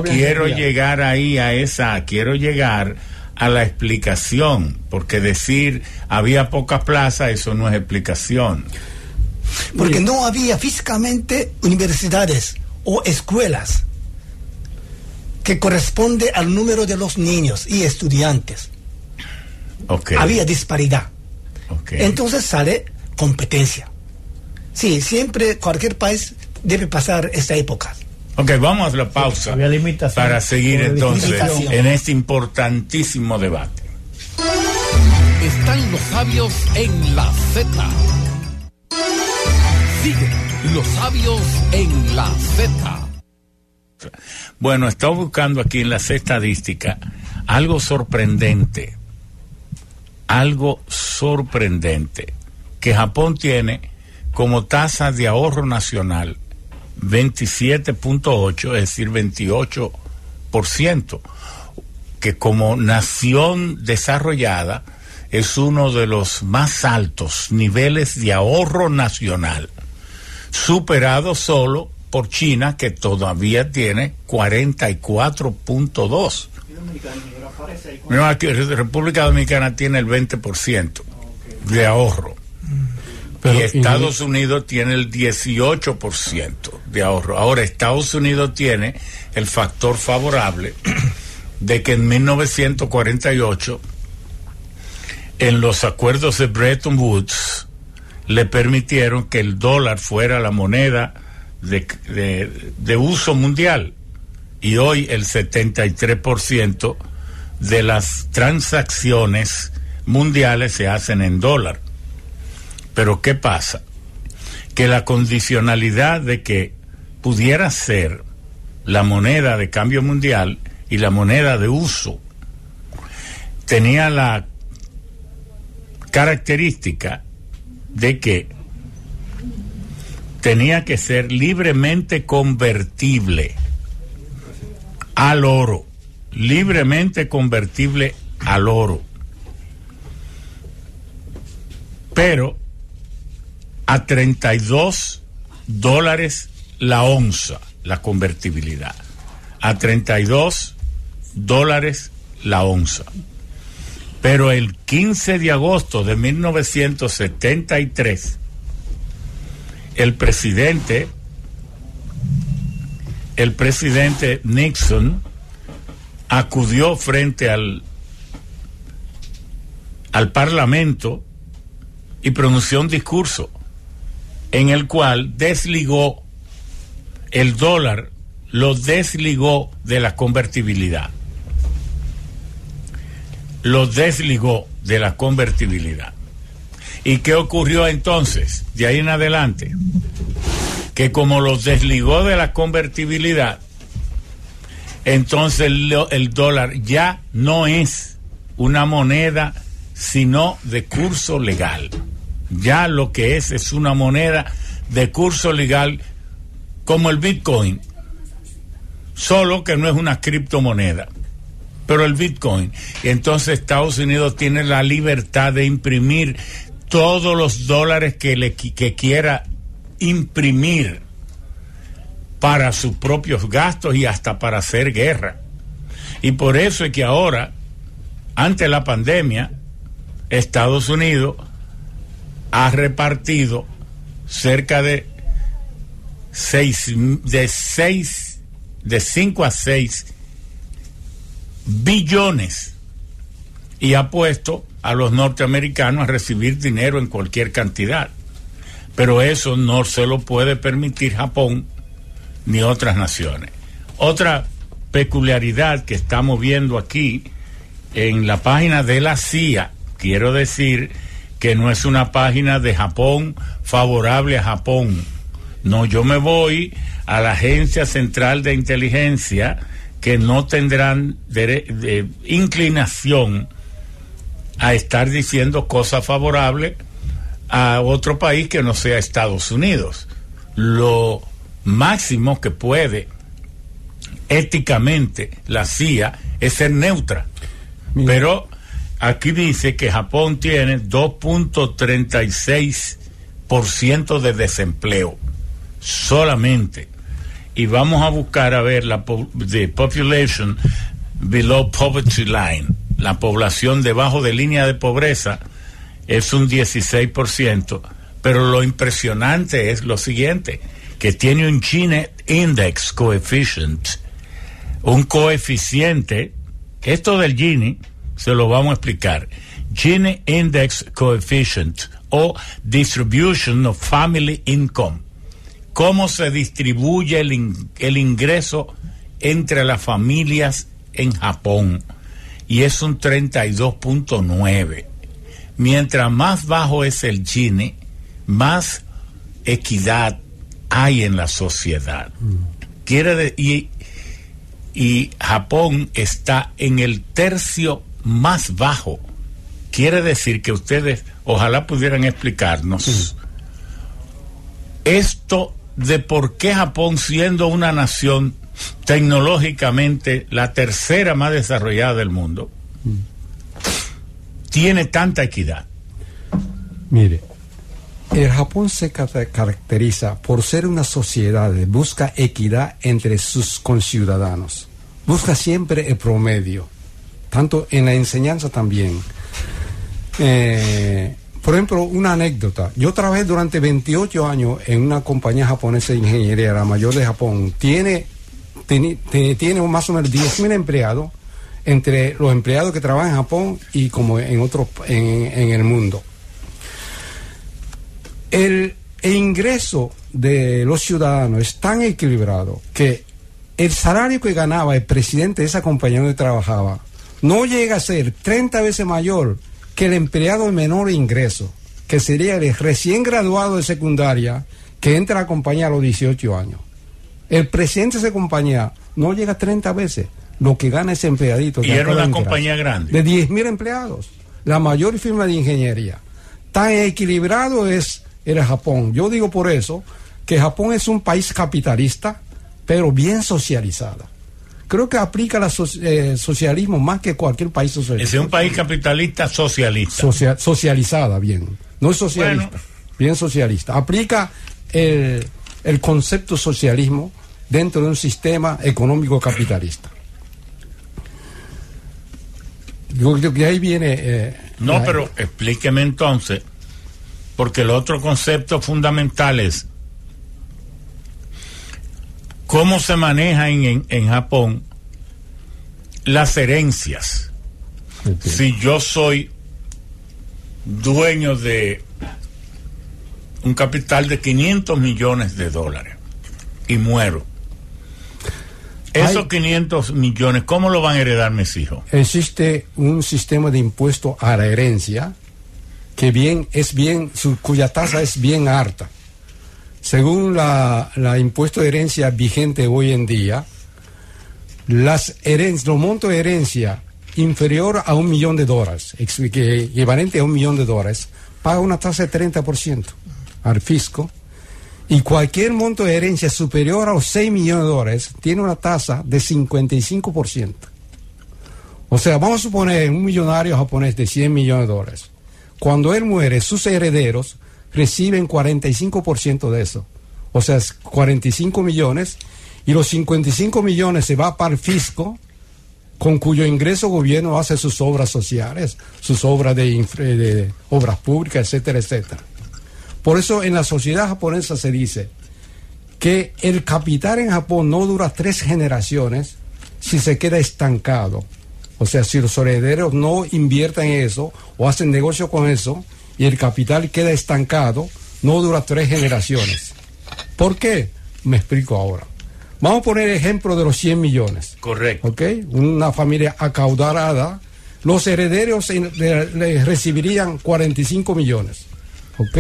quiero llegar ahí a esa quiero llegar a la explicación porque decir había pocas plazas eso no es explicación porque no había físicamente universidades o escuelas que corresponde al número de los niños y estudiantes había disparidad entonces sale competencia sí siempre cualquier país debe pasar esta época. Ok, vamos a la pausa para seguir entonces en este importantísimo debate. Están los sabios en la Z. Sigue los sabios en la Z. Bueno, estaba buscando aquí en las estadísticas algo sorprendente, algo sorprendente, que Japón tiene como tasa de ahorro nacional 27.8, es decir, 28%, que como nación desarrollada es uno de los más altos niveles de ahorro nacional, superado solo por China, que todavía tiene 44.2. Mira, aquí República Dominicana tiene el 20% de ahorro. y Estados Unidos tiene el 18% de ahorro. Ahora, Estados Unidos tiene el factor favorable de que en 1948, en los acuerdos de Bretton Woods, le permitieron que el dólar fuera la moneda de, de, uso mundial. Y hoy el 73% de las transacciones mundiales se hacen en dólar. Pero ¿qué pasa? Que la condicionalidad de que pudiera ser la moneda de cambio mundial y la moneda de uso tenía la característica de que tenía que ser libremente convertible al oro, libremente convertible al oro. Pero a 32 dólares la onza, la convertibilidad. A 32 dólares la onza. Pero el 15 de agosto de 1973, el presidente, el presidente Nixon acudió frente al, al Parlamento y pronunció un discurso en el cual desligó el dólar, lo desligó de la convertibilidad lo desligó de la convertibilidad. ¿Y qué ocurrió entonces, de ahí en adelante? Que como lo desligó de la convertibilidad, entonces el, el dólar ya no es una moneda sino de curso legal. Ya lo que es es una moneda de curso legal como el Bitcoin, solo que no es una criptomoneda pero el Bitcoin. Entonces Estados Unidos tiene la libertad de imprimir todos los dólares que, le, que quiera imprimir para sus propios gastos y hasta para hacer guerra. Y por eso es que ahora, ante la pandemia, Estados Unidos ha repartido cerca de seis, de seis, de cinco a seis billones y ha puesto a los norteamericanos a recibir dinero en cualquier cantidad. Pero eso no se lo puede permitir Japón ni otras naciones. Otra peculiaridad que estamos viendo aquí en la página de la CIA, quiero decir que no es una página de Japón favorable a Japón. No, yo me voy a la Agencia Central de Inteligencia que no tendrán inclinación a estar diciendo cosas favorables a otro país que no sea Estados Unidos. Lo máximo que puede éticamente la CIA es ser neutra. Pero aquí dice que Japón tiene 2.36% de desempleo solamente y vamos a buscar a ver la the population below poverty line, la población debajo de línea de pobreza es un 16%, pero lo impresionante es lo siguiente, que tiene un Gini Index Coefficient, un coeficiente, esto del Gini se lo vamos a explicar, Gini Index Coefficient o Distribution of Family Income cómo se distribuye el, el ingreso entre las familias en Japón y es un 32.9. Mientras más bajo es el Gini, más equidad hay en la sociedad. Quiere y y Japón está en el tercio más bajo. Quiere decir que ustedes ojalá pudieran explicarnos esto de por qué Japón, siendo una nación tecnológicamente la tercera más desarrollada del mundo, tiene tanta equidad. Mire, el Japón se caracteriza por ser una sociedad que busca equidad entre sus conciudadanos. Busca siempre el promedio, tanto en la enseñanza también. Eh, por ejemplo, una anécdota. Yo trabajé durante 28 años en una compañía japonesa de ingeniería, la mayor de Japón. Tiene, tiene, tiene más o menos 10.000 empleados entre los empleados que trabajan en Japón y como en otros en, el mundo. El, ingreso de los ciudadanos es tan equilibrado que el salario que ganaba el presidente de esa compañía donde trabajaba no llega a ser 30 veces mayor que el empleado de menor ingreso, que sería el recién graduado de secundaria que entra a la compañía a los 18 años. El presidente de esa compañía no llega 30 veces lo que gana ese empleadito. Y era una compañía grande. De 10 mil empleados. La mayor firma de ingeniería. Tan equilibrado es el Japón. Yo digo por eso que Japón es un país capitalista, pero bien socializado creo que aplica el eh, socialismo más que cualquier país socialista. Es un país capitalista socialista. socializada, bien. No es socialista, bien socialista. Aplica el, concepto socialismo dentro de un sistema económico capitalista. Yo creo que ahí viene... Eh, no, pero explíqueme entonces, porque el otro concepto fundamental es cómo se maneja en, en, Japón las herencias. Si yo soy dueño de un capital de 500 millones de dólares y muero, esos 500 millones, ¿cómo lo van a heredar mis hijos? Existe un sistema de impuesto a la herencia que bien es bien, su, cuya tasa es bien alta. Según la, impuesto de herencia vigente hoy en día, las herencias, los montos de herencia inferior a un millón de dólares, equivalente a un millón de dólares, paga una tasa de 30% al fisco y cualquier monto de herencia superior a los 6 millones de dólares tiene una tasa de 55%. O sea, vamos a suponer un millonario japonés de 100 millones de dólares. Cuando él muere, sus herederos reciben 45% de eso. O sea, 45 millones y los 55 millones se va para el fisco con cuyo ingreso gobierno hace sus obras sociales, sus obras de, de obras públicas, etcétera, etcétera. Por eso en la sociedad japonesa se dice que el capital en Japón no dura tres generaciones si se queda estancado. O sea, si los herederos no invierten en eso o hacen negocio con eso, y el capital queda estancado, no dura tres generaciones. ¿Por qué? Me explico ahora. Vamos a poner el ejemplo de los 100 millones. Correcto. ¿Ok? Una familia acaudalada, los herederos recibirían 45 millones. ¿Ok?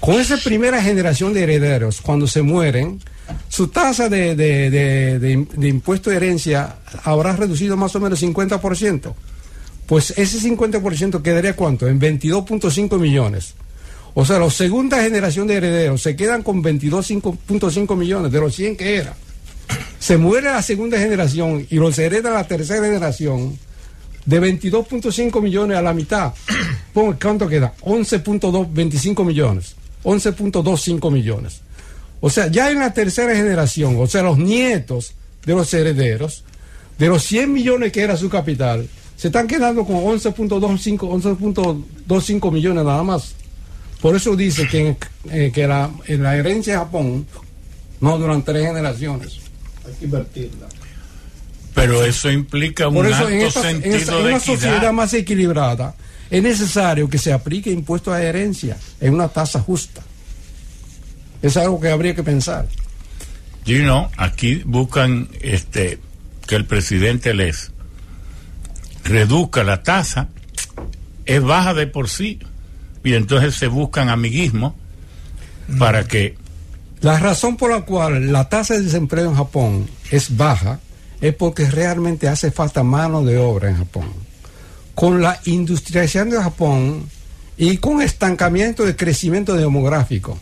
Con esa primera generación de herederos, cuando se mueren, su tasa de, de impuesto de herencia habrá reducido más o menos 50% pues ese 50% quedaría cuánto? En 22.5 millones. O sea, la segunda generación de herederos se quedan con 22.5 millones de los 100 que era. Se muere la segunda generación y los hereda la tercera generación de 22.5 millones a la mitad. ¿Cuánto queda? 11.25 millones. 11.25 millones. O sea, ya en la tercera generación, o sea, los nietos de los herederos, de los 100 millones que era su capital, se están quedando con 11.25 11.25 millones nada más. Por eso dice que, eh, que la, en la herencia de Japón no duran tres generaciones. Hay que invertirla. Pero eso implica un alto en sentido en una sociedad más equilibrada es necesario que se aplique impuesto a herencia en una tasa justa. Es algo que habría que pensar. You know, aquí buscan este que el presidente les reduzca la tasa, es baja de por sí. Y entonces se buscan amiguismos para que... La razón por la cual la tasa de desempleo en Japón es baja es porque realmente hace falta mano de obra en Japón. Con la industrialización de Japón y con estancamiento de crecimiento demográfico.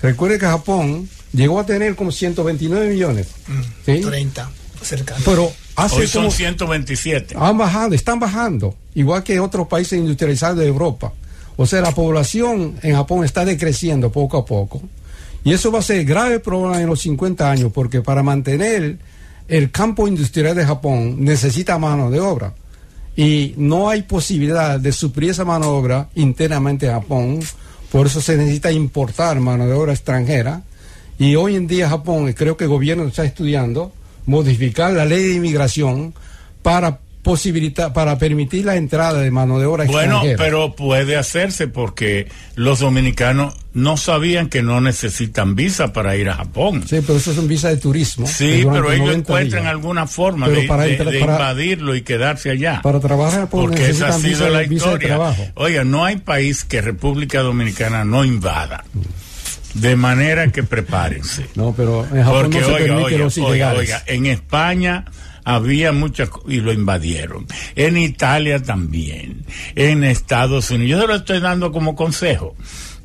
Recuerde que Japón llegó a tener como 129 millones. Mm, ¿sí? 30, cerca. Pero hace Hoy son como- 127. han bajado, están bajando, igual que otros países industrializados de Europa. O sea, la población en Japón está decreciendo poco a poco. Y eso va a ser grave problema en los 50 años, porque para mantener el campo industrial de Japón necesita mano de obra. Y no hay posibilidad de suplir esa mano de obra internamente en Japón. Por eso se necesita importar mano de obra extranjera. Y hoy en día Japón, creo que el gobierno está estudiando, modificar la ley de inmigración para posibilitar, para permitir la entrada de mano de obra Bueno, extranjera. pero puede hacerse porque los dominicanos no sabían que no necesitan visa para ir a Japón. Sí, pero eso es un visa de turismo. Sí, pero ellos 90 encuentran días. alguna forma de, para de- entrar- de para- invadirlo y quedarse allá. Para trabajar Japón porque esa ha sido la historia. Oiga, no hay país que República Dominicana no invada. De manera que prepárense. No, pero en Japón Porque no se oiga, oiga, los oiga, oiga, en España había muchas y lo invadieron. En Italia también. En Estados Unidos. Yo se lo estoy dando como consejo.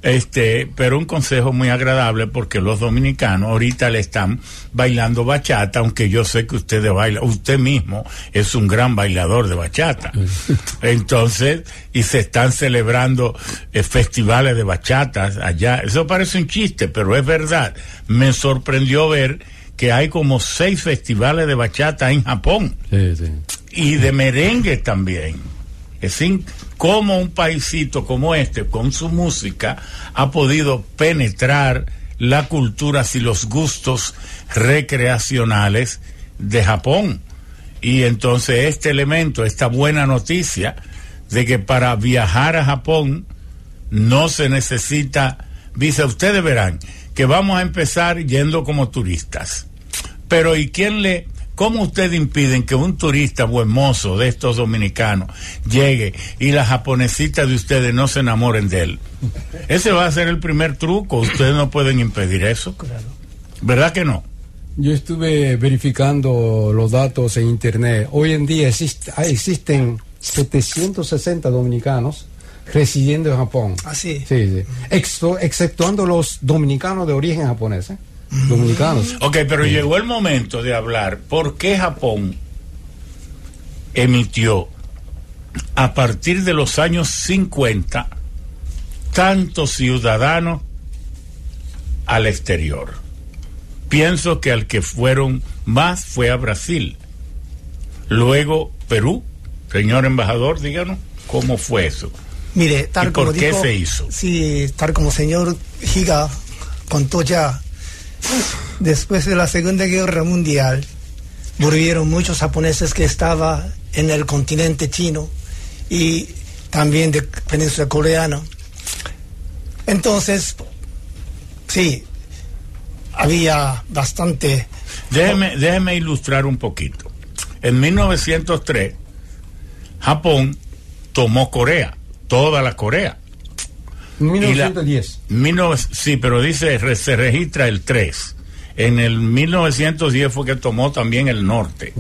Este, pero un consejo muy agradable porque los dominicanos ahorita le están bailando bachata, aunque yo sé que ustedes bailan, usted mismo es un gran bailador de bachata. Entonces, y se están celebrando eh, festivales de bachatas allá. Eso parece un chiste, pero es verdad. Me sorprendió ver que hay como seis festivales de bachata en Japón Sí, sí. y de merengue también. Es decir, cómo un paisito como este, con su música, ha podido penetrar la cultura y los gustos recreacionales de Japón. Y entonces este elemento, esta buena noticia de que para viajar a Japón no se necesita visa. Ustedes verán que vamos a empezar yendo como turistas. Pero ¿y quién le, cómo ustedes impiden que un turista buen mozo de estos dominicanos llegue y las japonesitas de ustedes no se enamoren de él? Ese va a ser el primer truco. Ustedes no pueden impedir eso. ¿Verdad que no? Yo estuve verificando los datos en internet. Hoy en día exist- ah, existen 760 dominicanos residiendo en Japón. Ah, sí. Sí, exceptuando los dominicanos de origen japonés. ¿eh? Dominicanos. Ok, pero llegó el momento de hablar por qué Japón emitió a partir de los años 50 tantos ciudadanos al exterior. Pienso que al que fueron más fue a Brasil. Luego Perú. Señor embajador, díganos cómo fue eso. Mire, tal ¿Y por como qué dijo, se hizo? Sí, tal como señor Higa contó ya, después de la Segunda Guerra Mundial, volvieron muchos japoneses que estaban en el continente chino y también de península coreana. Entonces, sí, había bastante... Déjeme, déjeme ilustrar un poquito. En 1903, Japón tomó Corea, toda la Corea. Y la- 1910. 19 sí, pero dice, re- se registra el 3. En el 1910 fue que tomó también el norte.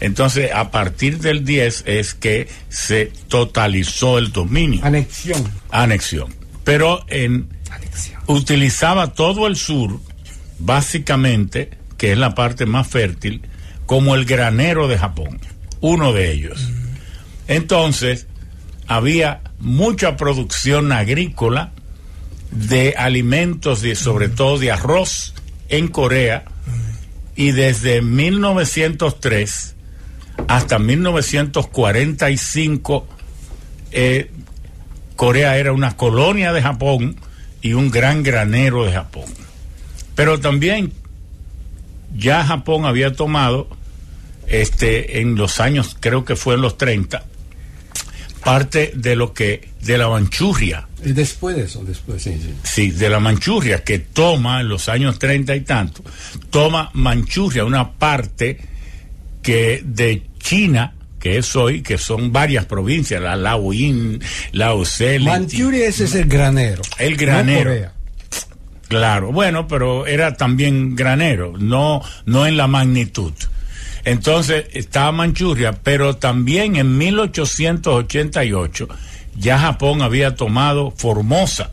Entonces, a partir del 10 es que se totalizó el dominio, Anexión. anexión. Pero en, utilizaba todo el sur, básicamente, que es la parte más fértil, como el granero de Japón, uno de ellos. Entonces, había mucha producción agrícola de alimentos y sobre todo de arroz en Corea y desde 1903 hasta 1945 eh, Corea era una colonia de Japón y un gran granero de Japón. Pero también ya Japón había tomado este en los años, creo que fue en los 30, parte de lo que de la Manchuria, Y después de eso, después, sí, sí. sí, de la Manchuria que toma en los años 30 y tanto, toma Manchuria, una parte que de China que es hoy, que son varias provincias, la Laoyin, Laosel, Manchuria ese es el granero. El granero. Claro, bueno, pero era también granero, no, no en la magnitud. Entonces estaba Manchuria, pero también en 1888 ya Japón había tomado Formosa,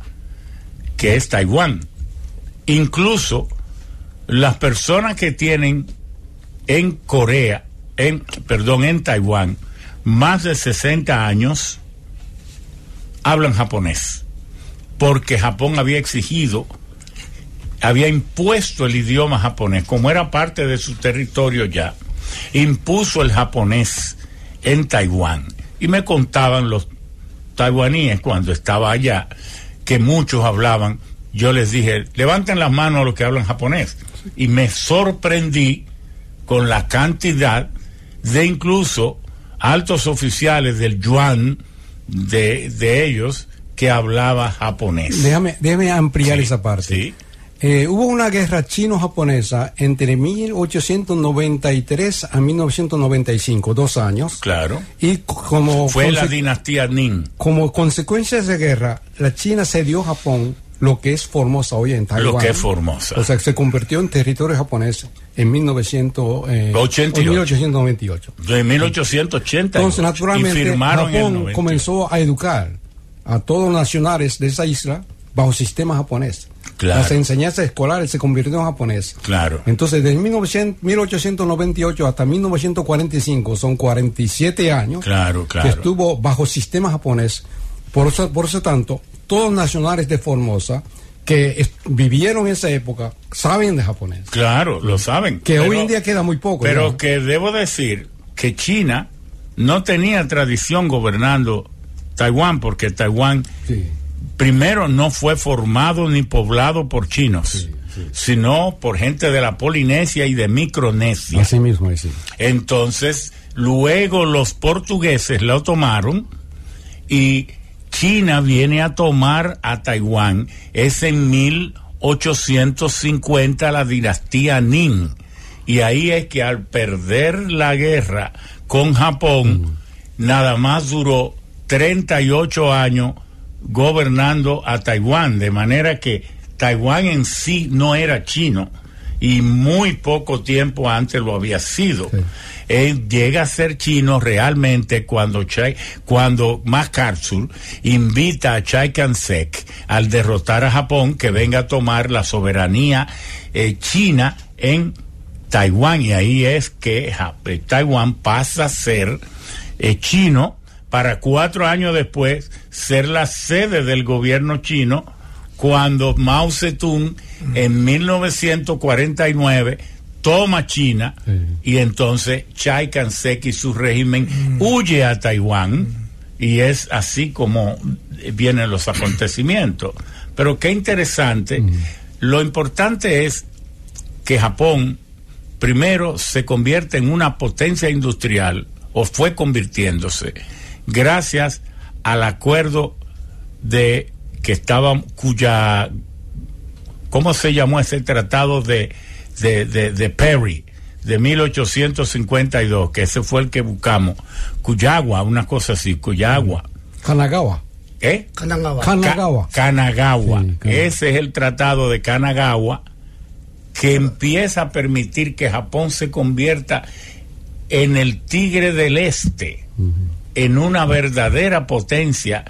que es Taiwán. Incluso las personas que tienen en Corea, en, perdón, en Taiwán, más de 60 años, hablan japonés, porque Japón había exigido, había impuesto el idioma japonés, como era parte de su territorio ya, impuso el japonés en Taiwán. Y me contaban los taiwaníes cuando estaba allá, que muchos hablaban, yo les dije, levanten las manos a los que hablan japonés. Y me sorprendí con la cantidad de incluso altos oficiales del yuan de, de ellos que hablaba japonés. Déjame, déjame ampliar esa parte. Eh, hubo una guerra chino-japonesa entre 1893 a 1995, dos años. Claro. Y como fue la dinastía Ning. Como consecuencia de esa guerra, la China cedió a Japón lo que es Formosa hoy en Taiwán. Lo que es Formosa. O sea, se convirtió en territorio japonés en 1900, eh, 1898. De 1880. Entonces, naturalmente, Japón comenzó a educar a todos los nacionales de esa isla bajo sistema japonés. Claro. Las enseñanzas escolares se convirtieron en japonés. Claro. Entonces, desde 1898 hasta 1945, son 47 años claro, claro. que estuvo bajo sistema japonés. Por eso, por eso tanto, todos los nacionales de Formosa que vivieron en esa época saben de japonés. Claro, lo saben. Que hoy en día queda muy poco. Pero que debo decir que China no tenía tradición gobernando Taiwán, porque Taiwán sí. Primero no fue formado ni poblado por chinos. Sí, sí. sino por gente de la Polinesia y de Micronesia. Así mismo, sí. Entonces, luego los portugueses lo tomaron y China viene a tomar a Taiwán. Es en 1850 la dinastía Ning. Y ahí es que al perder la guerra con Japón, mm. nada más duró 38 años gobernando a Taiwán. De manera que Taiwán en sí no era chino y muy poco tiempo antes lo había sido. Sí. Él llega a ser chino realmente cuando Chai, cuando MacArthur invita a Chai Kansek al derrotar a Japón que venga a tomar la soberanía eh, china en Taiwán y ahí es que eh, Taiwán pasa a ser eh, chino para cuatro años después ser la sede del gobierno chino cuando Mao Zedong en 1949 toma China Sí. y entonces Chai Kansek y su régimen huye a Taiwán y es así como vienen los acontecimientos. Pero qué interesante, lo importante es que Japón primero se convierte en una potencia industrial o fue convirtiéndose gracias al acuerdo de que estaba cuya ¿cómo se llamó ese tratado de de, de, de Perry de 1852 que ese fue el que buscamos Cuyagua una cosa así Cuyagua Kanagawa. ¿eh? Kanagawa. Kanagawa. Ka- Kanagawa. Sí, Kanagawa. Ese es el tratado de Kanagawa que empieza a permitir que Japón se convierta en el tigre del este, en una verdadera potencia,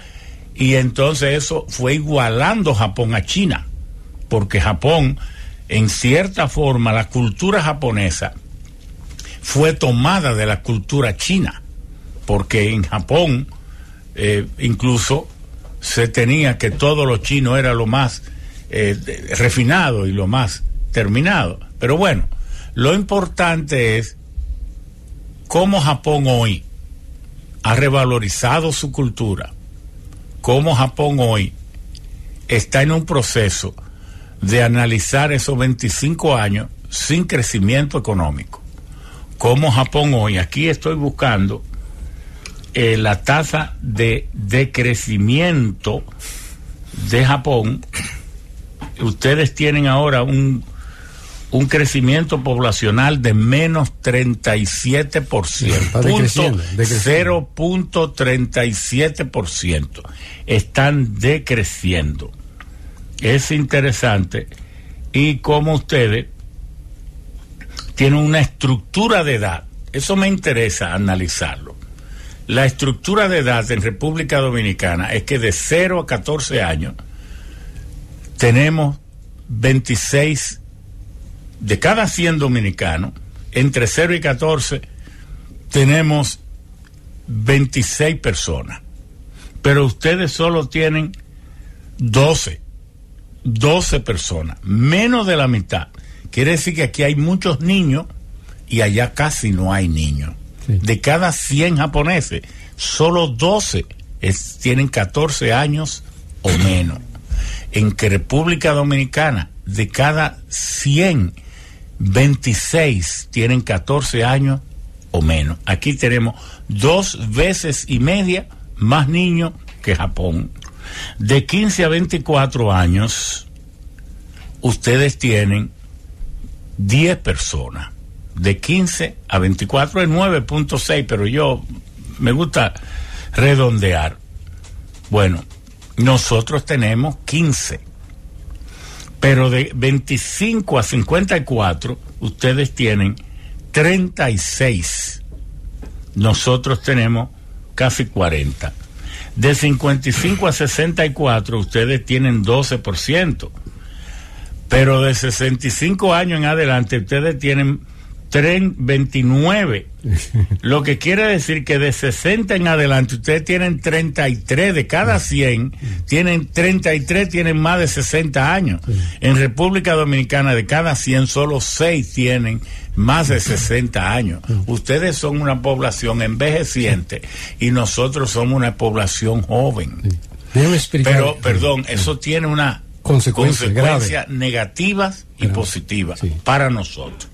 y entonces eso fue igualando Japón a China, porque Japón, en cierta forma, la cultura japonesa fue tomada de la cultura china, porque en Japón eh, incluso se tenía que todo lo chino era lo más eh, refinado y lo más terminado. Pero bueno, lo importante es cómo Japón hoy ha revalorizado su cultura, cómo Japón hoy está en un proceso de analizar esos 25 años sin crecimiento económico. Cómo Japón hoy, aquí estoy buscando eh, la tasa de decrecimiento de Japón, ustedes tienen ahora un, un crecimiento poblacional de menos 37%. Está decreciendo, punto decreciendo. 0.37%. Están decreciendo. Es interesante. Y como ustedes tienen una estructura de edad eso me interesa analizarlo. La estructura de edad en República Dominicana es que de 0 a 14 años tenemos 26 de cada 100 dominicanos, entre 0 y 14 tenemos 26 personas. Pero ustedes solo tienen 12, 12 personas, menos de la mitad. Quiere decir que aquí hay muchos niños y allá casi no hay niños. De cada 100 japoneses, solo 12 tienen 14 años o menos. En que República Dominicana, de cada 100, 26 tienen 14 años o menos. Aquí tenemos dos veces y media más niños que Japón. De 15 a 24 años, ustedes tienen 10 personas. De 15 a 24 es 9.6, pero yo me gusta redondear. Bueno, nosotros tenemos 15. Pero de 25 a 54, ustedes tienen 36. Nosotros tenemos casi 40. De 55 a 64, ustedes tienen 12%. Pero de 65 años en adelante, ustedes tienen 29. Lo que quiere decir que de 60 en adelante ustedes tienen 33, de cada 100 tienen 33, tienen más de 60 años. En República Dominicana de cada 100 solo 6 tienen más de 60 años. Ustedes son una población envejeciente y nosotros somos una población joven. Pero, perdón, eso tiene una consecuencias negativas y positivas para nosotros.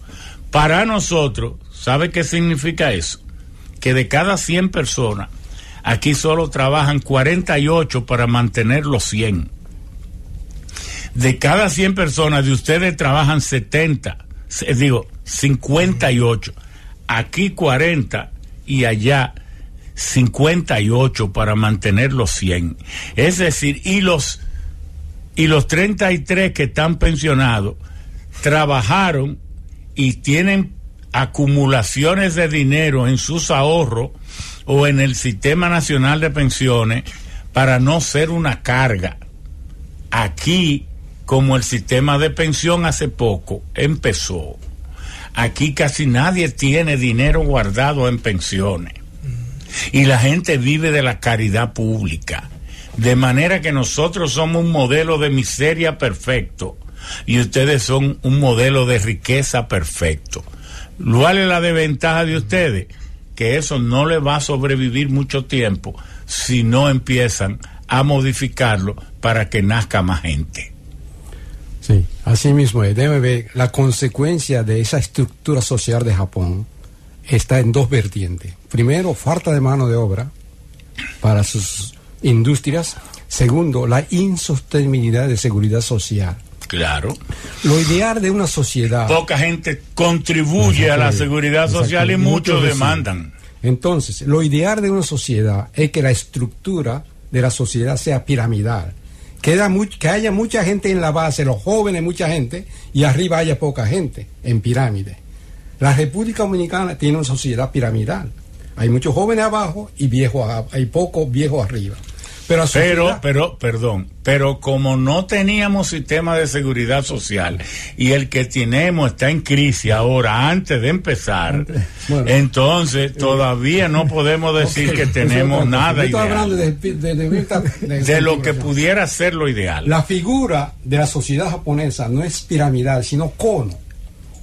Para nosotros, ¿sabe qué significa eso? Que de cada 100 personas, aquí solo trabajan 48 para mantener los 100. De cada 100 personas, de ustedes trabajan 70, digo, 58. Aquí 40 y allá 58 para mantener los 100. Es decir, y los, y los 33 que están pensionados trabajaron y tienen acumulaciones de dinero en sus ahorros o en el Sistema Nacional de Pensiones para no ser una carga. Aquí, como el sistema de pensión hace poco empezó, aquí casi nadie tiene dinero guardado en pensiones. Y la gente vive de la caridad pública. De manera que nosotros somos un modelo de miseria perfecto y ustedes son un modelo de riqueza perfecto. ¿Cuál es la desventaja de ustedes? Que eso no le va a sobrevivir mucho tiempo si no empiezan a modificarlo para que nazca más gente. Sí, así mismo es. Debe ver, la consecuencia de esa estructura social de Japón está en dos vertientes. Primero, falta de mano de obra para sus industrias. Segundo, la insostenibilidad de seguridad social. Claro. Lo ideal de una sociedad. Poca gente contribuye a la seguridad social y muchos demandan. Entonces, lo ideal de una sociedad es que la estructura de la sociedad sea piramidal. Que, que haya mucha gente en la base, los jóvenes, mucha gente, y arriba haya poca gente, en pirámide. La República Dominicana tiene una sociedad piramidal. Hay muchos jóvenes abajo y viejos, hay pocos viejos arriba. Pero, pero, perdón, pero como no teníamos sistema de seguridad social y el que tenemos está en crisis ahora antes de empezar, entonces todavía no podemos decir que tenemos nada ideal. de, lo que pudiera ser lo ideal. La figura de la sociedad japonesa no es piramidal, sino cono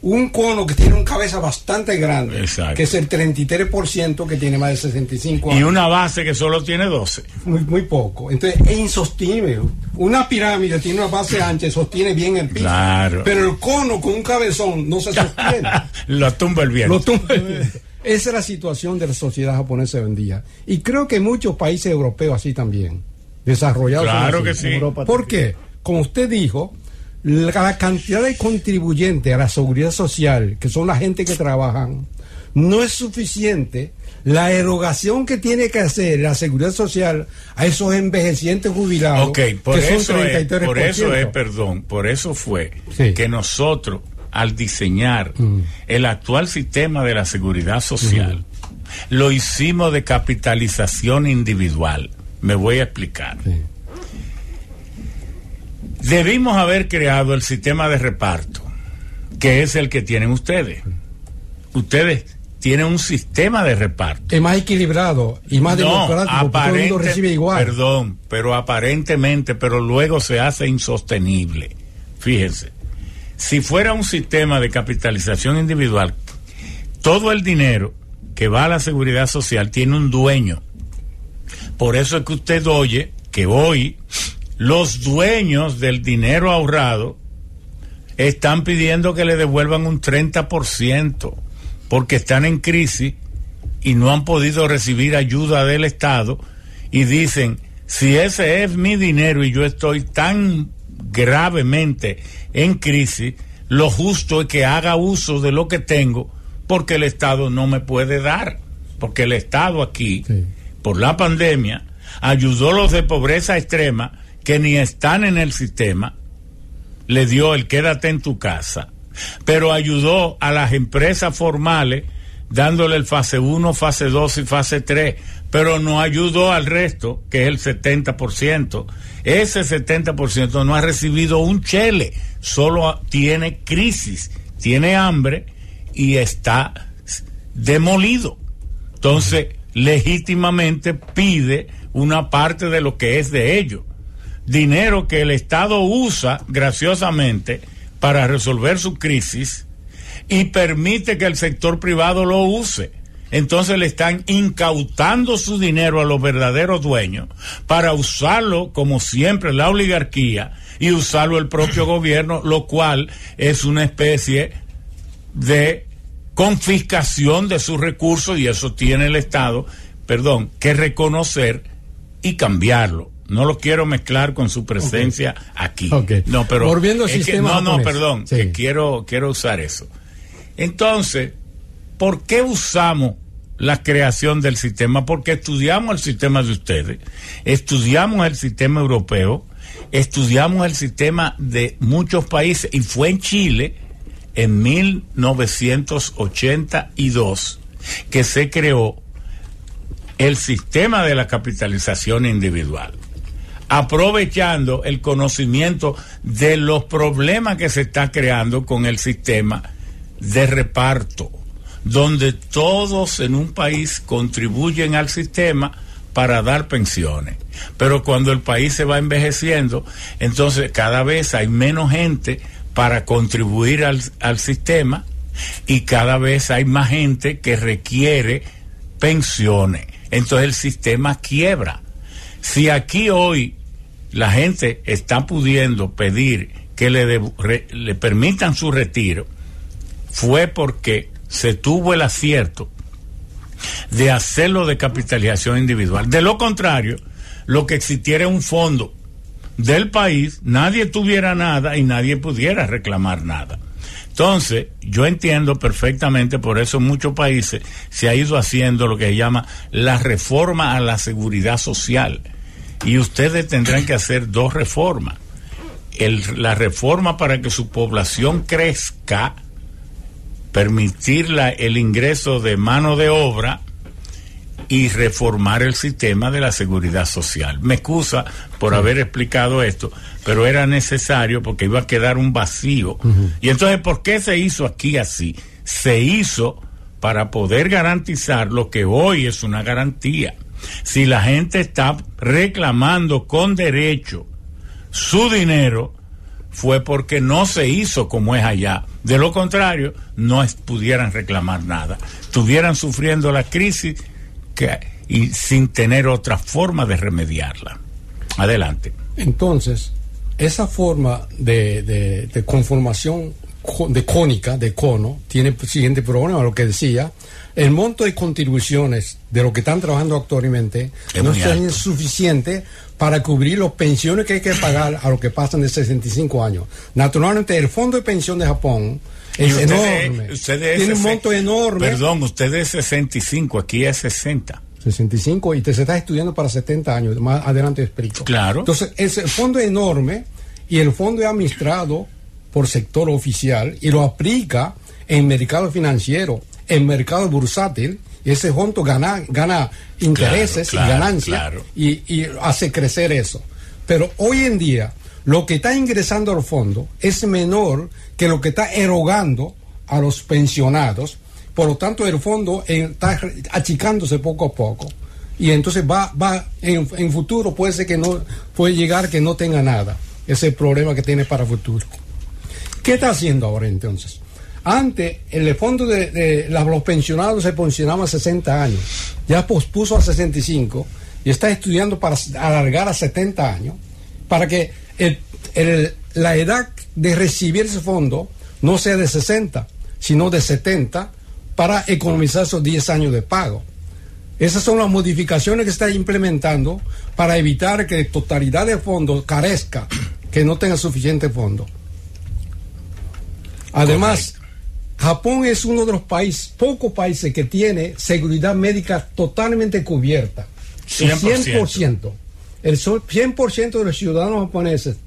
un cono que tiene una cabeza bastante grande, que es el 33% que tiene más de 65 años. Y una base que solo tiene 12. Muy, muy poco. Entonces es insostenible. Una pirámide tiene una base ancha y sostiene bien el piso. Claro. Pero el cono con un cabezón no se sostiene. Lo tumba el viento. Lo tumba el viento. Esa es la situación de la sociedad japonesa hoy en día. Y creo que muchos países europeos así también. Desarrollados. Claro que sí. ¿Por qué? Como usted dijo, la cantidad de contribuyentes a la seguridad social, que son la gente que trabajan, no es suficiente la erogación que tiene que hacer la seguridad social a esos envejecientes jubilados. Ok, por, eso, es, por eso es, perdón, por eso fue que nosotros al diseñar mm. el actual sistema de la seguridad social, lo hicimos de capitalización individual. Me voy a explicar. Debimos haber creado el sistema de reparto, que es el que tienen ustedes. Ustedes tienen un sistema de reparto. Es más equilibrado y más democrático, todo recibe igual. Perdón, pero aparentemente, pero luego se hace insostenible. Fíjense, si fuera un sistema de capitalización individual, todo el dinero que va a la seguridad social tiene un dueño. Por eso es que usted oye que hoy los dueños del dinero ahorrado están pidiendo que le devuelvan un 30% porque están en crisis y no han podido recibir ayuda del Estado y dicen, si ese es mi dinero y yo estoy tan gravemente en crisis, lo justo es que haga uso de lo que tengo porque el Estado no me puede dar, porque el Estado aquí, por la pandemia, ayudó a los de pobreza extrema que ni están en el sistema, le dio el quédate en tu casa, pero ayudó a las empresas formales dándole el fase 1, fase 2 y fase 3, pero no ayudó al resto, que es el 70%. Ese 70% no ha recibido un chele, solo tiene crisis, tiene hambre y está demolido. Entonces, legítimamente pide una parte de lo que es de ellos. Dinero que el Estado usa graciosamente para resolver su crisis y permite que el sector privado lo use. Entonces le están incautando su dinero a los verdaderos dueños para usarlo como siempre la oligarquía y usarlo el propio gobierno, lo cual es una especie de confiscación de sus recursos y eso tiene el Estado, perdón, que reconocer y cambiarlo no lo quiero mezclar con su presencia aquí. No, pero no, no, perdón, que quiero quiero usar eso. Entonces, ¿por qué usamos la creación del sistema? Porque estudiamos el sistema de ustedes, estudiamos el sistema europeo, estudiamos el sistema de muchos países y fue en Chile en 1982 que se creó el sistema de la capitalización individual aprovechando el conocimiento de los problemas que se está creando con el sistema de reparto, donde todos en un país contribuyen al sistema para dar pensiones. Pero cuando el país se va envejeciendo, entonces cada vez hay menos gente para contribuir al, al sistema y cada vez hay más gente que requiere pensiones. Entonces el sistema quiebra. Si aquí hoy la gente está pudiendo pedir que le, le permitan su retiro, fue porque se tuvo el acierto de hacerlo de capitalización individual. De lo contrario, lo que existiera un fondo del país, nadie tuviera nada y nadie pudiera reclamar nada. Entonces, yo entiendo perfectamente, por eso en muchos países se ha ido haciendo lo que se llama la reforma a la seguridad social y ustedes tendrán que hacer dos reformas. la reforma para que su población crezca, permitir el ingreso de mano de obra y reformar el sistema de la seguridad social. Me excusa por haber explicado esto, pero era necesario porque iba a quedar un vacío. Y entonces, ¿por qué se hizo aquí así? Se hizo para poder garantizar lo que hoy es una garantía si la gente está reclamando con derecho su dinero, fue porque no se hizo como es allá. De lo contrario, no pudieran reclamar nada. Estuvieran sufriendo la crisis y sin tener otra forma de remediarla. Adelante. Entonces, esa forma de, de conformación de cónica, de cono, tiene el siguiente problema, lo que decía, el monto de contribuciones de lo que están trabajando actualmente no es suficiente para cubrir las pensiones que hay que pagar a los que pasan de 65 años. Naturalmente, el fondo de pensión de Japón es enorme. Tiene un monto enorme. Perdón, usted es 65, aquí es 60. 65 y te se está estudiando para 70 años. Más adelante explico. Claro. Entonces, el fondo es enorme y el fondo es administrado por sector oficial y lo aplica en mercado financiero, en mercado bursátil, y ese fondo gana, gana intereses y ganancias y, hace crecer eso. Pero hoy en día, lo que está ingresando al fondo es menor que lo que está erogando a los pensionados. Por lo tanto, el fondo está achicándose poco a poco. Y entonces va, va en, futuro puede ser que no, puede llegar que no tenga nada. Ese es el problema que tiene para futuro. ¿Qué está haciendo ahora entonces? Antes, el fondo de, los pensionados se pensionaba a 60 años, ya pospuso a 65 y está estudiando para alargar a 70 años, para que la edad de recibir ese fondo no sea de 60, sino de 70, para economizar esos 10 años de pago. Esas son las modificaciones que está implementando para evitar que totalidad de fondos carezca, que no tenga suficiente fondo. Además, Japón es uno de los países, pocos países que tiene seguridad médica totalmente cubierta. 100%. El 100%, de los ciudadanos japoneses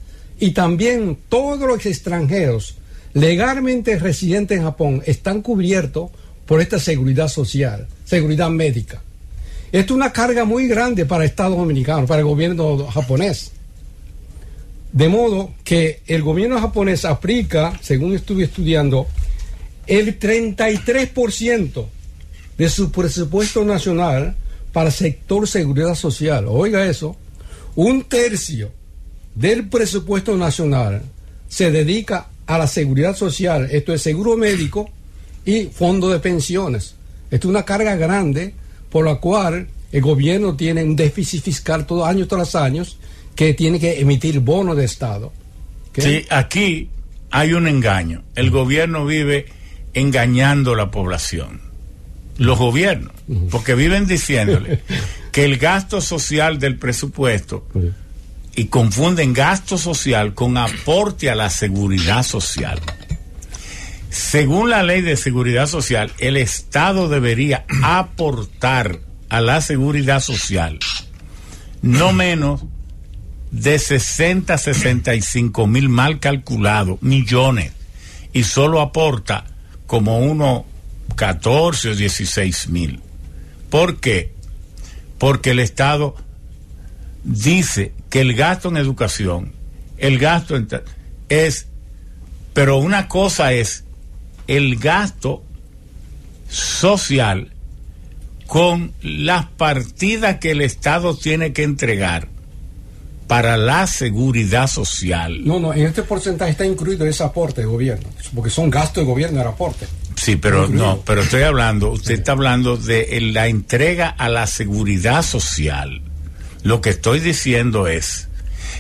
y también todos los extranjeros legalmente residentes en Japón están cubiertos por esta seguridad social, seguridad médica. Esto es una carga muy grande para el Estado Dominicano, para el gobierno japonés. De modo que el gobierno japonés aplica, según estuve estudiando, el 33% de su presupuesto nacional para el sector seguridad social. Oiga eso, un tercio del presupuesto nacional se dedica a la seguridad social, esto es seguro médico y fondo de pensiones. Esto es una carga grande por la cual el gobierno tiene un déficit fiscal todo año tras año que tiene que emitir bonos de Estado. Sí, aquí hay un engaño. El gobierno vive engañando a la población. Los gobiernos, porque viven diciéndole que el gasto social del presupuesto y confunden gasto social con aporte a la seguridad social. Según la ley de seguridad social, el Estado debería aportar a la seguridad social no menos de 60 65 mil mal calculados millones y solo aporta como unos 14 o 16 mil. ¿Por qué? Porque el Estado dice que el gasto en educación, el gasto en, es, pero una cosa es el gasto social con las partidas que el Estado tiene que entregar para la seguridad social. No, no, en este porcentaje está incluido ese aporte de gobierno, porque son gastos de gobierno el aporte. Sí, pero no, pero estoy hablando, usted está hablando de la entrega a la seguridad social. Lo que estoy diciendo es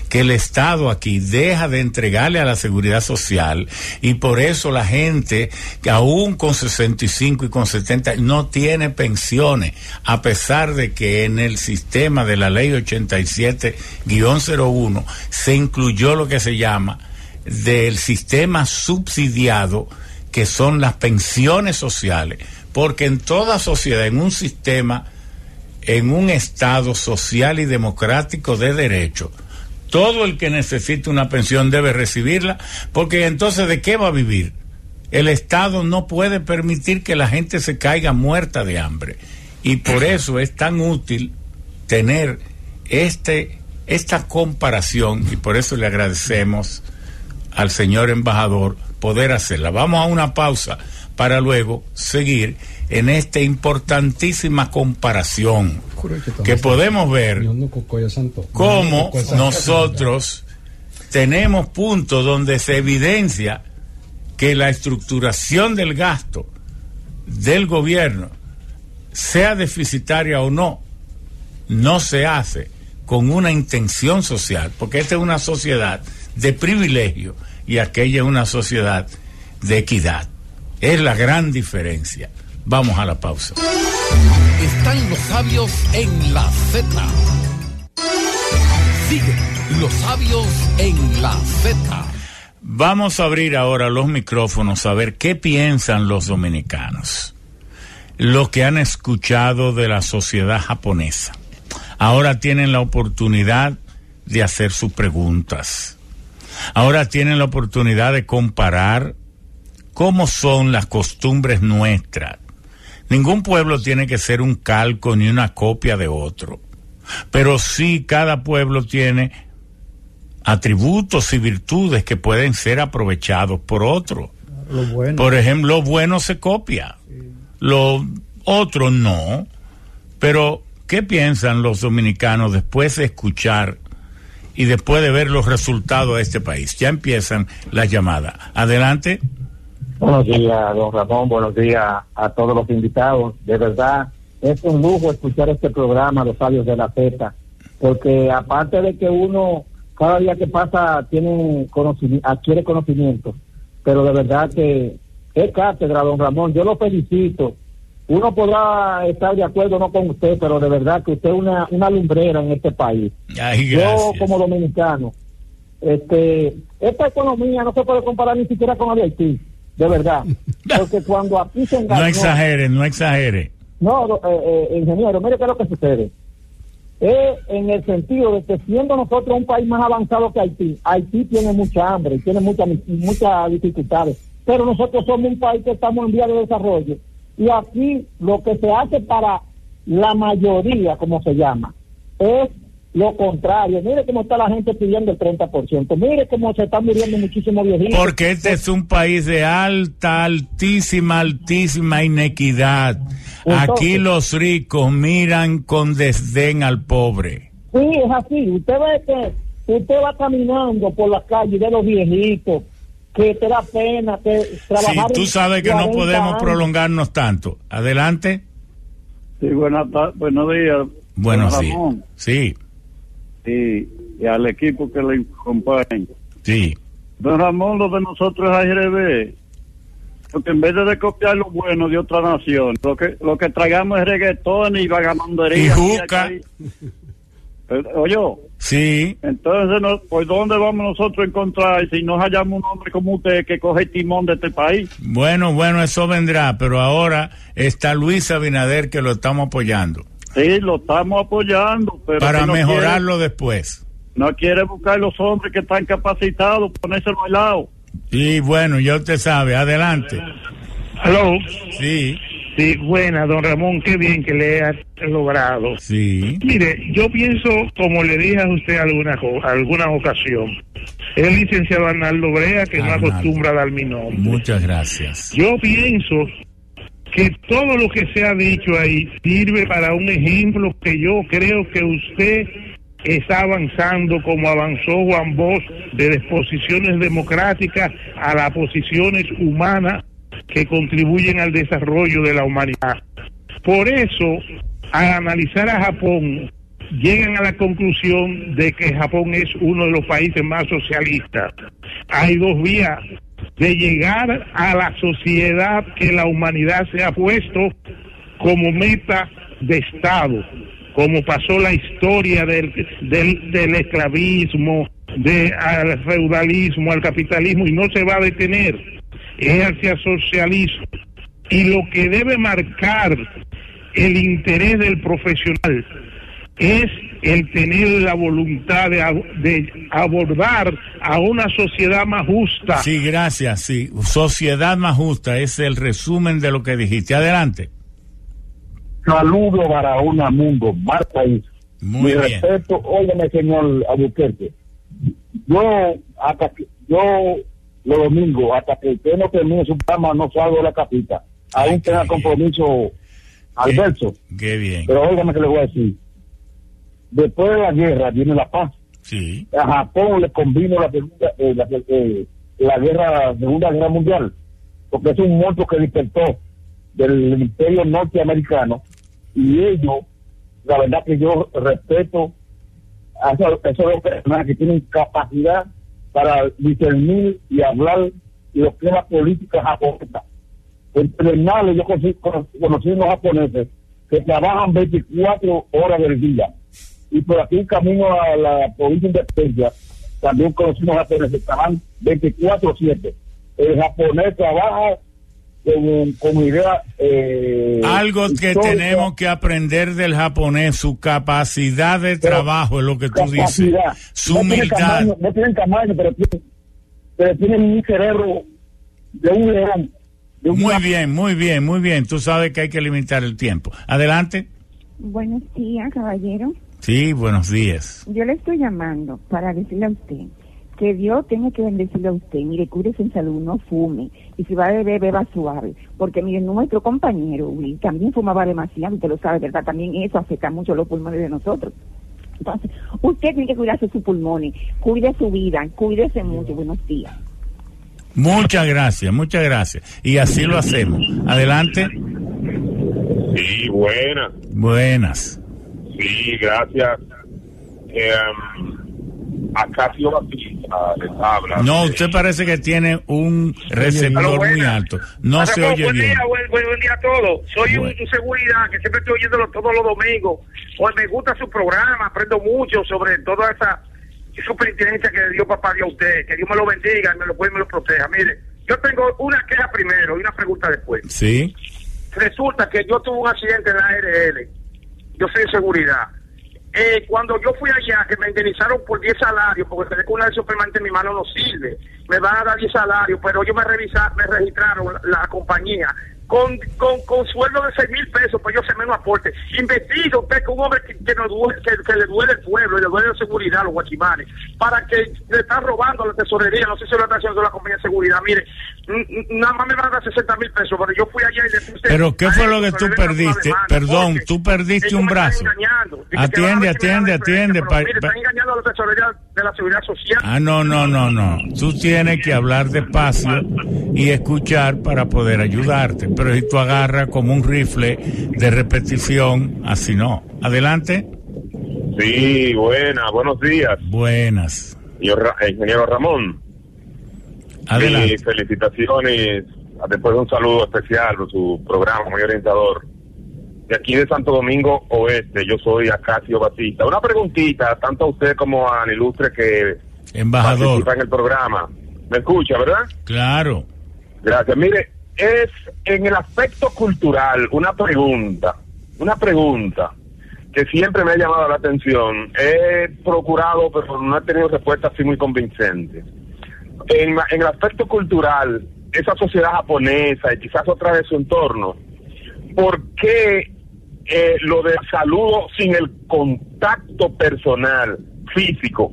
que el Estado aquí deja de entregarle a la seguridad social y por eso la gente, que aún con 65 y con 70, no tiene pensiones, a pesar de que en el sistema de la ley 87-01 se incluyó lo que se llama del sistema subsidiado, que son las pensiones sociales, porque en toda sociedad, en un sistema, en un Estado social y democrático de derecho, todo el que necesite una pensión debe recibirla, porque entonces ¿de qué va a vivir? El Estado no puede permitir que la gente se caiga muerta de hambre. Y por eso es tan útil tener este, esta comparación, y por eso le agradecemos al señor embajador poder hacerla. Vamos a una pausa para luego seguir en esta importantísima comparación que podemos ver cómo nosotros tenemos puntos donde se evidencia que la estructuración del gasto del gobierno, sea deficitaria o no, no se hace con una intención social, porque esta es una sociedad de privilegio y aquella es una sociedad de equidad. Es la gran diferencia. Vamos a la pausa. Están los sabios en la Z. Sigue los sabios en la Z. Vamos a abrir ahora los micrófonos a ver qué piensan los dominicanos, lo que han escuchado de la sociedad japonesa. Ahora tienen la oportunidad de hacer sus preguntas. Ahora tienen la oportunidad de comparar cómo son las costumbres nuestras. Ningún pueblo tiene que ser un calco ni una copia de otro, pero sí cada pueblo tiene atributos y virtudes que pueden ser aprovechados por otro. Por ejemplo, lo bueno se copia, lo otro no. Pero, ¿qué piensan los dominicanos después de escuchar y después de ver los resultados de este país? Ya empiezan las llamadas. Adelante. Buenos días, don Ramón. Buenos días a todos los invitados. De verdad, es un lujo escuchar este programa, Los Sabios de la Z, porque aparte de que uno cada día que pasa tiene conocimiento, adquiere conocimiento, pero de verdad que es cátedra, don Ramón. Yo lo felicito. Uno podrá estar de acuerdo no con usted, pero de verdad que usted es una, una lumbrera en este país. Yo como dominicano, este, esta economía no se puede comparar ni siquiera con la de Haití, de verdad. Porque cuando aquí se engañó, No exagere, no exagere. No, eh, eh, ingeniero, mire qué es lo que sucede es en el sentido de que siendo nosotros un país más avanzado que Haití, Haití tiene mucha hambre y tiene muchas muchas dificultades, pero nosotros somos un país que estamos en vía de desarrollo y aquí lo que se hace para la mayoría, como se llama, es lo contrario. Mire cómo está la gente pidiendo el 30%. Mire cómo se están muriendo muchísimos viejitos. Porque este es un país de alta, altísima, altísima inequidad. Aquí los ricos miran con desdén al pobre. Sí, es así. Usted ve que usted va caminando por la calle de los viejitos, que te da pena que trabajar. Sí, tú sabes que no podemos prolongarnos tanto. Adelante. Sí, buenos días. Buenos días. Sí y, al equipo que le acompaña. Sí. Don Ramón, lo de nosotros es ARB. Porque en vez de copiar lo bueno de otra nación, lo que lo que traigamos es reggaetón y vagamondería. Y juca. Eh, oye. Sí. Entonces, no, ¿por dónde vamos nosotros a encontrar si nos hallamos un hombre como usted que coge el timón de este país? Bueno, bueno, eso vendrá, pero ahora está Luis Abinader que lo estamos apoyando. Sí, lo estamos apoyando, pero para mejorarlo después. No quiere buscar los hombres que están capacitados, ponérselo al lado. Y bueno, ya usted sabe, adelante. Aló. Sí. Sí, buena, don Ramón, qué bien que le ha logrado. Sí. Mire, yo pienso, como le dije a usted alguna, alguna ocasión, el licenciado Arnaldo Brea que no acostumbra a dar mi nombre. Muchas gracias. Yo pienso que todo lo que se ha dicho ahí sirve para un ejemplo que yo creo que usted está avanzando como avanzó Juan Bosch de disposiciones democráticas a las posiciones humanas que contribuyen al desarrollo de la humanidad. Por eso, al analizar a Japón, llegan a la conclusión de que Japón es uno de los países más socialistas. Hay dos vías de llegar a la sociedad que la humanidad se ha puesto como meta de Estado, como pasó la historia del, del, esclavismo, del al feudalismo, al capitalismo, y no se va a detener, es hacia socialismo. Y lo que debe marcar el interés del profesional es el tener la voluntad de, abordar a una sociedad más justa. Sí, gracias, sí. Sociedad más justa es el resumen de lo que dijiste. Adelante. Saludo para un mundo, Marta y Muy Mi respeto, óigame, señor Albuquerque. Yo, hasta que, yo, los domingos, hasta que usted no termine su programa, no salgo de la capita. Aún tenga compromiso al verso. Qué bien. Pero óigame que le voy a decir después de la guerra viene la paz. Sí. A Japón le convino la segunda, eh, la, eh, la guerra, segunda guerra mundial, porque es un monstruo que despertó del imperio norteamericano y ellos, la verdad que yo respeto a esos, esos personas que tienen capacidad para discernir y hablar lo que es la política japonesa. Entre males yo conocí, conocí unos japoneses que trabajan 24 horas del día y por aquí camino a la provincia de Independencia también conocimos japoneses que estaban 24-7. El japonés trabaja con, con idea. Eh, Algo que tenemos que aprender del japonés, su capacidad de trabajo, es lo que tú dices. Su no humildad. no tienen tamaño, pero tienen pero tienen un cerebro de un león. De un Muy bien, muy bien, muy bien. Tú sabes que hay que limitar el tiempo. Adelante. Buenos días, caballero. Sí, buenos días. Yo le estoy llamando para decirle a usted que Dios tiene que bendecirle a usted. Mire, cúrese en salud, no fume. Y si va a beber, beba suave. Porque, mire, nuestro compañero, Will, también fumaba demasiado, usted lo sabe, ¿verdad? También eso afecta mucho los pulmones de nosotros. Entonces, usted tiene que cuidarse sus pulmones, cuide su vida, cuídese mucho. Buenos días. Muchas gracias, muchas gracias. Y así lo hacemos. Adelante. Sí, buenas. Buenas. Sí, gracias. Um, Acacio Batista les habla. No, usted parece que tiene un receptor muy alto. No se oye buen bien. Día, buen, buen- buen día a todos. Soy un, Bueno. un seguridad que siempre estoy oyéndolo todos los domingos. Pues me gusta su programa, aprendo mucho sobre toda esa superinteligencia que dio papá Dios a usted. Que Dios me lo bendiga y me lo cuide y me lo proteja. Mire, yo tengo una queja primero y una pregunta después. Sí. Resulta que yo tuve un accidente en la ARL. Yo soy de seguridad. Eh, cuando yo fui allá, que me indemnizaron por 10 salarios, porque tener una de permanente en mi mano no sirve. Me van a dar 10 salarios, pero ellos me, revisa, me registraron la compañía con, con, con sueldo de 6 mil pesos, pues yo sé menos aporte. Investiga usted que un hombre que, que, nos duele, que, que le duele el pueblo y le duele la seguridad a los guachimanes, para que le están robando la tesorería, no sé si lo está haciendo la compañía de seguridad. Mire, nada más me van a dar 60 mil pesos, pero yo fui allá y le puse. Pero ¿qué fue lo que tú perdiste? Perdón, tú perdiste un brazo. Atiende, atiende, atiende. pa- mire, pa- están engañando a la tesorería de la seguridad social. Ah, no, no, no, no. Tú tienes que hablar despacio y escuchar para poder ayudarte. Pero si tú agarras como un rifle de repetición, así no. Adelante. Sí, buenas, buenos días. Buenas. Eh, ingeniero Ramón. Adelante. Sí, felicitaciones. Después un saludo especial por su programa, muy orientador. De aquí de Santo Domingo Oeste, yo soy Acacio Batista. Una preguntita, tanto a usted como al ilustre que Embajador. participa en el programa. ¿Me escucha, verdad? Claro. Gracias. Mire, es en el aspecto cultural una pregunta, una pregunta que siempre me ha llamado la atención. He procurado, pero no he tenido respuestas así muy convincentes. En, el aspecto cultural, esa sociedad japonesa y quizás otra de su entorno, ¿por qué eh, lo del saludo sin el contacto personal, físico,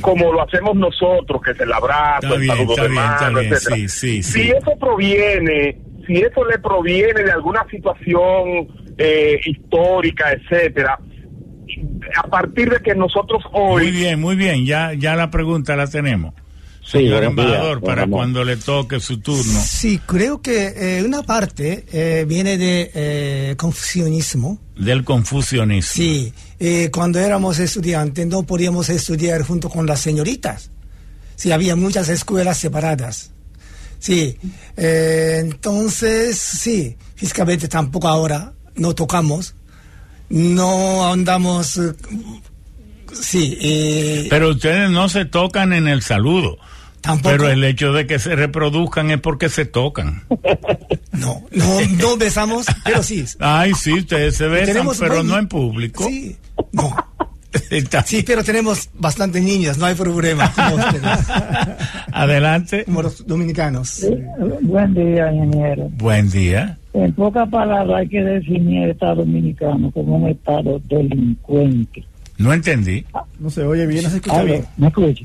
como lo hacemos nosotros, que es el abrazo, Está el bien, saludo está de bien, está mano, bien. etcétera? Sí, sí, Si sí. eso proviene, si eso le proviene de alguna situación eh, histórica, etcétera, a partir de que nosotros hoy Muy bien, muy bien. Ya, ya la pregunta la tenemos. Sí, embajador, para cuando le toque su turno. Sí, creo que eh, una parte eh, viene de eh, confusionismo. Del confusionismo. Sí, eh, cuando éramos estudiantes no podíamos estudiar junto con las señoritas. Sí, había muchas escuelas separadas. Sí, eh, entonces, sí, físicamente tampoco ahora no tocamos, no andamos, eh, sí, eh, Pero ustedes no se tocan en el saludo. Tampoco. Pero el hecho de que se reproduzcan es porque se tocan. no, no, no besamos, pero sí. Ay, sí, ustedes se besan, Tenemos pero no en público. Sí, no. Está- Sí, pero tenemos bastantes niños, no hay problema. Como ustedes, Adelante. como los dominicanos. Buen día, ingeniero. Buen día. En pocas palabras, hay que definir el Estado Dominicano como un Estado delincuente. No entendí. No se oye bien, no se escucha bien. ¿Me escucha?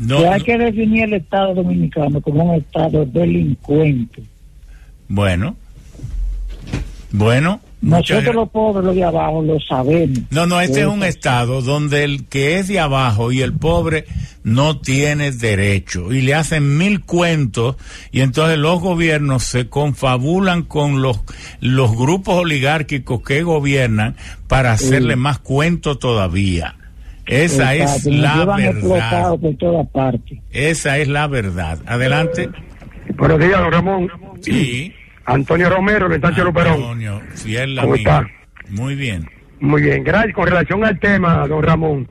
No, que hay no. que definir el Estado Dominicano como un Estado delincuente. Bueno. Bueno. muchas Nosotros gra- los pobres, los de abajo, lo sabemos. No, no, este es un estado donde el que es de abajo y el pobre no tiene derecho y le hacen mil cuentos y entonces los gobiernos se confabulan con los, los grupos oligárquicos que gobiernan para hacerle más cuentos todavía. Esa es Exacto, la verdad. explotados por todas partes. Esa es la verdad. Adelante. Buenos días, don Ramón. Sí. Antonio Romero, de Estancia Luperón. Antonio, fiel ¿Cómo está? Muy bien. Muy bien, gracias. Con relación al tema, don Ramón,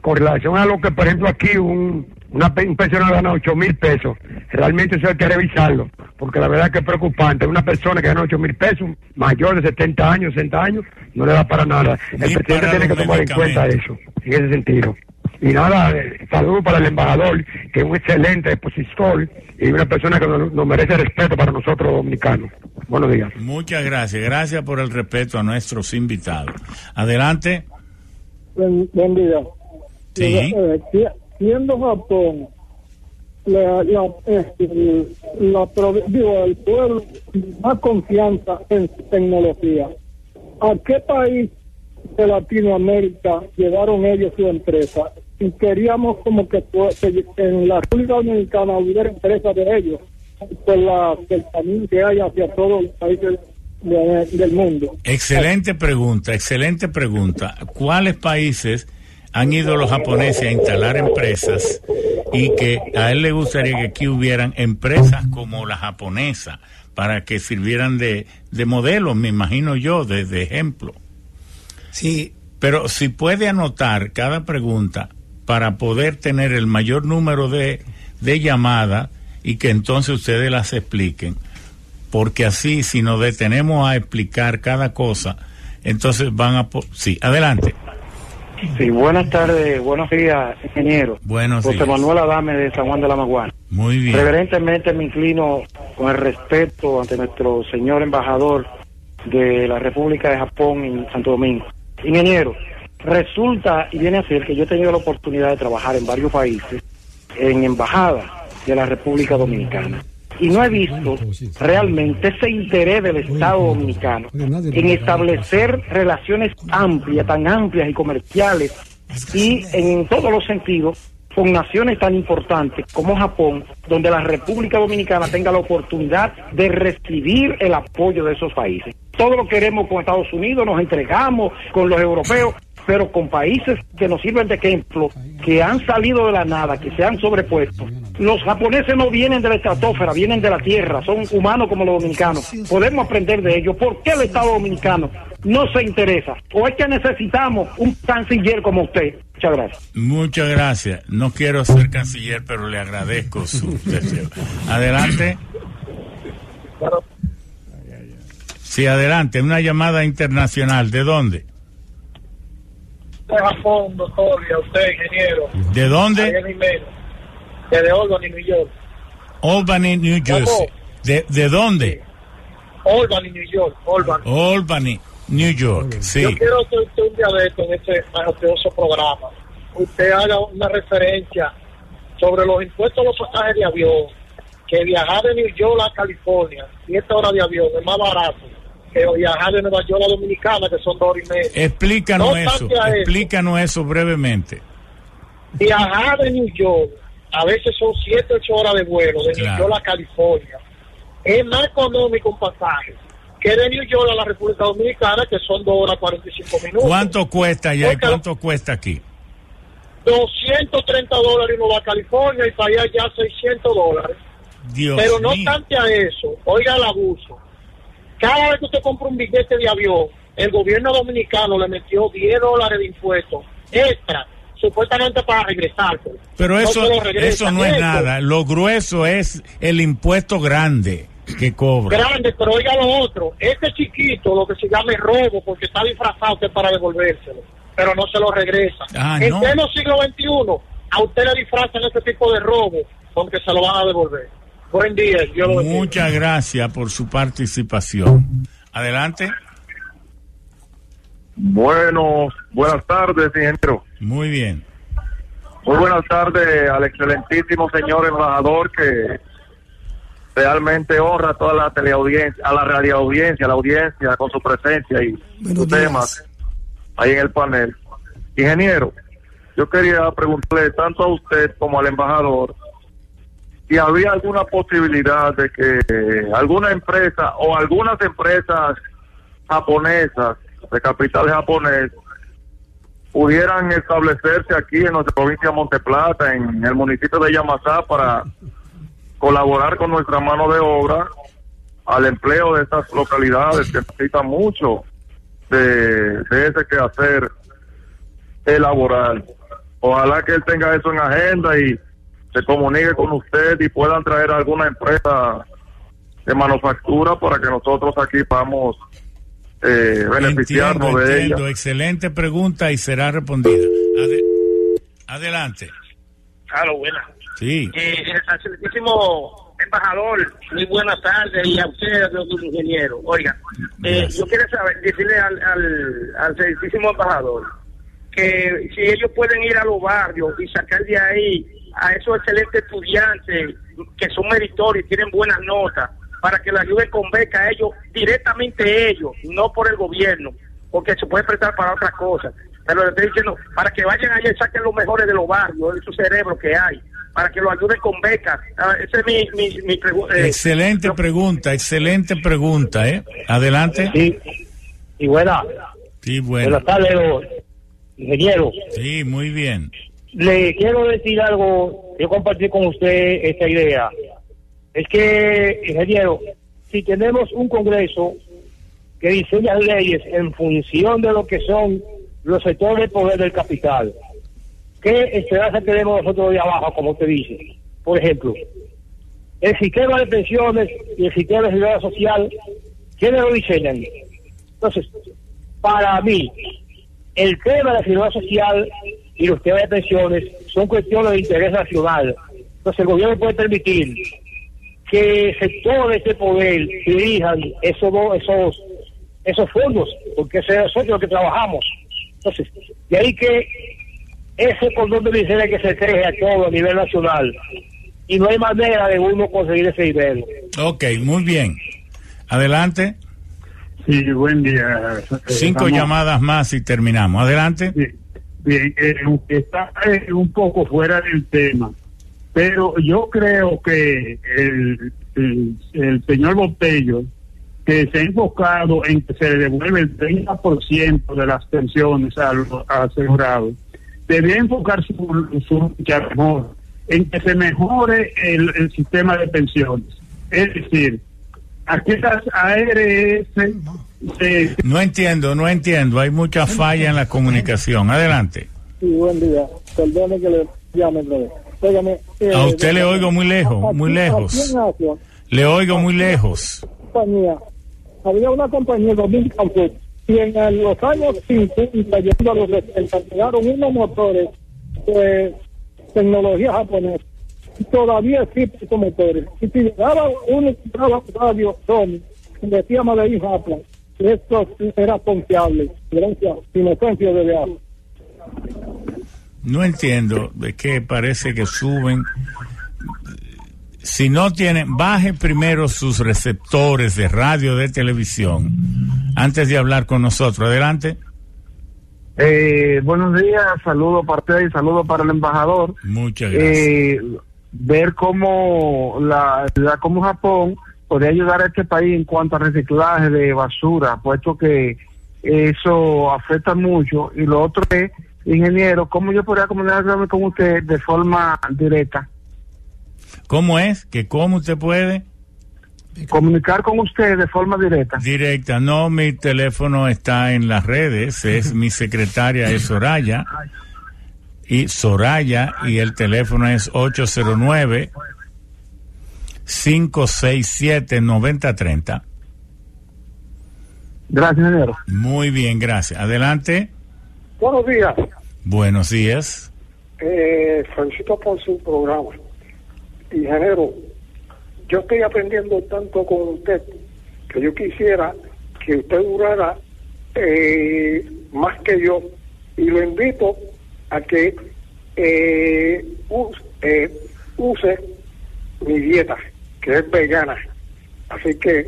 con relación a lo que, por ejemplo, aquí un, una, un pensionado gana 8 mil pesos, realmente eso hay que revisarlo, porque la verdad que es preocupante. Una persona que gana 8 mil pesos, mayor de 70 años, 60 años, no le da para nada. El Ni presidente tiene que tomar en cuenta eso, en ese sentido. Y nada, eh, saludo para el embajador, que es un excelente expositor y una persona que nos, nos merece respeto para nosotros dominicanos. Buenos días. Muchas gracias. Gracias por el respeto a nuestros invitados. Adelante. Buen, buen día. Sí. Eh, siendo Japón la, la, este, el pueblo más confianza en su tecnología, ¿a qué país de Latinoamérica llevaron ellos su empresa? Y queríamos como que, en la República Dominicana hubiera empresas de ellos por la cercanía que hay hacia todos los países de- del mundo. Excelente pregunta, excelente pregunta. ¿Cuáles países han ido los japoneses a instalar empresas y que a él le gustaría que aquí hubieran empresas como la japonesa para que sirvieran de, de modelo, me imagino yo, de, de ejemplo? Sí. Pero si puede anotar cada pregunta para poder tener el mayor número de, de llamadas y que entonces ustedes las expliquen, porque así si nos detenemos a explicar cada cosa, entonces van a... Sí, adelante. Sí, buenas tardes, buenos días, ingeniero. Buenos José días. Manuel Adame de San Juan de la Maguana. Muy bien. Reverentemente me inclino con el respeto ante nuestro señor embajador de la República de Japón en Santo Domingo. Ingeniero, resulta y viene a ser que yo he tenido la oportunidad de trabajar en varios países en embajadas de la República Dominicana. Y no he visto realmente ese interés del Estado Dominicano en establecer relaciones amplias, tan amplias y comerciales, y en todos los sentidos, con naciones tan importantes como Japón, donde la República Dominicana tenga la oportunidad de recibir el apoyo de esos países. Todo lo queremos con Estados Unidos, nos entregamos con los europeos, pero con países que nos sirven de ejemplo, que han salido de la nada, que se han sobrepuesto. Los japoneses no vienen de la estratosfera, vienen de la tierra, son humanos como los dominicanos. Podemos aprender de ellos. ¿Por qué el Estado dominicano no se interesa? ¿O es que necesitamos un canciller como usted? Muchas gracias. Muchas gracias. No quiero ser canciller, pero le agradezco su deseo. Adelante. Sí, adelante. Una llamada internacional. ¿De dónde? De Japón, doctor, y a usted, ingeniero. ¿De dónde? Jiménez, Desde Albany, New York. Albany, New Jersey. ¿De, de dónde? Albany, New York. Albany. Albany, New York. Sí. Yo quiero que usted un día de esto en este maravilloso programa, usted haga una referencia sobre los impuestos a los pasajes de avión, que viajar de New York a California, siete horas de avión, es más barato que viajar de Nueva York a Dominicana, que son dos horas y media. Explícanos No eso. Explícanos eso brevemente. viajar de New York, a veces son 7, 8 horas de vuelo, de New Claro. York a California. Es más económico un pasaje que de New York a la República Dominicana, que son 2 horas 45 minutos. ¿Cuánto cuesta allá y cuánto cuesta aquí? 230 dólares uno va a California y para allá ya 600 dólares. Dios Pero no mío. obstante a eso, oiga el abuso. Cada vez que usted compra un billete de avión, el gobierno dominicano le metió 10 dólares de impuestos extra, supuestamente para regresarse. Pero No eso, regresa. eso no es nada. Lo grueso es el impuesto grande que cobra. Grande, pero oiga lo otro. Este chiquito, lo que se llama el robo, porque está disfrazado usted para devolvérselo, pero no se lo regresa. Ah, en no. pleno siglo XXI, a usted le disfrazan ese tipo de robo, aunque se lo van a devolver. Buen día, yo lo. Muchas gracias por su participación. Adelante. Bueno, buenas tardes, ingeniero. Muy bien. Muy buenas tardes al excelentísimo señor embajador que realmente honra a toda la teleaudiencia, a la radioaudiencia, a la audiencia con su presencia y sus temas ahí en el panel. Ingeniero, yo quería preguntarle tanto a usted como al embajador si había alguna posibilidad de que alguna empresa o algunas empresas japonesas de capital japonés pudieran establecerse aquí en nuestra provincia de Monteplata, en el municipio de Yamasá, para colaborar con nuestra mano de obra al empleo de estas localidades que necesitan mucho de, de ese quehacer laboral. Ojalá que él tenga eso en agenda y se comunique con usted y puedan traer alguna empresa de manufactura para que nosotros aquí podamos eh, beneficiarnos Entiendo, de ella. entiendo. Excelente pregunta y será respondida. Ade- Adelante. Claro, buena. Sí. Eh, excelentísimo embajador, muy buenas tardes y a ustedes, los ingenieros. Oiga, eh, yo quiero saber, decirle al, al, al excelentísimo embajador que si ellos pueden ir a los barrios y sacar de ahí a esos excelentes estudiantes que son meritorios y tienen buenas notas, para que le ayuden con beca a ellos, directamente ellos, no por el gobierno, porque se puede prestar para otras cosas. Pero le estoy diciendo, para que vayan allá y saquen los mejores de los barrios, de esos cerebros que hay, para que lo ayuden con becas. Ah, Esa es mi, mi, mi pregunta. Eh, excelente pregunta, excelente pregunta, ¿eh? Adelante. Sí. Y buena. Sí, bueno. Buenas tardes, ingeniero. Sí, muy bien. Le quiero decir algo, yo compartir con usted esta idea. Es que, ingeniero, si tenemos un Congreso que diseña leyes en función de lo que son los sectores de poder del capital, ¿qué esperanza tenemos nosotros de abajo, como usted dice? Por ejemplo, el sistema de pensiones y el sistema de seguridad social, ¿quiénes lo diseñan? Entonces, para mí, el tema de la seguridad social y los temas de pensiones son cuestiones de interés nacional. Entonces, el gobierno puede permitir que sectores de poder dirijan esos esos esos fondos, porque eso es nosotros los que trabajamos. Entonces, de ahí que ese cordón de miseria que se teje a todo a nivel nacional y no hay manera de uno conseguir ese dinero. Ok, muy bien. Adelante. Sí, buen día. Cinco llamadas más y terminamos. Adelante. Bien, eh, está eh, un poco fuera del tema, pero yo creo que el, el, señor Botello, que se ha enfocado en que se devuelve el 30% de las pensiones a los asegurados, debía enfocar su, su mejor en que se mejore el sistema de pensiones. Es decir, aquellas ARS se No entiendo, no entiendo. Hay mucha falla en la comunicación. Adelante. Sí, buen día. Perdone que le llame otra vez. Óigame, eh, A usted le oigo muy lejos, aquí- muy lejos. aquí Le oigo muy lejos. compañía, había una compañía, Dominican Food, y en el- los años 50, llegando a los 60, llegaron unos motores de tecnología japonesa. Todavía existen esos motores. Y si llegaba uno un radio Sony, y decía Madrid Japón, esto era confiable. Gracias, inocencia de viaje. No entiendo de qué parece que suben. Si no tienen, baje primero sus receptores de radio, de televisión, antes de hablar con nosotros. Adelante. Eh, buenos días, saludo para usted y saludo para el embajador. Muchas gracias. Eh, ver cómo la, la cómo Japón podría ayudar a este país en cuanto a reciclaje de basura, puesto que eso afecta mucho. Y lo otro es, ingeniero, cómo yo podría comunicarme con usted de forma directa. ¿Cómo es? ¿Que cómo usted puede? Comunicar con usted de forma directa. Directa. No, mi teléfono está en las redes. Es mi secretaria es Soraya. Y Soraya y el teléfono es 809 567 9030. Gracias, ingeniero. Muy bien, gracias. Adelante. Buenos días. Buenos días. Eh, felicito por su programa. Ingeniero, yo estoy aprendiendo tanto con usted que yo quisiera que usted durara eh, más que yo y lo invito a que eh, use, eh, use mi dieta, que es vegana. Así que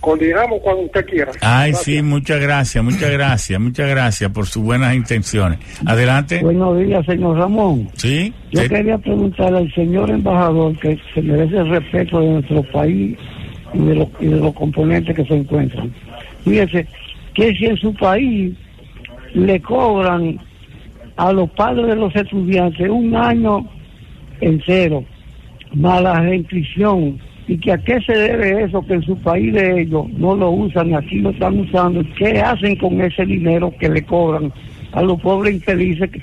coordinamos cuando usted quiera. Ay, Gracias. sí, muchas gracias, muchas gracias, muchas gracias por sus buenas intenciones. Adelante. Buenos días, señor Ramón. Sí. Yo Sí. quería preguntarle al señor embajador que se merece el respeto de nuestro país y de, los, y de los componentes que se encuentran. Fíjese que si en su país le cobran a los padres de los estudiantes un año entero, más la restricción, y que a qué se debe eso, que en su país de ellos no lo usan, aquí lo están usando, ¿qué hacen con ese dinero que le cobran a los pobres infelices que,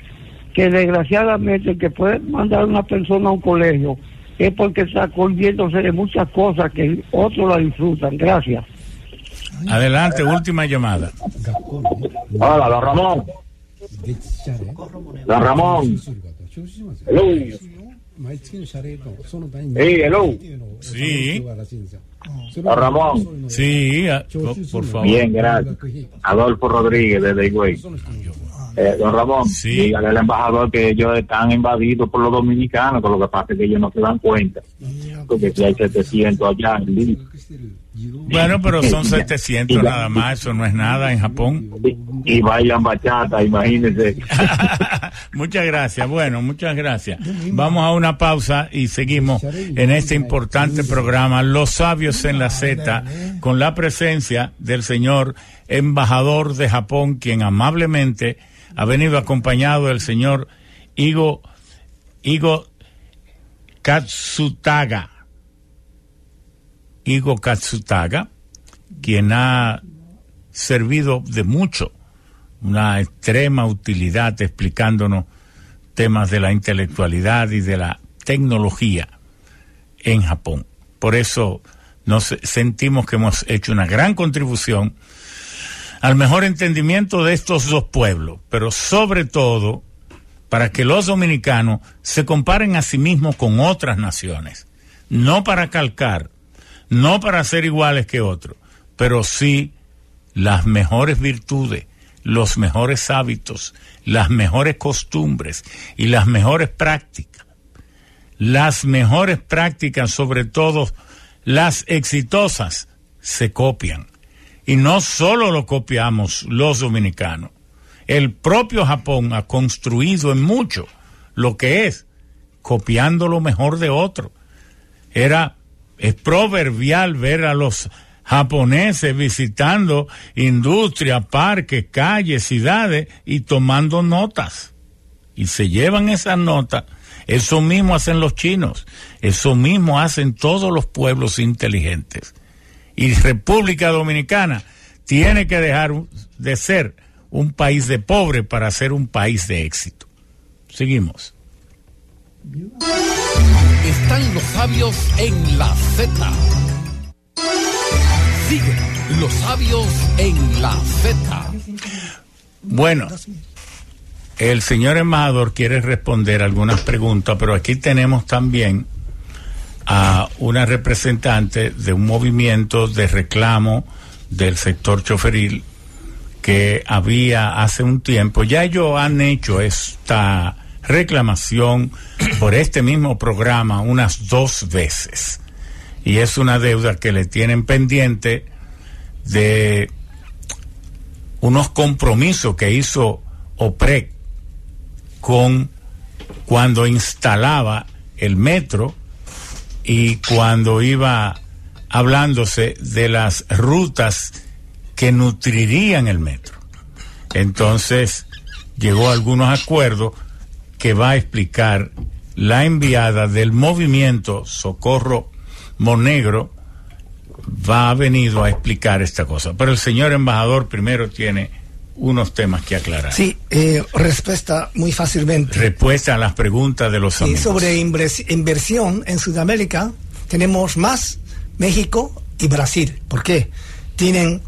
que desgraciadamente el que puede mandar a una persona a un colegio es porque está colviéndose de muchas cosas que otros la disfrutan. Gracias. Adelante, última llamada. Hola, don Ramón. Don Ramón. Hello. Hey, hello. Sí. Don Ramón. Sí, por, por favor. Bien, gracias. Adolfo Rodríguez desde Higüey. Eh, don Ramón, dígale al embajador que ellos están invadidos por los dominicanos, que lo que pasa es que ellos no se dan cuenta. Porque si hay 700 allá en Lima. Bueno, pero son 700 nada más, eso no es nada en Japón. Y bailan bachata, imagínense. muchas gracias, bueno, muchas gracias. Vamos a una pausa y seguimos en este importante programa, Los Sabios en la Z, con la presencia del señor embajador de Japón, quien amablemente ha venido acompañado del señor Igo, Igo Katsutaga. Igo Katsutaga, quien ha servido de mucho, una extrema utilidad explicándonos temas de la intelectualidad y de la tecnología en Japón. Por eso nos sentimos que hemos hecho una gran contribución al mejor entendimiento de estos dos pueblos, pero sobre todo para que los dominicanos se comparen a sí mismos con otras naciones, no para calcar, no para ser iguales que otros, pero sí las mejores virtudes, los mejores hábitos, las mejores costumbres y las mejores prácticas. Las mejores prácticas, sobre todo las exitosas, se copian. Y no solo lo copiamos los dominicanos. El propio Japón ha construido en mucho lo que es copiando lo mejor de otro. Era es proverbial ver a los japoneses visitando industria, parques, calles, ciudades y tomando notas. Y se llevan esas notas. Eso mismo hacen los chinos. Eso mismo hacen todos los pueblos inteligentes. Y República Dominicana tiene que dejar de ser un país de pobre para ser un país de éxito. Seguimos. Están los sabios en la Z. Sigue los sabios en la Z. Bueno, el señor embajador quiere responder algunas preguntas, pero aquí tenemos también a una representante de un movimiento de reclamo del sector choferil que había hace un tiempo. Ya ellos han hecho esta reclamación por este mismo programa unas dos veces. Y es una deuda que le tienen pendiente de unos compromisos que hizo OPREC con cuando instalaba el metro y cuando iba hablándose de las rutas que nutrirían el metro. Entonces llegó a algunos acuerdos que va a explicar la enviada del movimiento Socorro Monegro va a venido a explicar esta cosa. Pero el señor embajador primero tiene unos temas que aclarar. Sí, eh, respuesta muy fácilmente. Respuesta a las preguntas de los sí, Sobre inversión en Sudamérica, tenemos más México y Brasil. ¿Por qué? Tienen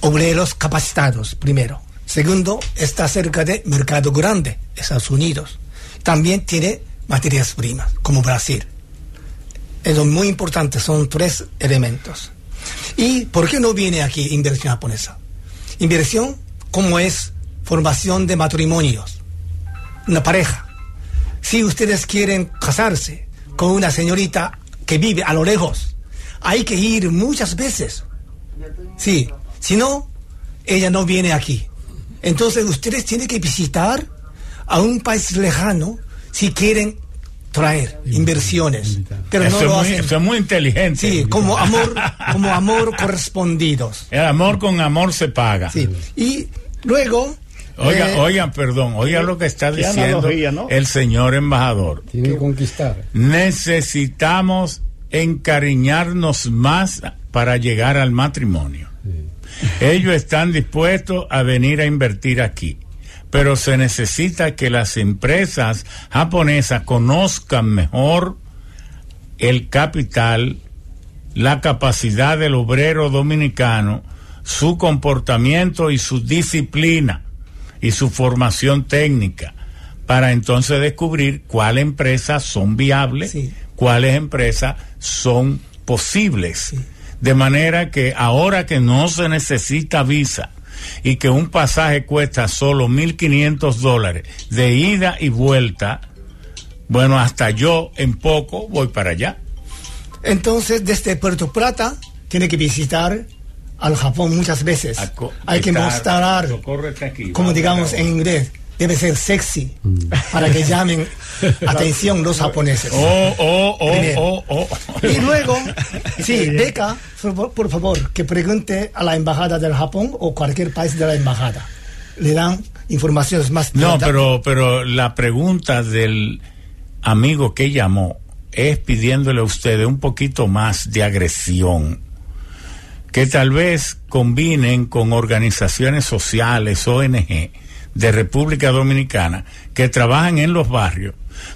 obreros capacitados, primero. Segundo, está cerca de mercado grande, Estados Unidos. También tiene materias primas, como Brasil. Es muy importante, son tres elementos. ¿Y por qué no viene aquí inversión japonesa? Inversión como es formación de matrimonios, una pareja. Si ustedes quieren casarse con una señorita que vive a lo lejos, hay que ir muchas veces. Sí, si no, ella no viene aquí. Entonces ustedes tienen que visitar a un país lejano si quieren traer inversiones. Pero no lo hacen. Muy, muy inteligente. Sí, como amor, como amor correspondidos. El amor con amor se paga. Sí. Y luego. Oiga, eh, oigan, perdón, oiga lo que está diciendo el señor embajador. Tiene que conquistar. Necesitamos encariñarnos más para llegar al matrimonio. Ellos están dispuestos a venir a invertir aquí, pero se necesita que las empresas japonesas conozcan mejor el capital, la capacidad del obrero dominicano, su comportamiento y su disciplina y su formación técnica para entonces descubrir cuáles empresas son viables, cuáles empresas son posibles. De manera que ahora que no se necesita visa y que un pasaje cuesta solo 1.500 dólares de ida y vuelta, bueno, hasta yo en poco voy para allá. Entonces, desde Puerto Plata, tiene que visitar al Japón muchas veces. Hay que mostrar, como digamos en inglés, debe ser sexy para que llamen atención los japoneses. Oh, oh, oh, oh, oh. Y luego, sí, Beca, por, favor, que pregunte a la embajada del Japón o cualquier país de la embajada. Le dan informaciones más. No, pero, pero la pregunta del amigo que llamó es pidiéndole a ustedes un poquito más de agresión que tal vez combinen con organizaciones sociales, ONG, de República Dominicana que trabajan en los barrios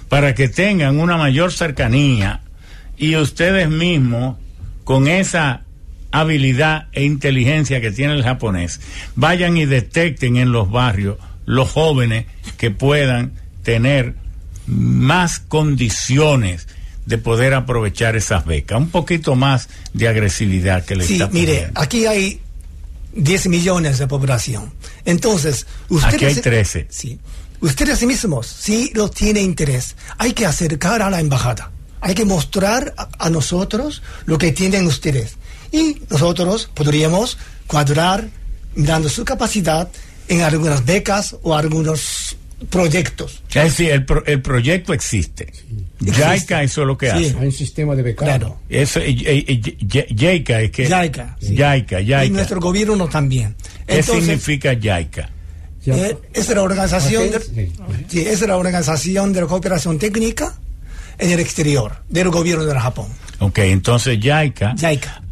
para que tengan una mayor cercanía y ustedes mismos con esa habilidad e inteligencia que tiene el japonés vayan y detecten en los barrios los jóvenes que puedan tener más condiciones de poder aprovechar esas becas, un poquito más de agresividad que le sí, mire, aquí hay 10 millones de población. Entonces, ustedes... Aquí hay 13. Sí. Ustedes mismos, si lo tiene interés, hay que acercar a la embajada. Hay que mostrar a, nosotros lo que tienen ustedes. Y nosotros podríamos cuadrar, mirando su capacidad, en algunas becas o algunos proyectos. Es decir, el, el proyecto existe. JICA eso es lo que hace. Hay un sistema de becado. Claro. Eso, JICA es que... JICA. JICA, Y nuestro gobierno también. ¿Qué significa JICA? Eh, es la organización, de, sí, es la organización de la cooperación técnica en el exterior del gobierno del Japón. Ok, entonces JICA, JICA.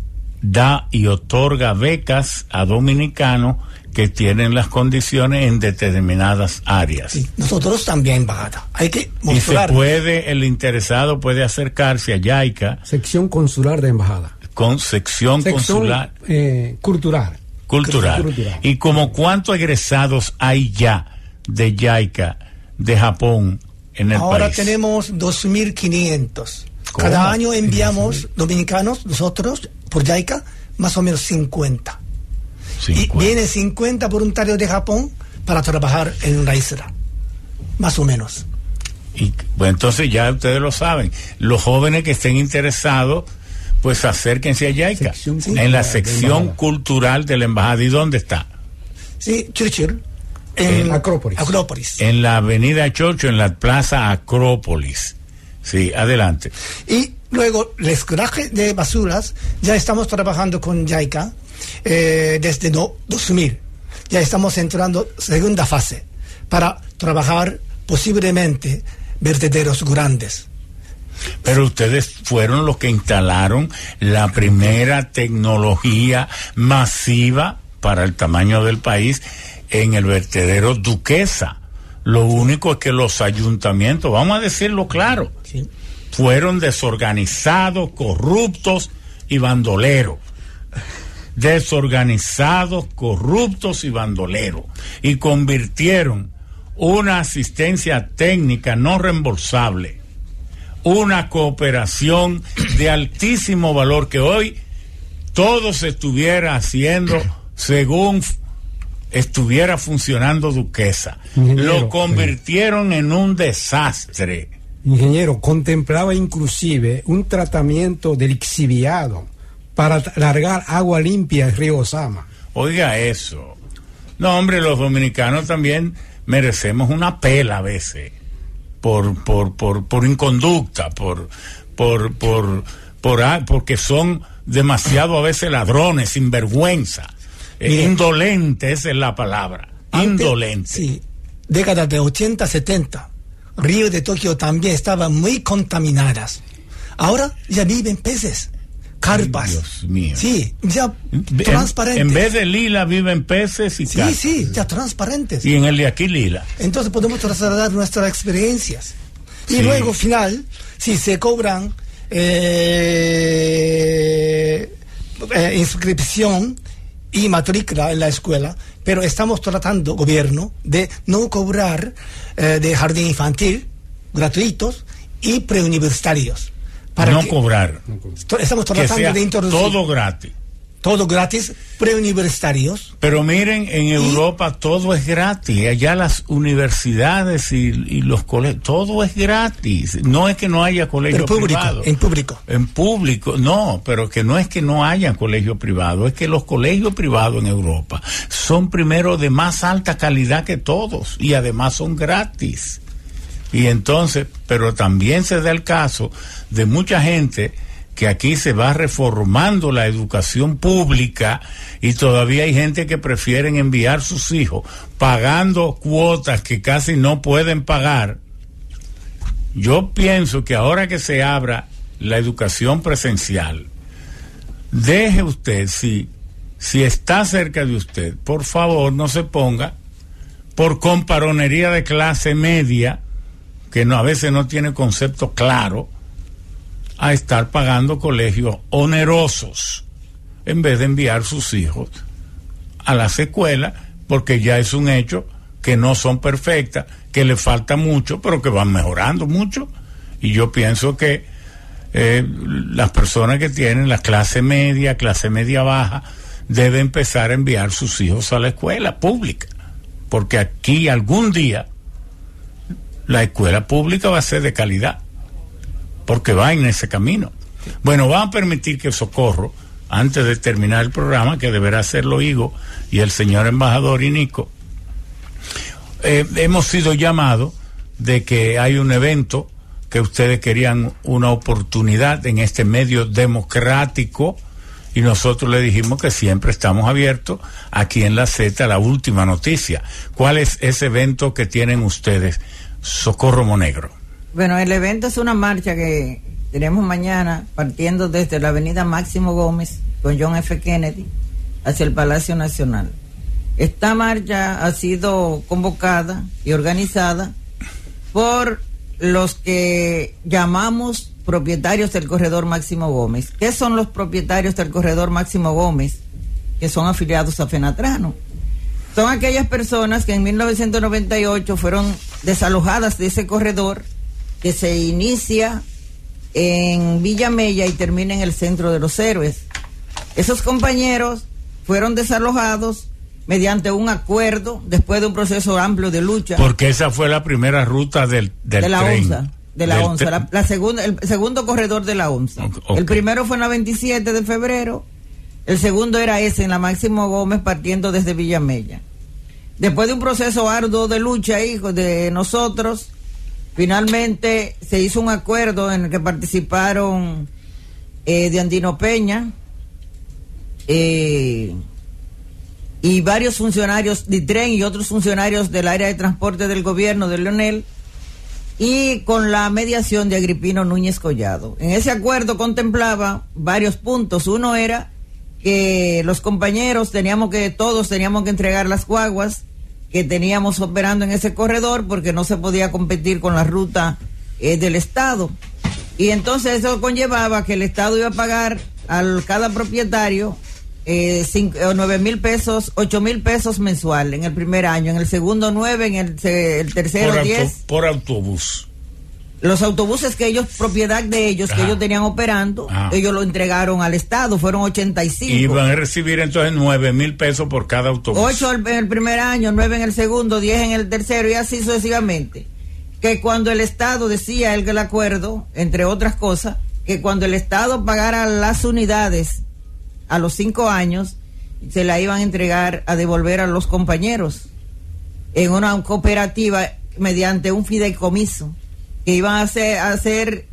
Da y otorga becas a dominicanos que tienen las condiciones en determinadas áreas. nosotros también, Bajada. Hay que mostrar. Y se puede, el interesado puede acercarse a YAICA. Sección consular de embajada. Con sección, consular. Eh, cultural. cultural. Y como cuántos egresados hay ya de YAICA de Japón en el Ahora país. Ahora tenemos 2.500. Cada año enviamos dominicanos, nosotros, por YAICA, más o menos 50. Y viene 50 voluntarios de Japón para trabajar en una isla, más o menos. Y bueno, entonces ya ustedes lo saben, los jóvenes que estén interesados, pues acérquense a Yaica, en la sección cultural de la embajada. ¿Y dónde está? Sí, Churchill. En, Acrópolis. Acrópolis. En la avenida Chocho, en la plaza Acrópolis. Sí, adelante. Y luego, el escoraje de basuras, ya estamos trabajando con JICA eh, desde 2000. Ya estamos entrando segunda fase para trabajar posiblemente vertederos grandes. Pero ustedes fueron los que instalaron la primera tecnología masiva para el tamaño del país en el vertedero Duquesa. Lo único es que los ayuntamientos, vamos a decirlo claro, fueron desorganizados, corruptos y bandoleros desorganizados, corruptos y bandoleros, y convirtieron una asistencia técnica no reembolsable, una cooperación de altísimo valor que hoy todo se estuviera haciendo según estuviera funcionando Duquesa. Lo convirtieron en un desastre. Ingeniero, contemplaba inclusive un tratamiento del exhibiado para largar agua limpia al río Osama. Oiga eso. No, hombre, los dominicanos también merecemos una pela a veces por, por, por, por inconducta, por, por, por, por, porque son demasiado a veces ladrones, sinvergüenza. Eh, indolente, esa es la palabra. indolente. Sí, décadas de 80, 70. Río de Tokio también estaban muy contaminadas. Ahora ya viven peces carpas. Dios mío. Sí, ya transparentes. En, vez de lila viven peces y Sí, sí, ya transparentes. Y en el de aquí lila. Entonces podemos trasladar nuestras experiencias. Y luego, final, si se cobran eh, eh, inscripción y matrícula en la escuela, pero estamos tratando, gobierno, de no cobrar eh, de jardín infantil gratuitos y preuniversitarios. Para no cobrar. Estamos tratando de introducir. Todo gratis todo gratis, preuniversitarios. Pero miren, en Europa todo es gratis, allá las universidades y, los colegios, todo es gratis. No es que no haya colegio privado. En público. En público, no, pero que no es que no haya colegio privado, es que los colegios privados en Europa son primero de más alta calidad que todos y además son gratis. Y entonces, pero también se da el caso de mucha gente que aquí se va reformando la educación pública y todavía hay gente que prefieren enviar sus hijos pagando cuotas que casi no pueden pagar. Yo pienso que ahora que se abra la educación presencial, deje usted, si, si está cerca de usted, por favor no se ponga por comparonería de clase media, que no, a veces no tiene concepto claro, a estar pagando colegios onerosos en vez de enviar sus hijos a las escuelas, porque ya es un hecho que no son perfectas, que le falta mucho, pero que van mejorando mucho. Y yo pienso que eh, las personas que tienen la clase media, clase media baja, deben empezar a enviar sus hijos a la escuela pública, porque aquí algún día la escuela pública va a ser de calidad porque va en ese camino. Bueno, va a permitir que Socorro, antes de terminar el programa, que deberá hacerlo Higo y el señor embajador y Nico, eh, hemos sido llamados de que hay un evento que ustedes querían una oportunidad en este medio democrático y nosotros le dijimos que siempre estamos abiertos aquí en la Z, la última noticia. ¿Cuál es ese evento que tienen ustedes? Socorro Monegro. Bueno, el evento es una marcha que tenemos mañana partiendo desde la avenida Máximo Gómez con John F. Kennedy hacia el Palacio Nacional. Esta marcha ha sido convocada y organizada por los que llamamos propietarios del corredor Máximo Gómez. ¿Qué son los propietarios del corredor Máximo Gómez? Que son afiliados a Fenatrano. Son aquellas personas que en 1998 fueron desalojadas de ese corredor que se inicia en Villa Mella y termina en el centro de los héroes. Esos compañeros fueron desalojados mediante un acuerdo después de un proceso amplio de lucha. Porque esa fue la primera ruta del, del de la tren. ONSA. De la ONSA, la, segunda, el segundo corredor de la ONSA. El primero fue en la 27 de febrero, el segundo era ese en la Máximo Gómez partiendo desde Villamella. Después de un proceso arduo de lucha, hijo de nosotros, Finalmente se hizo un acuerdo en el que participaron eh, de Andino Peña eh, y varios funcionarios de tren y otros funcionarios del área de transporte del gobierno de Leonel y con la mediación de Agripino Núñez Collado. En ese acuerdo contemplaba varios puntos. Uno era que los compañeros teníamos que, todos teníamos que entregar las guaguas que teníamos operando en ese corredor porque no se podía competir con la ruta eh, del Estado. Y entonces eso conllevaba que el Estado iba a pagar a cada propietario eh, nueve mil pesos, ocho mil pesos mensual en el primer año, en el segundo nueve, en el, el tercero diez. por autobús los autobuses que ellos, propiedad de ellos, que ellos tenían operando, ellos lo entregaron al Estado, fueron 85. Y van a recibir entonces 9 mil pesos por cada autobús. 8 en el primer año, 9 en el segundo, 10 en el tercero y así sucesivamente. Que cuando el Estado decía el, el acuerdo, entre otras cosas, que cuando el Estado pagara las unidades a los 5 años, se la iban a entregar a devolver a los compañeros en una cooperativa mediante un fideicomiso que iban a hacer,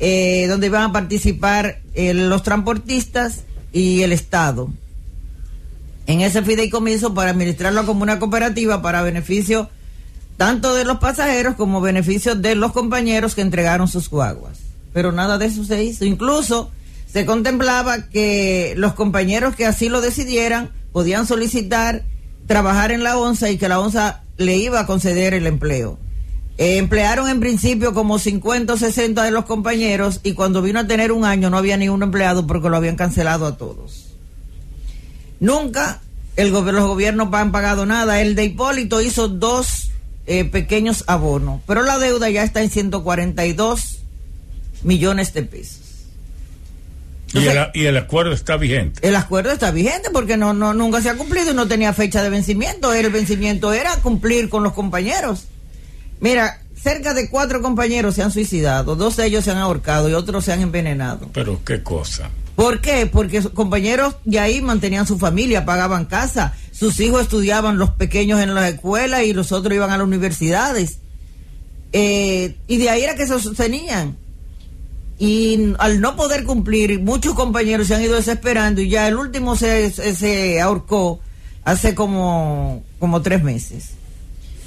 eh, donde iban a participar eh, los transportistas y el Estado. En ese fideicomiso para administrarlo como una cooperativa para beneficio tanto de los pasajeros como beneficio de los compañeros que entregaron sus guaguas. Pero nada de eso se hizo. Incluso se contemplaba que los compañeros que así lo decidieran podían solicitar trabajar en la ONSA y que la ONSA le iba a conceder el empleo. Eh, emplearon en principio como 50 o 60 de los compañeros y cuando vino a tener un año no había ni un empleado porque lo habían cancelado a todos. Nunca el los gobiernos han pagado nada. El de Hipólito hizo dos eh, pequeños abonos, pero la deuda ya está en 142 millones de pesos. y, el, y, el, acuerdo está vigente. El acuerdo está vigente porque no, no nunca se ha cumplido y no tenía fecha de vencimiento. El vencimiento era cumplir con los compañeros. Mira, cerca de cuatro compañeros se han suicidado, dos de ellos se han ahorcado y otros se han envenenado. Pero qué cosa. ¿Por qué? Porque sus compañeros de ahí mantenían su familia, pagaban casa, sus hijos estudiaban los pequeños en la escuela y los otros iban a las universidades. Eh, y de ahí era que se sostenían. Y al no poder cumplir, muchos compañeros se han ido desesperando y ya el último se, se, se ahorcó hace como, como tres meses.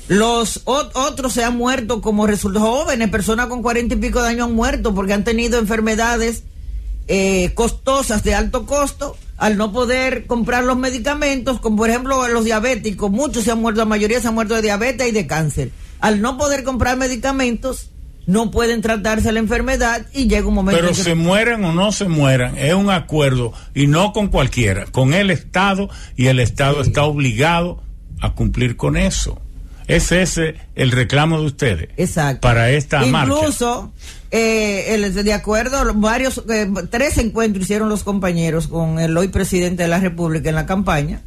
Los otros se han muerto como resultado jóvenes, personas con cuarenta y pico de años han muerto porque han tenido enfermedades eh, costosas de alto costo al no poder comprar los medicamentos, como por ejemplo los diabéticos, muchos se han muerto, la mayoría se han muerto de diabetes y de cáncer. Al no poder comprar medicamentos, no pueden tratarse la enfermedad y llega un momento. Pero se mueran o no se mueran, es un acuerdo y no con cualquiera, con el Estado y el Estado está obligado a cumplir con eso. Es ese el reclamo de ustedes. Exacto. Para esta marcha. Incluso, eh, el, de acuerdo, varios, eh, tres encuentros hicieron los compañeros con el hoy presidente de la República en la campaña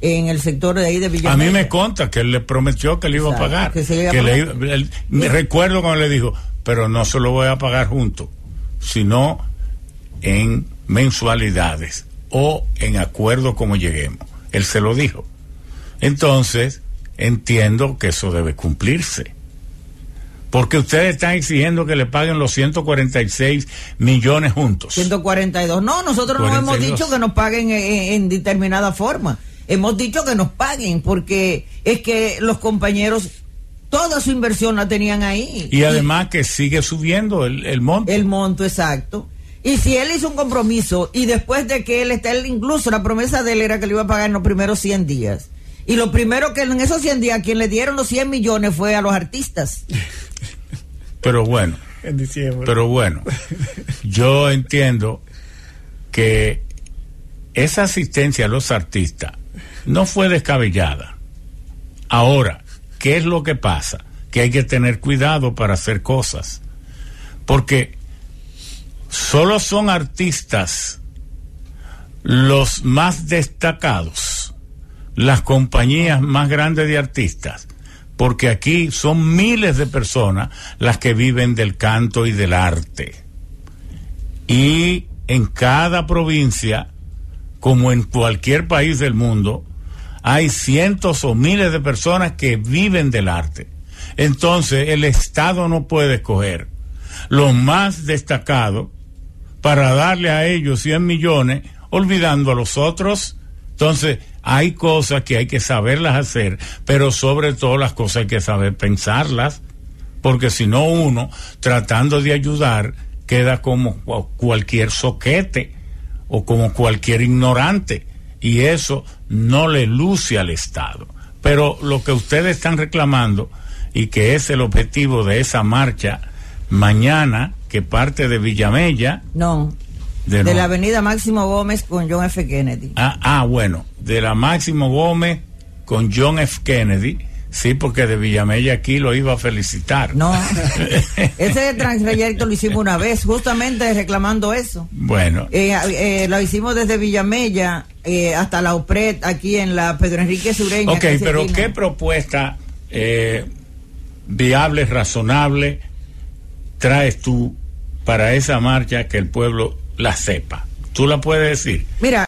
en el sector de ahí de Villamella. A mí me conta que él le prometió que le iba a pagar. Que, se iba a pagar. Le, él, me recuerdo cuando le dijo, pero no se lo voy a pagar junto, sino en mensualidades o en acuerdo como lleguemos. Él se lo dijo. Entonces, entiendo que eso debe cumplirse. Porque ustedes están exigiendo que le paguen los 146 millones juntos. 142. No, nosotros 42. no hemos dicho que nos paguen en, en, determinada forma. Hemos dicho que nos paguen porque es que los compañeros toda su inversión la tenían ahí. Y además que sigue subiendo el, el, monto. El monto, exacto. Y si él hizo un compromiso y después de que él está, él incluso la promesa de él era que le iba a pagar en los primeros 100 días. Y lo primero que en esos 100 días, quien le dieron los 100 millones fue a los artistas. Pero bueno. En diciembre. Pero bueno, yo entiendo que esa asistencia a los artistas no fue descabellada. Ahora, ¿qué es lo que pasa? Que hay que tener cuidado para hacer cosas. Porque solo son artistas los más destacados las compañías más grandes de artistas, porque aquí son miles de personas las que viven del canto y del arte. Y en cada provincia, como en cualquier país del mundo, hay cientos o miles de personas que viven del arte. Entonces el Estado no puede escoger los más destacados para darle a ellos 100 millones, olvidando a los otros. Entonces, hay cosas que hay que saberlas hacer, pero sobre todo las cosas hay que saber pensarlas, porque si no uno, tratando de ayudar, queda como cualquier soquete o como cualquier ignorante, y eso no le luce al Estado. Pero lo que ustedes están reclamando, y que es el objetivo de esa marcha mañana, que parte de Villamella. No, de, de la avenida Máximo Gómez con John F. Kennedy. Ah, ah, bueno, de la Máximo Gómez con John F. Kennedy. Sí, porque de Villamella aquí lo iba a felicitar. No, ese transproyecto lo hicimos una vez, justamente reclamando eso. Bueno. Eh, eh, lo hicimos desde Villamella eh, hasta la OPRED, aquí en la Pedro Enrique Sureña. Ok, pero ¿qué propuesta eh, viable, razonable traes tú para esa marcha que el pueblo la sepa. ¿Tú la puedes decir? Mira,